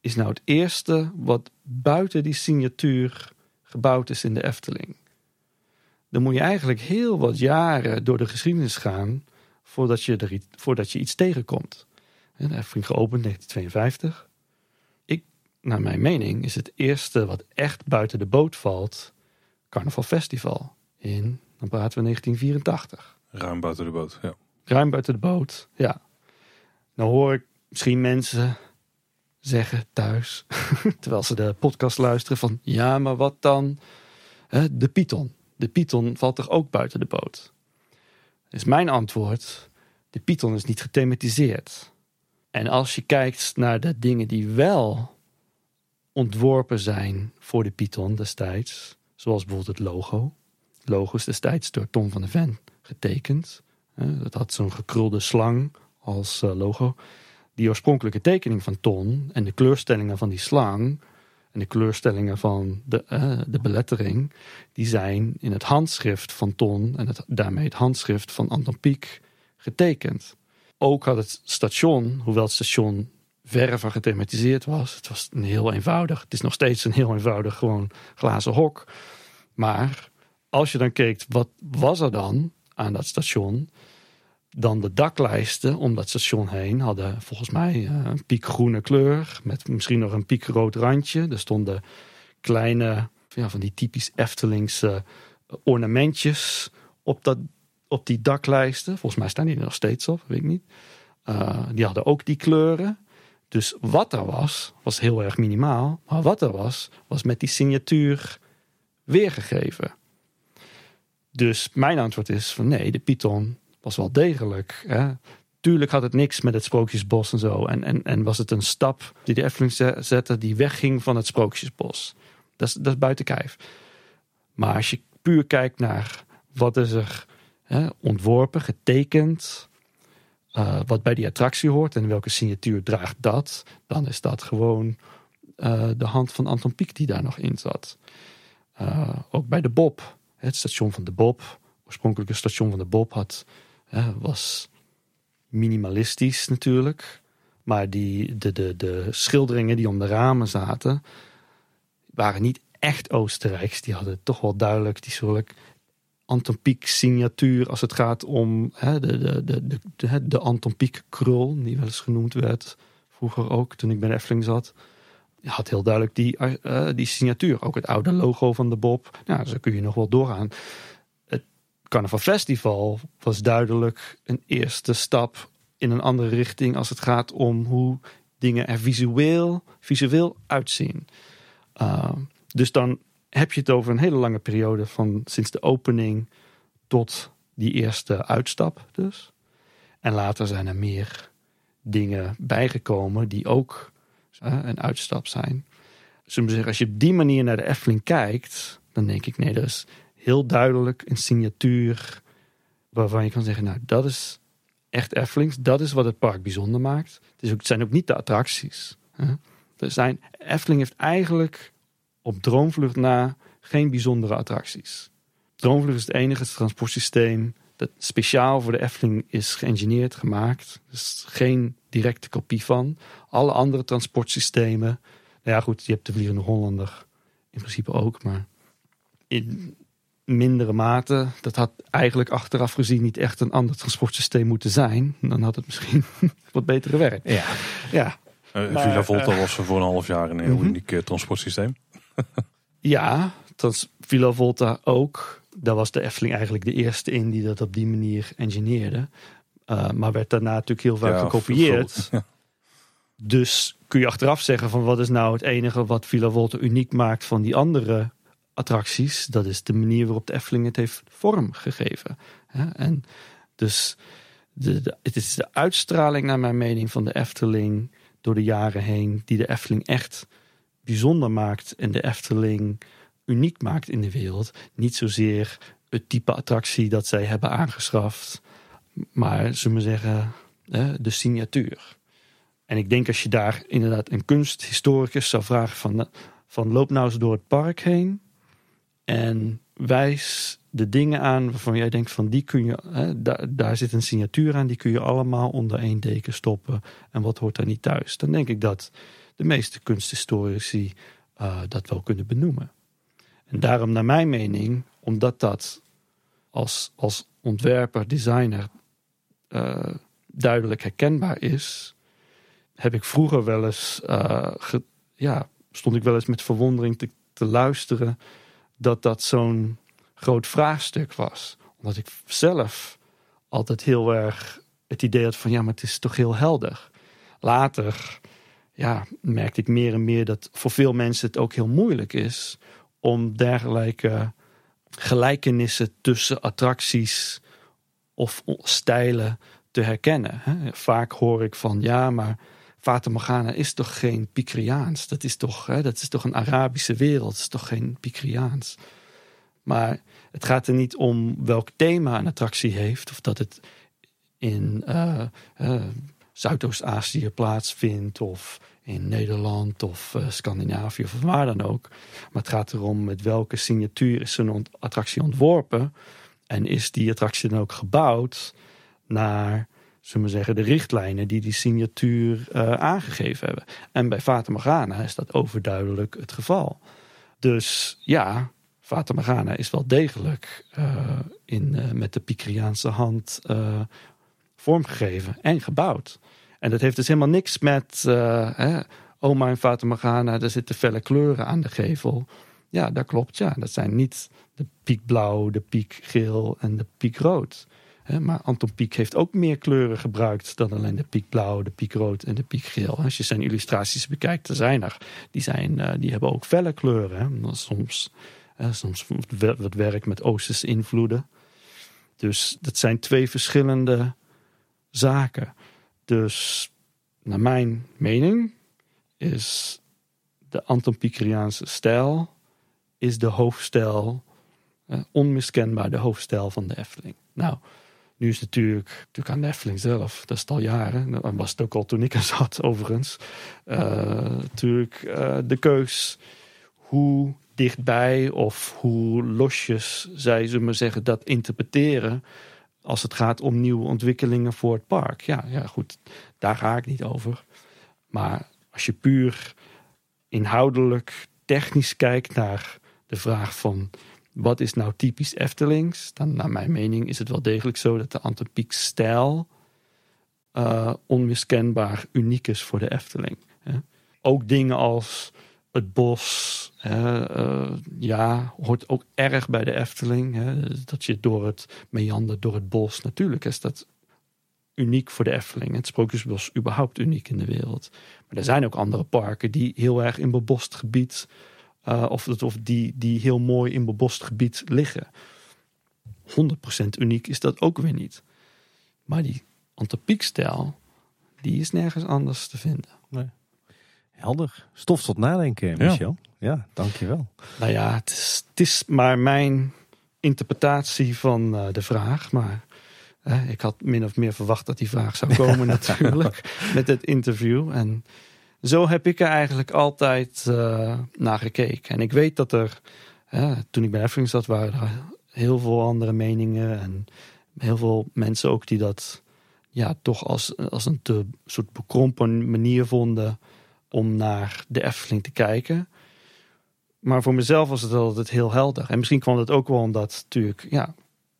is nou het eerste wat buiten die signatuur gebouwd is in de Efteling? Dan moet je eigenlijk heel wat jaren door de geschiedenis gaan voordat je, er, voordat je iets tegenkomt. De Efteling geopend in 1952. Ik, naar mijn mening, is het eerste wat echt buiten de boot valt Carnaval Festival in, dan praten we 1984. Ruim buiten de boot, ja. Ruim buiten de boot, ja. Nou hoor ik misschien mensen zeggen thuis, terwijl ze de podcast luisteren, van ja, maar wat dan de Python? De Python valt toch ook buiten de boot? Is mijn antwoord, de Python is niet gethematiseerd. En als je kijkt naar de dingen die wel ontworpen zijn voor de Python destijds, zoals bijvoorbeeld het logo. Het logo is destijds door Tom van de Ven getekend. Dat had zo'n gekrulde slang als eh, logo die oorspronkelijke tekening van Ton en de kleurstellingen van die slang en de kleurstellingen van de, uh, de belettering, die zijn in het handschrift van Ton en het, daarmee het handschrift van Anton Pieck getekend. Ook had het station, hoewel het station verre van gethematiseerd was, het was een heel eenvoudig, het is nog steeds een heel eenvoudig gewoon glazen hok. Maar als je dan kijkt, wat was er dan aan dat station? Dan de daklijsten om dat station heen hadden volgens mij eh, een piekgroene kleur. Met misschien nog een piekrood randje. Er stonden kleine, ja, van die typisch Eftelingse ornamentjes op, dat, op die daklijsten. Volgens mij staan die er nog steeds op, weet ik niet. Uh, die hadden ook die kleuren. Dus wat er was, was heel erg minimaal. Maar wat er was, was met die signatuur weergegeven. Dus mijn antwoord is van nee, de Python was wel degelijk. Hè. Tuurlijk had het niks met het Sprookjesbos en zo. En, en, en was het een stap die de Efteling zette die wegging van het Sprookjesbos. Dat is, dat buiten kijf. Maar als je puur kijkt naar wat is er hè, ontworpen, getekend, uh, wat bij die attractie hoort en welke signatuur draagt dat, dan is dat gewoon uh, de hand van Anton Pieck die daar nog in zat. Uh, ook bij de Bob, het station van de Bob, oorspronkelijke station van de Bob had was minimalistisch natuurlijk. Maar die, de, de, de schilderingen die om de ramen zaten, waren niet echt Oostenrijks. Die hadden toch wel duidelijk die soort Anton Pieck signatuur als het gaat om hè, de, de, de, de, de Anton Pieck krul, die wel eens genoemd werd vroeger ook toen ik bij de Efteling zat. Had heel duidelijk die, uh, die signatuur. Ook het oude logo van de Bob. Nou, zo kun je nog wel doorgaan. Carnaval Festival was duidelijk een eerste stap in een andere richting als het gaat om hoe dingen er visueel, visueel uitzien. Uh, dus dan heb je het over een hele lange periode van sinds de opening tot die eerste uitstap dus. En later zijn er meer dingen bijgekomen die ook een uitstap zijn. Zeggen, als je op die manier naar de Efteling kijkt, dan denk ik nee, is heel duidelijk een signatuur waarvan je kan zeggen, nou dat is echt Eftelings, dat is wat het park bijzonder maakt. Het, is ook, het zijn ook niet de attracties. Hè? Er zijn, Efteling heeft eigenlijk op Droomvlucht na geen bijzondere attracties. Droomvlucht is het enige transportsysteem dat speciaal voor de Efteling is geëngineerd, gemaakt. Dus geen directe kopie van. Alle andere transportsystemen, nou ja goed, je hebt de Vliegende Hollander in principe ook, maar in, mindere mate. Dat had eigenlijk achteraf gezien niet echt een ander transportsysteem moeten zijn. Dan had het misschien wat beter gewerkt. Ja. ja. Uh, Villa Volta uh, was voor een half jaar een heel uh mhm. -huh. uniek uh, transportsysteem. ja, trans Villa Volta ook. Daar was de Efteling eigenlijk de eerste in die dat op die manier engineerde. Uh, maar werd daarna natuurlijk heel vaak ja, gekopieerd. Dus kun je achteraf zeggen van wat is nou het enige wat Villa Volta uniek maakt van die andere attracties? Dat is de manier waarop de Efteling het heeft vormgegeven. En dus de, het is de uitstraling naar mijn mening van de Efteling door de jaren heen die de Efteling echt bijzonder maakt en de Efteling uniek maakt in de wereld. Niet zozeer het type attractie dat zij hebben aangeschaft, maar zullen we zeggen de signatuur. En ik denk als je daar inderdaad een kunsthistoricus zou vragen van, van loop nou eens door het park heen en wijs de dingen aan waarvan jij denkt van die kun je, hè, daar, daar zit een signatuur aan, die kun je allemaal onder één deken stoppen. En wat hoort daar niet thuis? Dan denk ik dat de meeste kunsthistorici uh, dat wel kunnen benoemen. En daarom, naar mijn mening, omdat dat als, als ontwerper, designer uh, duidelijk herkenbaar is, heb ik vroeger wel eens, uh, ja, stond ik wel eens met verwondering te, te luisteren dat dat zo'n groot vraagstuk was. Omdat ik zelf altijd heel erg het idee had van ja, maar het is toch heel helder. Later ja, merkte ik meer en meer dat voor veel mensen het ook heel moeilijk is om dergelijke gelijkenissen tussen attracties of stijlen te herkennen. Vaak hoor ik van ja, maar Fata Morgana is toch geen Pikriaans? Dat is toch, hè, dat is toch een Arabische wereld? Dat is toch geen Pikriaans? Maar het gaat er niet om welk thema een attractie heeft. Of dat het in uh, uh, Zuidoost-Azië plaatsvindt. Of in Nederland of uh, Scandinavië of waar dan ook. Maar het gaat erom met welke signatuur is zo'n attractie ontworpen. En is die attractie dan ook gebouwd naar zullen we zeggen, de richtlijnen die die signatuur uh, aangegeven hebben. En bij Fata Morgana is dat overduidelijk het geval. Dus ja, Fata Morgana is wel degelijk uh, in, uh, met de Pikriaanse hand vormgegeven en gebouwd. En dat heeft dus helemaal niks met, oh mijn Fata Morgana, er zitten felle kleuren aan de gevel. Ja, dat klopt, ja. Dat zijn niet de piekblauw, de piekgeel en de piekrood. Maar Anton Pieck heeft ook meer kleuren gebruikt dan alleen de piekblauw, de piekrood en de piekgeel. Als je zijn illustraties bekijkt, er zijn er. Die, zijn, eh, die hebben ook felle kleuren. Soms, soms wat werk met Oosterse invloeden. Dus dat zijn twee verschillende zaken. Dus naar mijn mening is de Anton Pieckeriaanse stijl is de hoofdstijl, onmiskenbaar de hoofdstijl van de Efteling. Nou, nu is natuurlijk, natuurlijk aan Netflix zelf, dat is al jaren. Dat was het ook al toen ik er zat, overigens. Uh, natuurlijk uh, de keus hoe dichtbij of hoe losjes zij, zullen maar zeggen, dat interpreteren. Als het gaat om nieuwe ontwikkelingen voor het park. Ja, ja, goed, daar ga ik niet over. Maar als je puur inhoudelijk, technisch kijkt naar de vraag van wat is nou typisch Eftelings? Dan, naar mijn mening, is het wel degelijk zo dat de Antropiek-stijl uh, onmiskenbaar uniek is voor de Efteling. Hè. Ook dingen als het bos, uh, ja, hoort ook erg bij de Efteling. Hè. Dat je door het meander, door het bos, natuurlijk is dat uniek voor de Efteling. Het Sprookjesbos überhaupt uniek in de wereld. Maar er zijn ook andere parken die heel erg in bebost gebied uh, of, of die, die heel mooi in bebost gebied liggen. 100% uniek is dat ook weer niet. Maar die antropiekstijl, die is nergens anders te vinden. Nee. Helder. Stof tot nadenken, Michel. Ja, ja dankjewel. Nou ja, het is, het is maar mijn interpretatie van uh, de vraag. Maar uh, ik had min of meer verwacht dat die vraag zou komen natuurlijk. Met het interview. En zo heb ik er eigenlijk altijd uh, naar gekeken. En ik weet dat er, toen ik bij Efteling zat, waren er heel veel andere meningen. En heel veel mensen ook die dat ja, toch als, als een te soort bekrompen manier vonden om naar de Efteling te kijken. Maar voor mezelf was het altijd heel helder. En misschien kwam dat ook wel omdat natuurlijk, ja,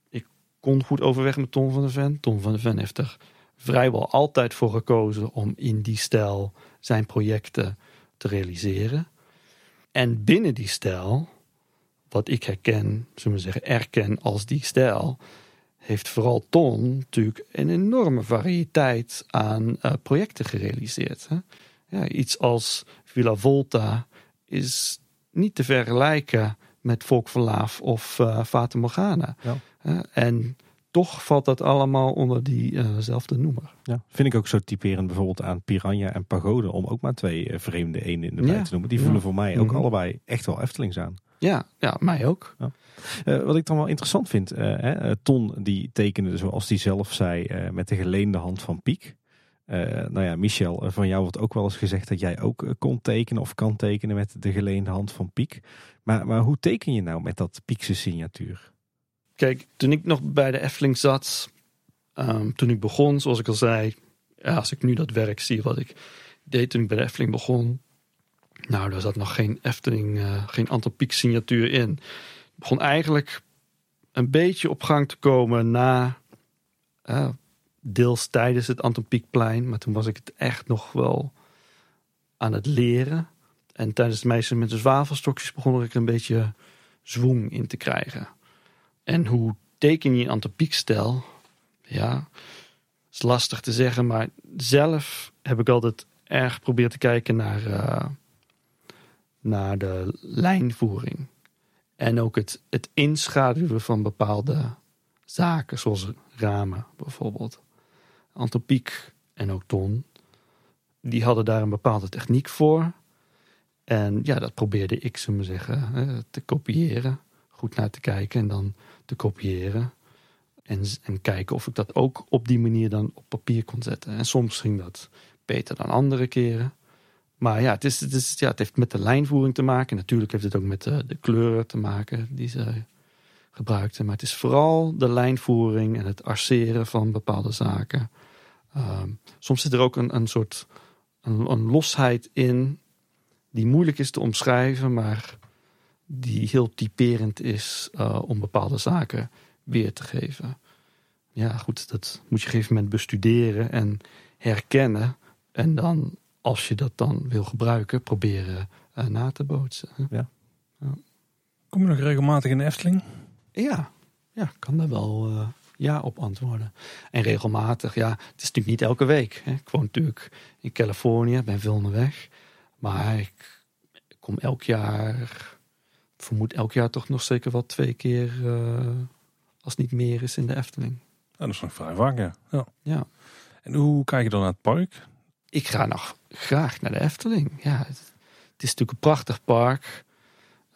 ik kon goed overweg met Tom van der Ven. Tom van der Ven heeft er vrijwel altijd voor gekozen om in die stijl zijn projecten te realiseren. En binnen die stijl, wat ik herken, zullen we zeggen, erken als die stijl, heeft vooral Ton natuurlijk een enorme variëteit aan uh, projecten gerealiseerd. Hè? Ja, iets als Villa Volta is niet te vergelijken met Volk van Laaf of uh, Fata Morgana. Ja. Uh, en toch valt dat allemaal onder diezelfde uh noemer. Ja, vind ik ook zo typerend bijvoorbeeld aan Piranha en Pagode, om ook maar twee uh, vreemde ene in de ja. te noemen. Die voelen voor mij ook -hmm. allebei echt wel Eftelings aan. Ja, ja mij ook. Ja. Uh, wat ik dan wel interessant vind, hè, Ton die tekende zoals hij zelf zei met de geleende hand van Piek. nou ja, Michel, van jou wordt ook wel eens gezegd dat jij ook kon tekenen of kan tekenen met de geleende hand van Piek. Maar, maar hoe teken je nou met dat Piekse signatuur? Kijk, toen ik nog bij de Efteling zat, um, toen ik begon, zoals ik al zei, ja, als ik nu dat werk zie wat ik deed toen ik bij de Efteling begon, nou, daar zat nog geen Efteling, uh, geen Anton Pieck signatuur in. Ik begon eigenlijk een beetje op gang te komen na, uh, deels tijdens het Anton Pieckplein, maar toen was ik het echt nog wel aan het leren. En tijdens het meisje met de zwavelstokjes begon ik een beetje zwoeng in te krijgen. En hoe teken je een antropiekstijl? Ja, is lastig te zeggen, maar zelf heb ik altijd erg geprobeerd te kijken naar, uh, naar de lijnvoering. En ook het, het inschaduwen van bepaalde zaken, zoals ramen bijvoorbeeld. Antropiek en ook Ton, die hadden daar een bepaalde techniek voor. En ja, dat probeerde ik, zullen we zeggen, te kopiëren. Goed naar te kijken en dan te kopiëren. En, en kijken of ik dat ook op die manier dan op papier kon zetten. En soms ging dat beter dan andere keren. Maar ja, het, is, het, is, ja, het heeft met de lijnvoering te maken. Natuurlijk heeft het ook met de, de kleuren te maken die ze gebruikten. Maar het is vooral de lijnvoering en het arceren van bepaalde zaken. Um, soms zit er ook een, een soort een, een, losheid in die moeilijk is te omschrijven, maar die heel typerend is uh, om bepaalde zaken weer te geven. Ja, goed, dat moet je op een gegeven moment bestuderen en herkennen. En dan, als je dat dan wil gebruiken, proberen uh, na te bootsen. Ja. ja. Kom je nog regelmatig in de Efteling? Ja, ja kan daar wel uh, ja op antwoorden. En regelmatig, ja, het is natuurlijk niet elke week. Hè. Ik woon natuurlijk in Californië, ben veel onderweg. Maar ik kom elk jaar vermoed elk jaar toch nog zeker wel twee keer, uh, als niet meer is, in de Efteling. Ja, dat is nog vrij vaak, ja. ja. ja. En hoe kijk je dan naar het park? Ik ga nog graag naar de Efteling. Ja, het, het is natuurlijk een prachtig park.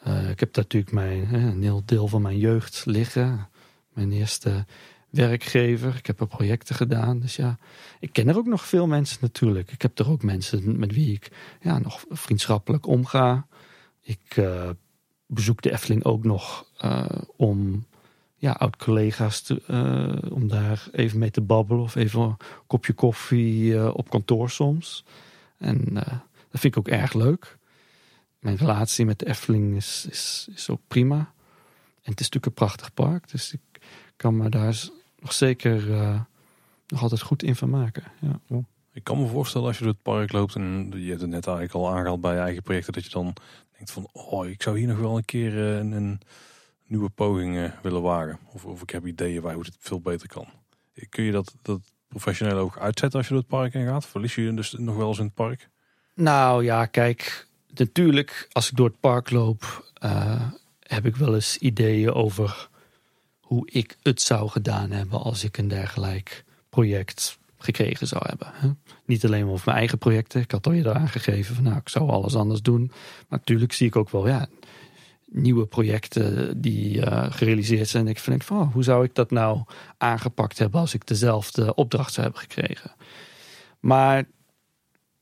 Uh, ik heb daar natuurlijk mijn, een heel deel van mijn jeugd liggen. Mijn eerste werkgever. Ik heb er projecten gedaan. Dus ja, ik ken er ook nog veel mensen natuurlijk. Ik heb er ook mensen met wie ik ja, nog vriendschappelijk omga. Ik uh, bezoek de Efteling ook nog uh, om ja, oud-collega's te, uh, om daar even mee te babbelen of even een kopje koffie uh, op kantoor soms. En dat vind ik ook erg leuk. Mijn relatie met de Efteling is, is, is ook prima. En het is natuurlijk een prachtig park, dus ik kan me daar nog zeker nog altijd goed in van maken. Ja. Ik kan me voorstellen als je door het park loopt en je hebt het net eigenlijk al aangehaald bij je eigen projecten, dat je dan denkt van, oh, ik zou hier nog wel een keer uh, een, een, nieuwe poging uh, willen wagen. Of, of ik heb ideeën waar hoe het veel beter kan. Kun je dat, dat professioneel ook uitzetten als je door het park in gaat? Verlies je dus nog wel eens in het park? Nou ja, kijk, natuurlijk als ik door het park loop, uh, heb ik wel eens ideeën over hoe ik het zou gedaan hebben als ik een dergelijk project gekregen zou hebben. Niet alleen over mijn eigen projecten. Ik had al eerder aangegeven van nou, ik zou alles anders doen. Natuurlijk zie ik ook wel ja, nieuwe projecten die uh, gerealiseerd zijn. En ik vind van oh, hoe zou ik dat nou aangepakt hebben als ik dezelfde opdracht zou hebben gekregen. Maar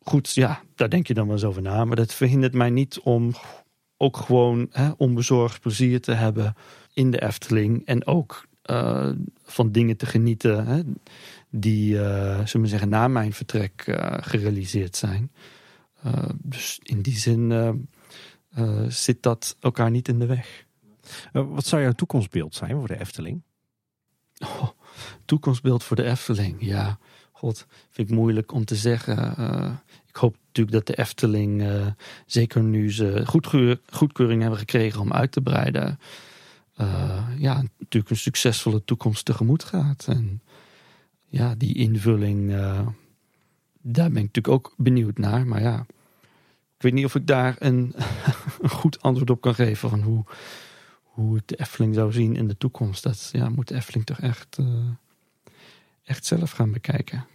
goed, ja, daar denk je dan wel eens over na. Maar dat verhindert mij niet om ook gewoon hè, onbezorgd plezier te hebben in de Efteling. En ook uh, van dingen te genieten. Hè, die, uh, zullen we zeggen, na mijn vertrek uh, gerealiseerd zijn. Uh, dus in die zin zit dat elkaar niet in de weg. wat zou jouw toekomstbeeld zijn voor de Efteling? Oh, toekomstbeeld voor de Efteling, ja. God, vind ik moeilijk om te zeggen. ik hoop natuurlijk dat de Efteling, zeker nu ze goedkeur, goedkeuring hebben gekregen om uit te breiden, ja, natuurlijk een succesvolle toekomst tegemoet gaat. En ja, die invulling, uh, daar ben ik natuurlijk ook benieuwd naar. Maar ja, ik weet niet of ik daar een, een goed antwoord op kan geven van hoe, hoe de Efteling zou zien in de toekomst. Dat ja, moet de Efteling toch echt, uh, echt zelf gaan bekijken.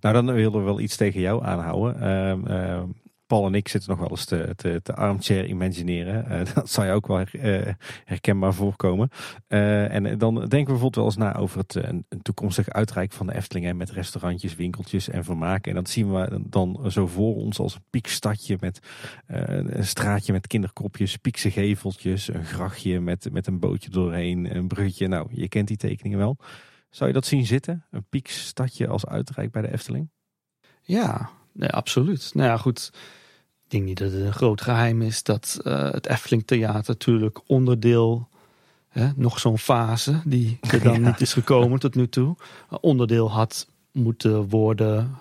Nou, dan willen we wel iets tegen jou aanhouden. Uh, Paul en ik zitten nog wel eens te, armchair imagineren. Uh, dat zou je ook wel uh, herkenbaar voorkomen. Uh, en dan denken we bijvoorbeeld wel eens na over het, een, toekomstig uitrijk van de Efteling. met restaurantjes, winkeltjes en vermaken. En dat zien we dan zo voor ons als een piekstadje met een straatje met kinderkopjes, piekse geveltjes, een grachtje met, met een bootje doorheen, een bruggetje. Nou, je kent die tekeningen wel. Zou je dat zien zitten? Een piekstadje als uitrijk bij de Efteling? Ja, nee, absoluut. Nou ja, goed. Ik denk niet dat het een groot geheim is dat uh, het Efteling Theater natuurlijk onderdeel, hè, nog zo'n fase die er dan niet is gekomen tot nu toe, onderdeel had moeten worden.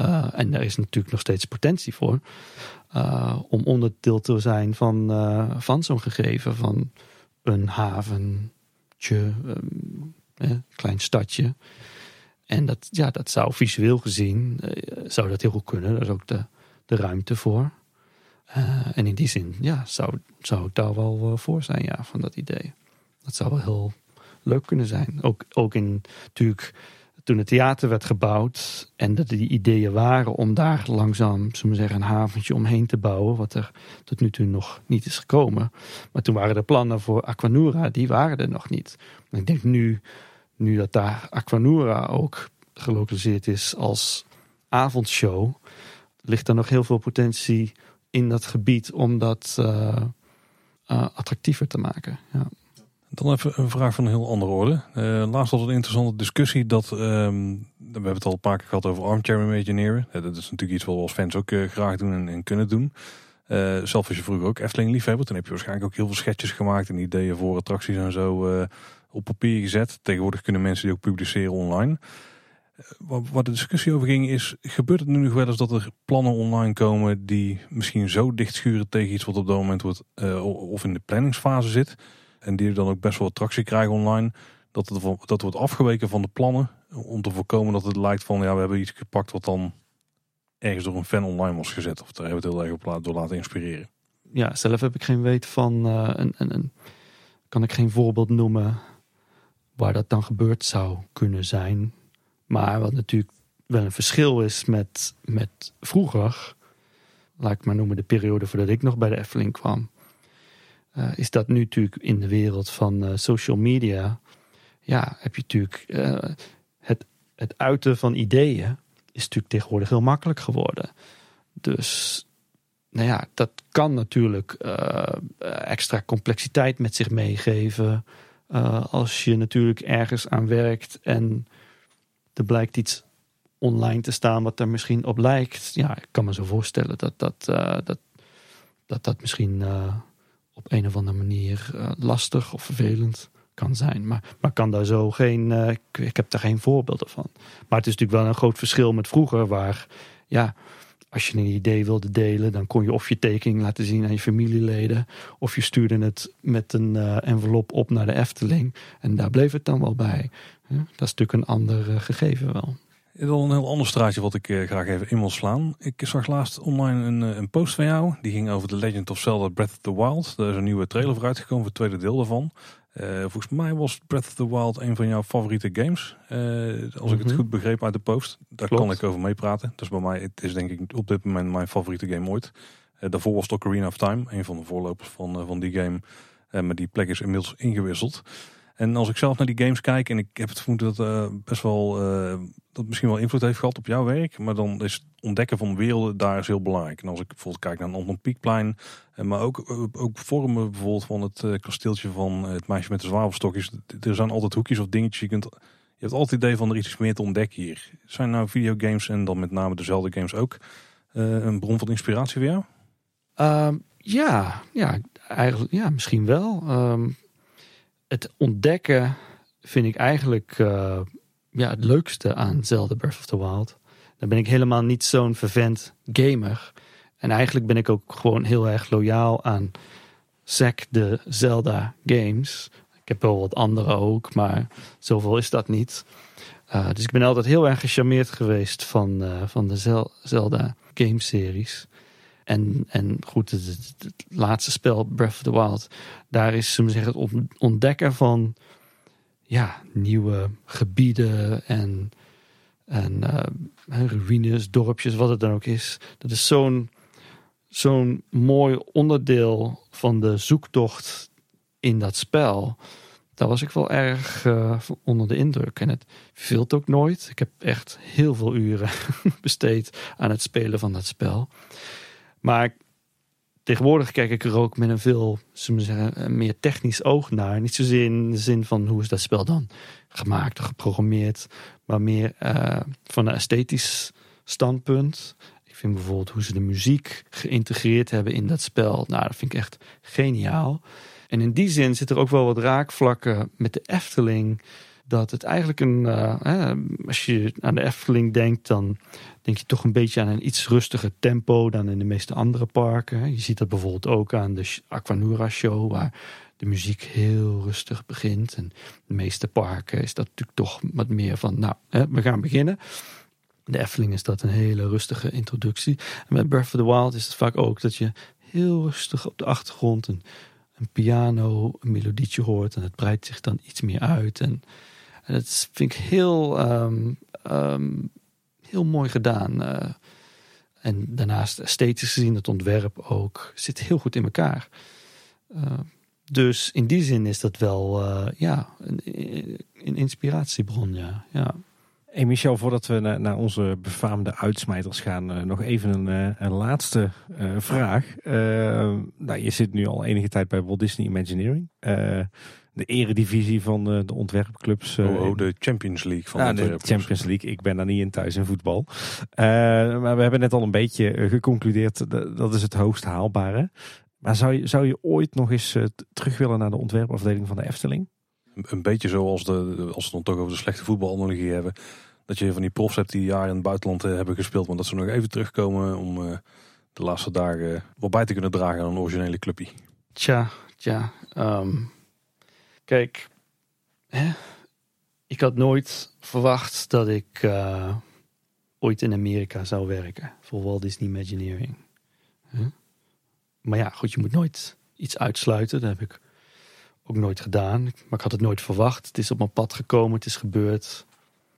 Uh, en daar is natuurlijk nog steeds potentie voor. Uh, om onderdeel te zijn van, van zo'n gegeven, van een haventje, um, een klein stadje. En dat, ja, dat zou visueel gezien, zou dat heel goed kunnen. Daar is ook de, de ruimte voor. Uh, en in die zin, ja, zou, zou ik daar wel uh, voor zijn, ja, van dat idee. Dat zou wel heel leuk kunnen zijn. Ook, ook in, natuurlijk, toen het theater werd gebouwd en dat die ideeën waren om daar langzaam, we zeggen, een haventje omheen te bouwen, wat er tot nu toe nog niet is gekomen. Maar toen waren de plannen voor Aquanura, die waren er nog niet. Ik denk nu, nu dat daar Aquanura ook gelokaliseerd is als avondshow, ligt er nog heel veel potentie in dat gebied om dat uh, uh, attractiever te maken. Ja. Dan even een vraag van een heel andere orde. Uh, laatst was een interessante discussie dat, um, we hebben het al een paar keer gehad over armchair imagineeren. dat is natuurlijk iets wat we als fans ook graag doen en, en, kunnen doen. zelf was je vroeger ook Efteling liefhebber. Toen heb je waarschijnlijk ook heel veel sketches gemaakt en ideeën voor attracties en zo op papier gezet. Tegenwoordig kunnen mensen die ook publiceren online. Waar de discussie over ging is, gebeurt het nu nog wel eens dat er plannen online komen die misschien zo dicht schuren tegen iets wat op dat moment wordt, uh, of in de planningsfase zit. En die dan ook best wel attractie krijgen online. Dat het, dat wordt afgeweken van de plannen. Om te voorkomen dat het lijkt van, ja we hebben iets gepakt wat dan ergens door een fan online was gezet. Of daar hebben we het heel erg op door laten inspireren. Ja, zelf heb ik geen weet van, uh, een, een, een, kan ik geen voorbeeld noemen waar dat dan gebeurd zou kunnen zijn. Maar wat natuurlijk wel een verschil is met, met vroeger, laat ik maar noemen de periode voordat ik nog bij de Efteling kwam, uh, is dat nu natuurlijk in de wereld van uh, social media, ja, heb je natuurlijk uh, het, het uiten van ideeën is natuurlijk tegenwoordig heel makkelijk geworden. Dus nou ja, dat kan natuurlijk extra complexiteit met zich meegeven. als je natuurlijk ergens aan werkt en er blijkt iets online te staan wat er misschien op lijkt. Ja, ik kan me zo voorstellen dat dat, uh, dat, dat, dat misschien uh, op een of andere manier uh, lastig of vervelend kan zijn. Maar, maar kan daar zo geen. Ik, ik, heb daar geen voorbeelden van. Maar het is natuurlijk wel een groot verschil met vroeger, waar ja. Als je een idee wilde delen, dan kon je of je tekening laten zien aan je familieleden, of je stuurde het met een envelop op naar de Efteling. En daar bleef het dan wel bij. Ja, dat is natuurlijk een ander uh, gegeven wel. Wel een heel ander straatje wat ik uh, graag even in wil slaan. Ik zag laatst online een, uh, een post van jou. Die ging over The Legend of Zelda Breath of the Wild. Daar is een nieuwe trailer voor uitgekomen voor het tweede deel daarvan. volgens mij was Breath of the Wild een van jouw favoriete games. als ik het mhm. goed begreep uit de post. Daar kan ik over meepraten. Dus bij mij, het is denk ik op dit moment mijn favoriete game ooit. daarvoor was het Ocarina of Time. Een van de voorlopers van, van die game. maar die plek is inmiddels ingewisseld. En als ik zelf naar die games kijk en ik heb het vermoeden dat uh, best wel uh, dat misschien wel invloed heeft gehad op jouw werk, maar dan is het ontdekken van werelden daar is heel belangrijk. En als ik bijvoorbeeld kijk naar een Anton Pieckplein, uh, maar ook, ook vormen bijvoorbeeld van het kasteeltje van het meisje met de zwavelstokjes. Er zijn altijd hoekjes of dingetjes. Je, kunt, je hebt altijd het idee van er iets meer te ontdekken hier. Zijn nou videogames en dan met name dezelfde games ook een bron van inspiratie voor jou? Um, ja, ja, eigenlijk ja, misschien wel. Um, het ontdekken vind ik eigenlijk uh, ja, het leukste aan Zelda Breath of the Wild. Dan ben ik helemaal niet zo'n vervent gamer. En eigenlijk ben ik ook gewoon heel erg loyaal aan sec de Zelda games. Ik heb wel wat andere ook, maar zoveel is dat niet. Uh, dus ik ben altijd heel erg gecharmeerd geweest van, uh, van de Zel Zelda gameseries. En, en goed, het, laatste spel, Breath of the Wild, daar is ze zeggen, het ontdekken van ja, nieuwe gebieden en, en uh, ruïnes, dorpjes, wat het dan ook is. Dat is zo'n zo'n mooi onderdeel van de zoektocht in dat spel. Daar was ik wel erg uh, onder de indruk. En het vilt ook nooit. Ik heb echt heel veel uren besteed aan het spelen van dat spel. Maar tegenwoordig kijk ik er ook met een veel zeggen, meer technisch oog naar. Niet zozeer in de zin van hoe is dat spel dan gemaakt of geprogrammeerd, maar meer uh, van een esthetisch standpunt. Ik vind bijvoorbeeld hoe ze de muziek geïntegreerd hebben in dat spel. Nou, dat vind ik echt geniaal. En in die zin zit er ook wel wat raakvlakken met de Efteling dat het eigenlijk een. Uh, als je aan de Efteling denkt, dan denk je toch een beetje aan een iets rustiger tempo dan in de meeste andere parken. Je ziet dat bijvoorbeeld ook aan de Aquanura Show, waar de muziek heel rustig begint. En de meeste parken is dat natuurlijk toch wat meer van, nou, we gaan beginnen. De Efteling is dat een hele rustige introductie. Met Breath of the Wild is het vaak ook dat je heel rustig op de achtergrond een, een piano, een melodietje hoort. En het breidt zich dan iets meer uit. En dat vind ik heel, um, um, heel mooi gedaan. Uh, en daarnaast esthetisch gezien, het ontwerp ook, zit heel goed in elkaar. Uh, dus in die zin is dat wel uh, ja, een, een, inspiratiebron. Ja. ja. Hey Michel, voordat we naar, onze befaamde uitsmijters gaan, nog even een, een laatste vraag. nou, je zit nu al enige tijd bij Walt Disney Imagineering de eredivisie van uh, de ontwerpclubs. Uh, oh, oh, de Champions League van de, de Champions League. Ik ben daar niet in thuis in voetbal. Uh, maar we hebben net al een beetje geconcludeerd, dat, dat is het hoogst haalbare. Maar zou je, zou je ooit nog eens terug willen naar de ontwerpafdeling van de Efteling? Een beetje zoals de, als we het dan toch over de slechte voetbalanalogie hebben. Dat je van die profs hebt die jaren in het buitenland hebben gespeeld. Maar dat ze nog even terugkomen om de laatste dagen wat bij te kunnen dragen aan een originele clubje. Tja, tja. Um Kijk, hè, ik had nooit verwacht dat ik uh, ooit in Amerika zou werken voor Walt Disney Imagineering. Huh? Maar ja, goed, je moet nooit iets uitsluiten. Dat heb ik ook nooit gedaan. Maar ik had het nooit verwacht. Het is op mijn pad gekomen, het is gebeurd.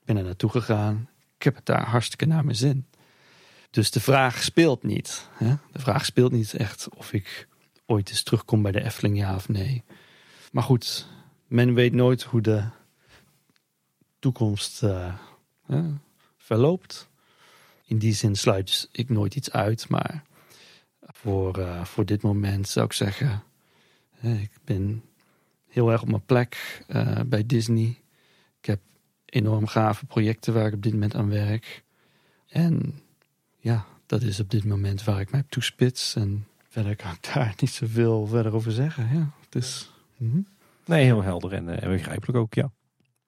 Ik ben er naartoe gegaan. Ik heb het daar hartstikke naar mijn zin. Dus de vraag speelt niet. Hè? De vraag speelt niet echt of ik ooit eens terugkom bij de Efteling, ja of nee. Maar goed, men weet nooit hoe de toekomst uh, verloopt. In die zin sluit ik nooit iets uit, maar voor, uh, voor dit moment zou ik zeggen, ik ben heel erg op mijn plek uh, bij Disney. Ik heb enorm gave projecten waar ik op dit moment aan werk. En ja, dat is op dit moment waar ik mij op toespits. En verder kan ik daar niet zoveel verder over zeggen. Ja, dus, mm -hmm. Nee, heel helder en, uh, en begrijpelijk ook, ja.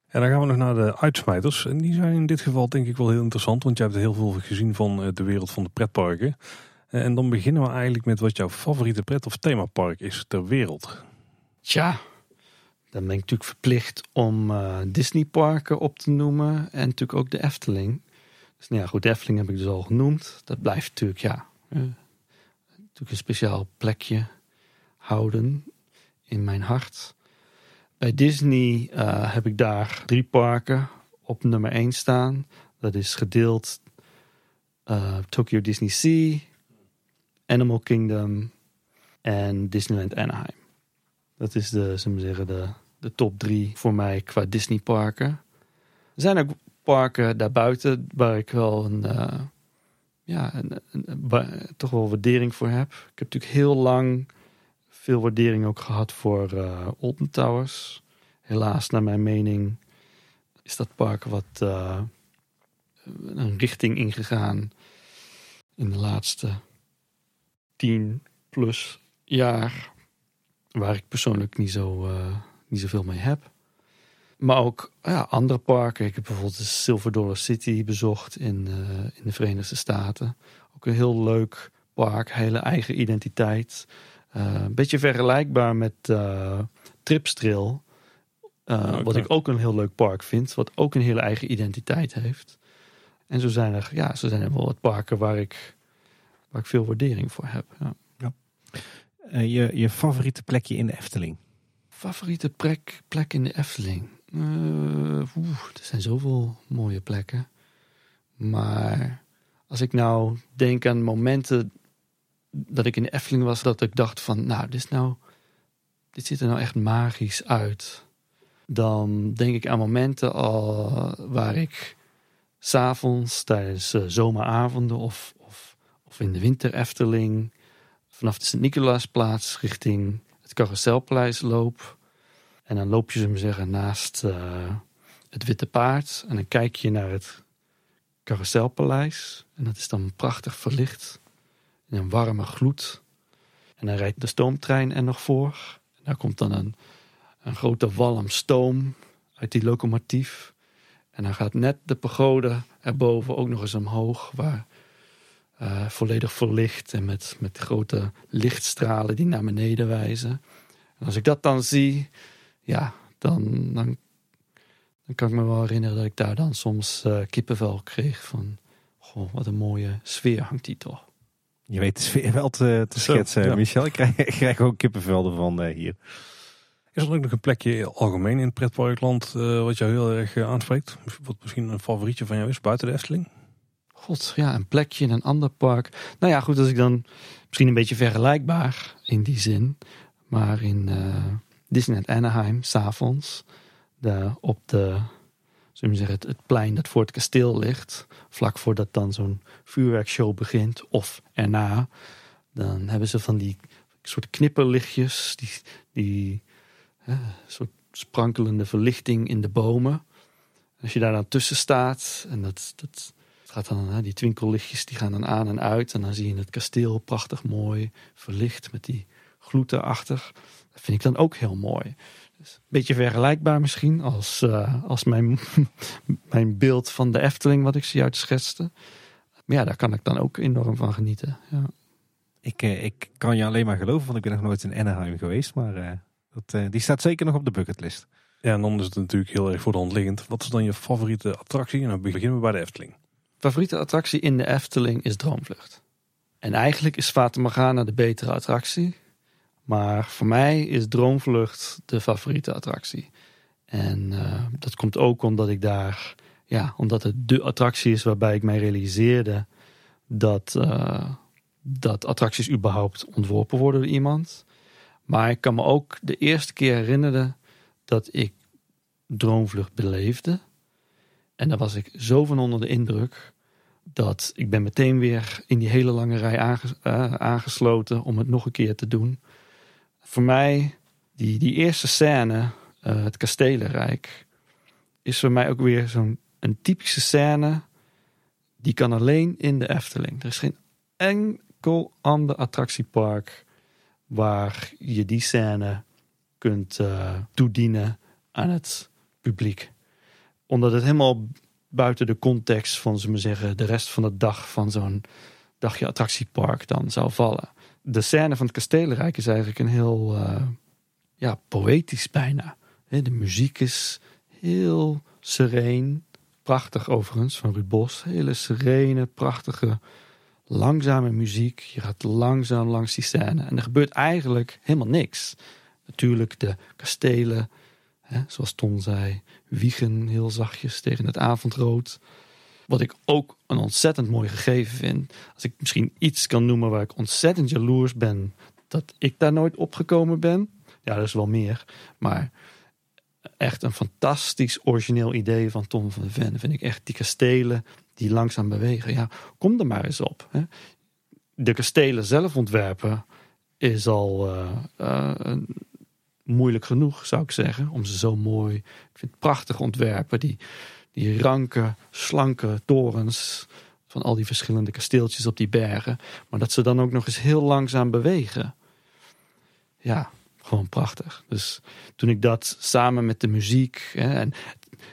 En dan gaan we nog naar de uitsmijters. En die zijn in dit geval denk ik wel heel interessant, want je hebt heel veel gezien van eh, de wereld van de pretparken. Eh, en dan beginnen we eigenlijk met wat jouw favoriete pret- of themapark is ter wereld. Tja, dan ben ik natuurlijk verplicht om uh, Disneyparken op te noemen en natuurlijk ook de Efteling. Dus nou ja, goed, de Efteling heb ik dus al genoemd. Dat blijft natuurlijk, ja, uh, natuurlijk een speciaal plekje houden in mijn hart. Bij Disney uh, heb ik daar drie parken op nummer 1 staan. Dat is gedeeld uh, Tokyo Disney Sea, Animal Kingdom en Disneyland Anaheim. Dat is de, zullen we zeggen, de, de top drie voor mij qua Disney parken. Er zijn ook parken daarbuiten waar ik wel een, uh, ja, een, toch wel waardering voor heb. Ik heb natuurlijk heel lang veel waardering ook gehad voor uh, Alton Towers. Helaas, naar mijn mening, is dat park wat uh, een richting ingegaan in de laatste tien plus jaar, waar ik persoonlijk niet, zo, uh, niet zoveel mee heb. Maar ook ja, andere parken. Ik heb bijvoorbeeld de Silver Dollar City bezocht in, in de Verenigde Staten. Ook een heel leuk park, hele eigen identiteit. Eh, een beetje vergelijkbaar met uh, Tripstrail. Uh, wat ik ook een heel leuk park vind. Wat ook een hele eigen identiteit heeft. En zo zijn er, ja, zo zijn er wel wat parken waar ik, waar ik veel waardering voor heb. Ja. ja. je, je favoriete plekje in de Efteling? Favoriete plek, plek in de Efteling? Uh, er zijn zoveel mooie plekken. Maar als ik nou denk aan momenten dat ik in de Efteling was, dat ik dacht van, nou, dit is nou, dit ziet er nou echt magisch uit. Dan denk ik aan momenten al waar ik s'avonds tijdens uh, zomeravonden of, of, of in de winter Efteling vanaf de Sint-Nicolaasplaats richting het Carouselpaleis loop. En dan loop je, ze zeggen, naast uh, het Witte Paard. En dan kijk je naar het Carouselpaleis. En dat is dan prachtig verlicht. In een warme gloed. En dan rijdt de stoomtrein er nog voor. En daar komt dan een, een grote walm stoom uit die locomotief. En dan gaat net de pagode erboven ook nog eens omhoog. Waar uh, volledig verlicht en met, met grote lichtstralen die naar beneden wijzen. En als ik dat dan zie, ja, dan, dan dan kan ik me wel herinneren dat ik daar dan soms uh, kippenvel kreeg van, goh, wat een mooie sfeer hangt die toch. Je weet de sfeer wel te, te schetsen, Michel. Ik krijg, ik krijg ook kippenvel ervan uh, hier. Is er ook nog een plekje algemeen in het pretparkland uh, wat jou heel erg aanspreekt? Wat misschien een favorietje van jou is buiten de Efteling? God, ja, een plekje in een ander park. Nou ja, goed, als ik dan misschien een beetje vergelijkbaar in die zin. Maar in Disneyland Anaheim, s'avonds op de, zullen zeggen, het, plein dat voor het kasteel ligt, vlak voordat dan zo'n vuurwerkshow begint of erna, dan hebben ze van die soort knipperlichtjes, die, die soort sprankelende verlichting in de bomen. Als je daar dan tussen staat en dat, dat gaat dan, hè, die twinkellichtjes die gaan dan aan en uit en dan zie je het kasteel prachtig mooi verlicht met die gloed erachter. Dat vind ik dan ook heel mooi. Een beetje vergelijkbaar misschien als, uh, als mijn, mijn beeld van de Efteling wat ik zojuist schetste. Maar ja, daar kan ik dan ook enorm van genieten. Ja. Ik, uh, ik kan je alleen maar geloven, want ik ben nog nooit in Anaheim geweest. Maar uh, dat, die staat zeker nog op de bucketlist. Ja, en dan is het natuurlijk heel erg voor de hand liggend. Wat is dan je favoriete attractie? En dan beginnen we bij de Efteling. Favoriete attractie in de Efteling is Droomvlucht. En eigenlijk is Fata Morgana de betere attractie. Maar voor mij is Droomvlucht de favoriete attractie. En uh, dat komt ook omdat ik daar, ja, omdat het de attractie is waarbij ik mij realiseerde dat, uh, dat attracties überhaupt ontworpen worden door iemand. Maar ik kan me ook de eerste keer herinneren dat ik Droomvlucht beleefde. En daar was ik zo van onder de indruk dat ik ben meteen weer in die hele lange rij uh, aangesloten om het nog een keer te doen voor mij, die, die eerste scène, uh, het Kastelenrijk, is voor mij ook weer zo'n typische scène. Die kan alleen in de Efteling. Er is geen enkel ander attractiepark waar je die scène kunt uh, toedienen aan het publiek. Omdat het helemaal buiten de context van, zullen we zeggen, de rest van de dag van zo'n dagje attractiepark dan zou vallen de scène van het Kastelenrijk is eigenlijk een heel uh, ja, poëtisch bijna. De muziek is heel sereen. Prachtig overigens van Ruud Bos. Hele serene, prachtige, langzame muziek. Je gaat langzaam langs die scène. En er gebeurt eigenlijk helemaal niks. Natuurlijk de kastelen, hè, zoals Ton zei, wiegen heel zachtjes tegen het avondrood. Wat ik ook een ontzettend mooi gegeven vind. Als ik misschien iets kan noemen waar ik ontzettend jaloers ben dat ik daar nooit opgekomen ben. Ja, dat is wel meer. Maar echt een fantastisch origineel idee van Tom van Ven. Vind ik echt die kastelen die langzaam bewegen. Ja, kom er maar eens op. Hè. De kastelen zelf ontwerpen is al uh, uh, moeilijk genoeg, zou ik zeggen. Om ze zo mooi. Ik vind het prachtig ontwerpen. Die die ranke, slanke torens van al die verschillende kasteeltjes op die bergen. Maar dat ze dan ook nog eens heel langzaam bewegen. Ja, gewoon prachtig. Dus toen ik dat samen met de muziek hè, en,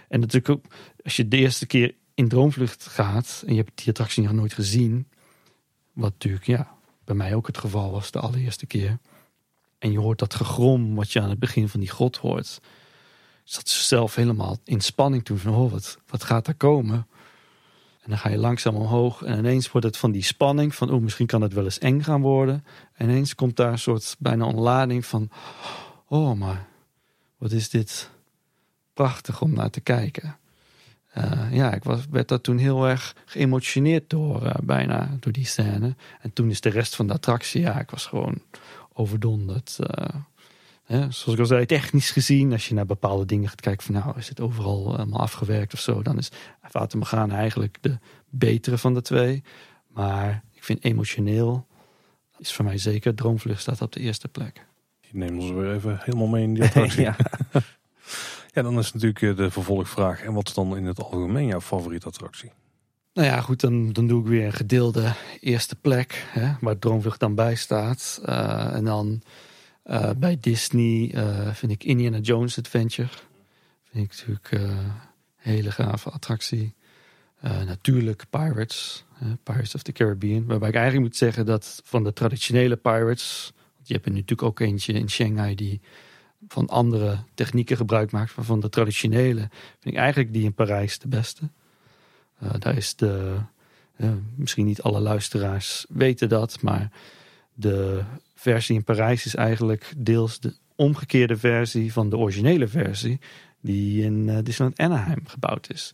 en natuurlijk ook als je de eerste keer in Droomvlucht gaat en je hebt die attractie nog nooit gezien, wat natuurlijk ja, bij mij ook het geval was de allereerste keer, En je hoort dat gegrom wat je aan het begin van die grot hoort. Zat zelf helemaal in spanning toen van, oh, wat, wat gaat er komen? En dan ga je langzaam omhoog en ineens wordt het van die spanning van, oh, misschien kan het wel eens eng gaan worden. En ineens komt daar een soort bijna ontlading van, oh, maar wat is dit prachtig om naar te kijken. Uh, ja, ik was, werd daar toen heel erg geëmotioneerd door, uh, bijna door die scène. En toen is de rest van de attractie, ja, ik was gewoon overdonderd. Uh, zoals ik al zei, technisch gezien, als je naar bepaalde dingen gaat kijken van nou, is het overal helemaal afgewerkt of zo, dan is Water gaan eigenlijk de betere van de twee. Maar ik vind emotioneel is voor mij zeker Droomvlucht staat op de eerste plek. Je neemt ons weer even helemaal mee in die attractie. ja. ja, dan is natuurlijk de vervolgvraag. En wat is dan in het algemeen jouw favoriete attractie? Nou ja, goed, dan, dan doe ik weer een gedeelde eerste plek, hè, waar Droomvlucht dan bij staat. Uh, en dan uh, bij Disney uh, vind ik Indiana Jones Adventure. Vind ik natuurlijk een hele gave attractie. natuurlijk Pirates, Pirates of the Caribbean. Waarbij ik eigenlijk moet zeggen dat van de traditionele Pirates... Want je hebt er natuurlijk ook eentje in Shanghai die van andere technieken gebruik maakt. Maar van de traditionele vind ik eigenlijk die in Parijs de beste. Daar is de, misschien niet alle luisteraars weten dat, maar de versie in Parijs is eigenlijk deels de omgekeerde versie van de originele versie die in uh, Disneyland Anaheim gebouwd is.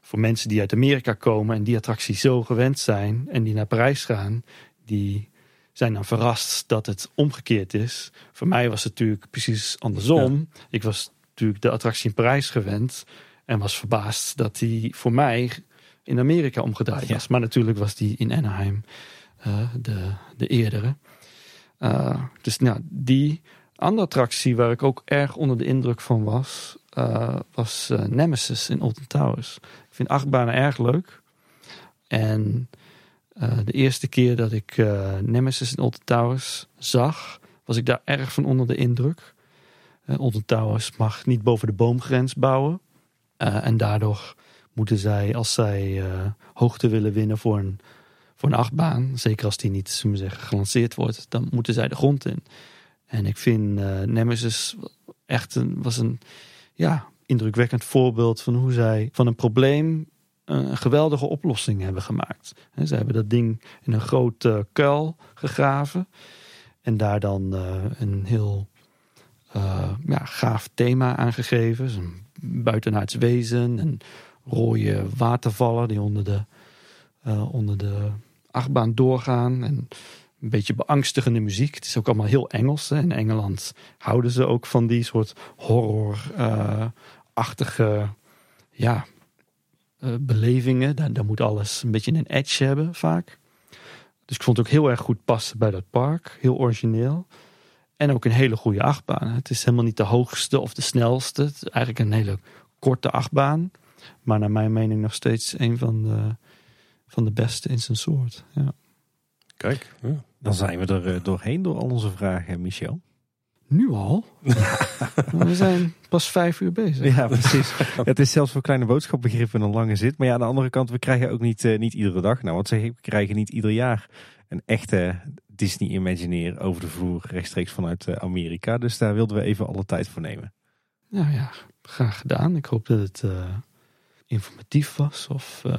Voor mensen die uit Amerika komen en die attractie zo gewend zijn en die naar Parijs gaan, die zijn dan verrast dat het omgekeerd is. Voor mij was het natuurlijk precies andersom. Ik was natuurlijk de attractie in Parijs gewend en was verbaasd dat die voor mij in Amerika omgedraaid was. Maar natuurlijk was die in Anaheim uh, de, de eerdere. Uh, dus nou, die andere attractie waar ik ook erg onder de indruk van was, uh, was Nemesis in Alton Towers. Ik vind achtbanen erg leuk. En de eerste keer dat ik Nemesis in Alton Towers zag, was ik daar erg van onder de indruk. Alton Towers mag niet boven de boomgrens bouwen. en daardoor moeten zij, als zij hoogte willen winnen voor een, voor een achtbaan, zeker als die niet zullen zeggen, gelanceerd wordt, dan moeten zij de grond in. En ik vind uh, Nemesis echt een, was een ja, indrukwekkend voorbeeld van hoe zij van een probleem een geweldige oplossing hebben gemaakt. Ze hebben dat ding in een grote kuil gegraven en daar dan uh, een heel ja, gaaf thema aangegeven. Een buitenaards wezen en rode watervallen die onder de, onder de achtbaan doorgaan. En een beetje beangstigende muziek. Het is ook allemaal heel Engels. Hè. In Engeland houden ze ook van die soort horror-achtige uh, ja, uh, belevingen. Daar moet alles een beetje een edge hebben vaak. Dus ik vond het ook heel erg goed passen bij dat park. Heel origineel. En ook een hele goede achtbaan. Het is helemaal niet de hoogste of de snelste. Het is eigenlijk een hele korte achtbaan. Maar naar mijn mening nog steeds een van de, van de beste in zijn soort. Ja. Kijk, ja. dan zijn we er eh, doorheen door al onze vragen, Michel. Nu al? we zijn pas vijf uur bezig. Ja, precies. het is zelfs voor kleine boodschapbegrippen een lange zit. Maar ja, aan de andere kant, we krijgen ook niet, uh, niet iedere dag. Nou, wat zeg ik, we krijgen niet ieder jaar een echte Disney Imagineer over de vloer rechtstreeks vanuit uh, Amerika. Dus daar wilden we even alle tijd voor nemen. Nou ja, graag gedaan. Ik hoop dat het informatief was. Of uh,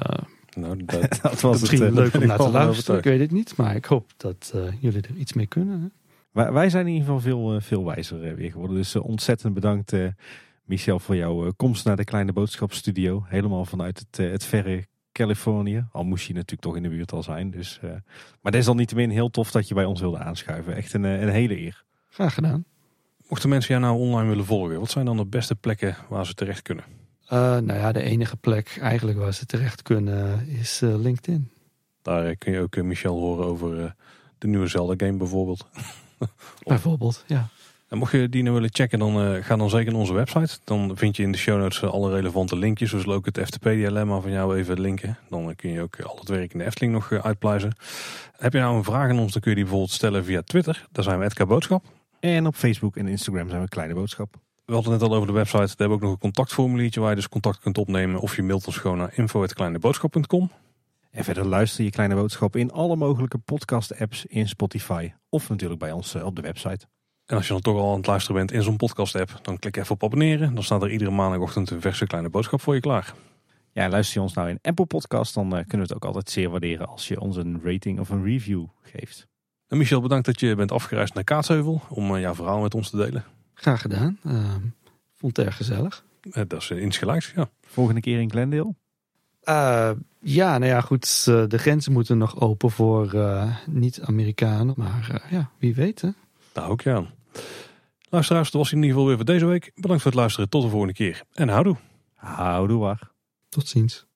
nou, dat, dat was misschien het, leuk om naar te luisteren. Ik weet het niet, maar ik hoop dat uh, jullie er iets mee kunnen. Hè? Wij, wij, zijn in ieder geval veel, uh, veel wijzer weer geworden. Dus ontzettend bedankt Michel voor jouw komst naar de Kleine Boodschapstudio. Helemaal vanuit het, het verre Californië. Al moest je natuurlijk toch in de buurt al zijn. Dus, maar desalniettemin heel tof dat je bij ons wilde aanschuiven. Echt een, een hele eer. Graag gedaan. Mochten mensen jou nou online willen volgen, wat zijn dan de beste plekken waar ze terecht kunnen? Uh, nou ja, de enige plek eigenlijk waar ze terecht kunnen is uh, LinkedIn. Daar kun je ook Michel horen over de nieuwe Zelda game bijvoorbeeld. bijvoorbeeld, ja. En mocht je die nou willen checken, dan ga dan zeker naar onze website. Dan vind je in de show notes alle relevante linkjes. Dus ook het FTP-dilemma van jou even linken. Dan kun je ook al het werk in de Efteling nog uitpluizen. Heb je nou een vraag aan ons, dan kun je die bijvoorbeeld stellen via Twitter. Daar zijn we Edka Boodschap. En op Facebook en Instagram zijn we Kleine Boodschap. We hadden het net al over de website. Daar hebben we ook nog een contactformuliertje waar je dus contact kunt opnemen. Of je mailt ons gewoon naar info.kleineboodschap.com. En verder luister je Kleine Boodschap in alle mogelijke podcast apps in Spotify. Of natuurlijk bij ons eh, op de website. En als je dan toch al aan het luisteren bent in zo'n podcast app, dan klik even op abonneren. Dan staat er iedere maandagochtend een verse kleine boodschap voor je klaar. Ja, luister je ons nou in Apple Podcast, dan eh, kunnen we het ook altijd zeer waarderen als je ons een rating of een review geeft. En Michel, bedankt dat je bent afgereisd naar Kaatsheuvel om eh, jouw verhaal met ons te delen. Graag gedaan. Ehm, vond het erg gezellig. Eh, dat is insgelijks, ja. Volgende keer in Glendale? Uh, ja, nou ja, goed. De grenzen moeten nog open voor uh, niet-Amerikanen. Maar uh, ja, wie weet hè. Daar ook je aan. Luisteraars, dat was in ieder geval weer voor deze week. Bedankt voor het luisteren. Tot de volgende keer. En houdoe. Houdoe waar. Tot ziens.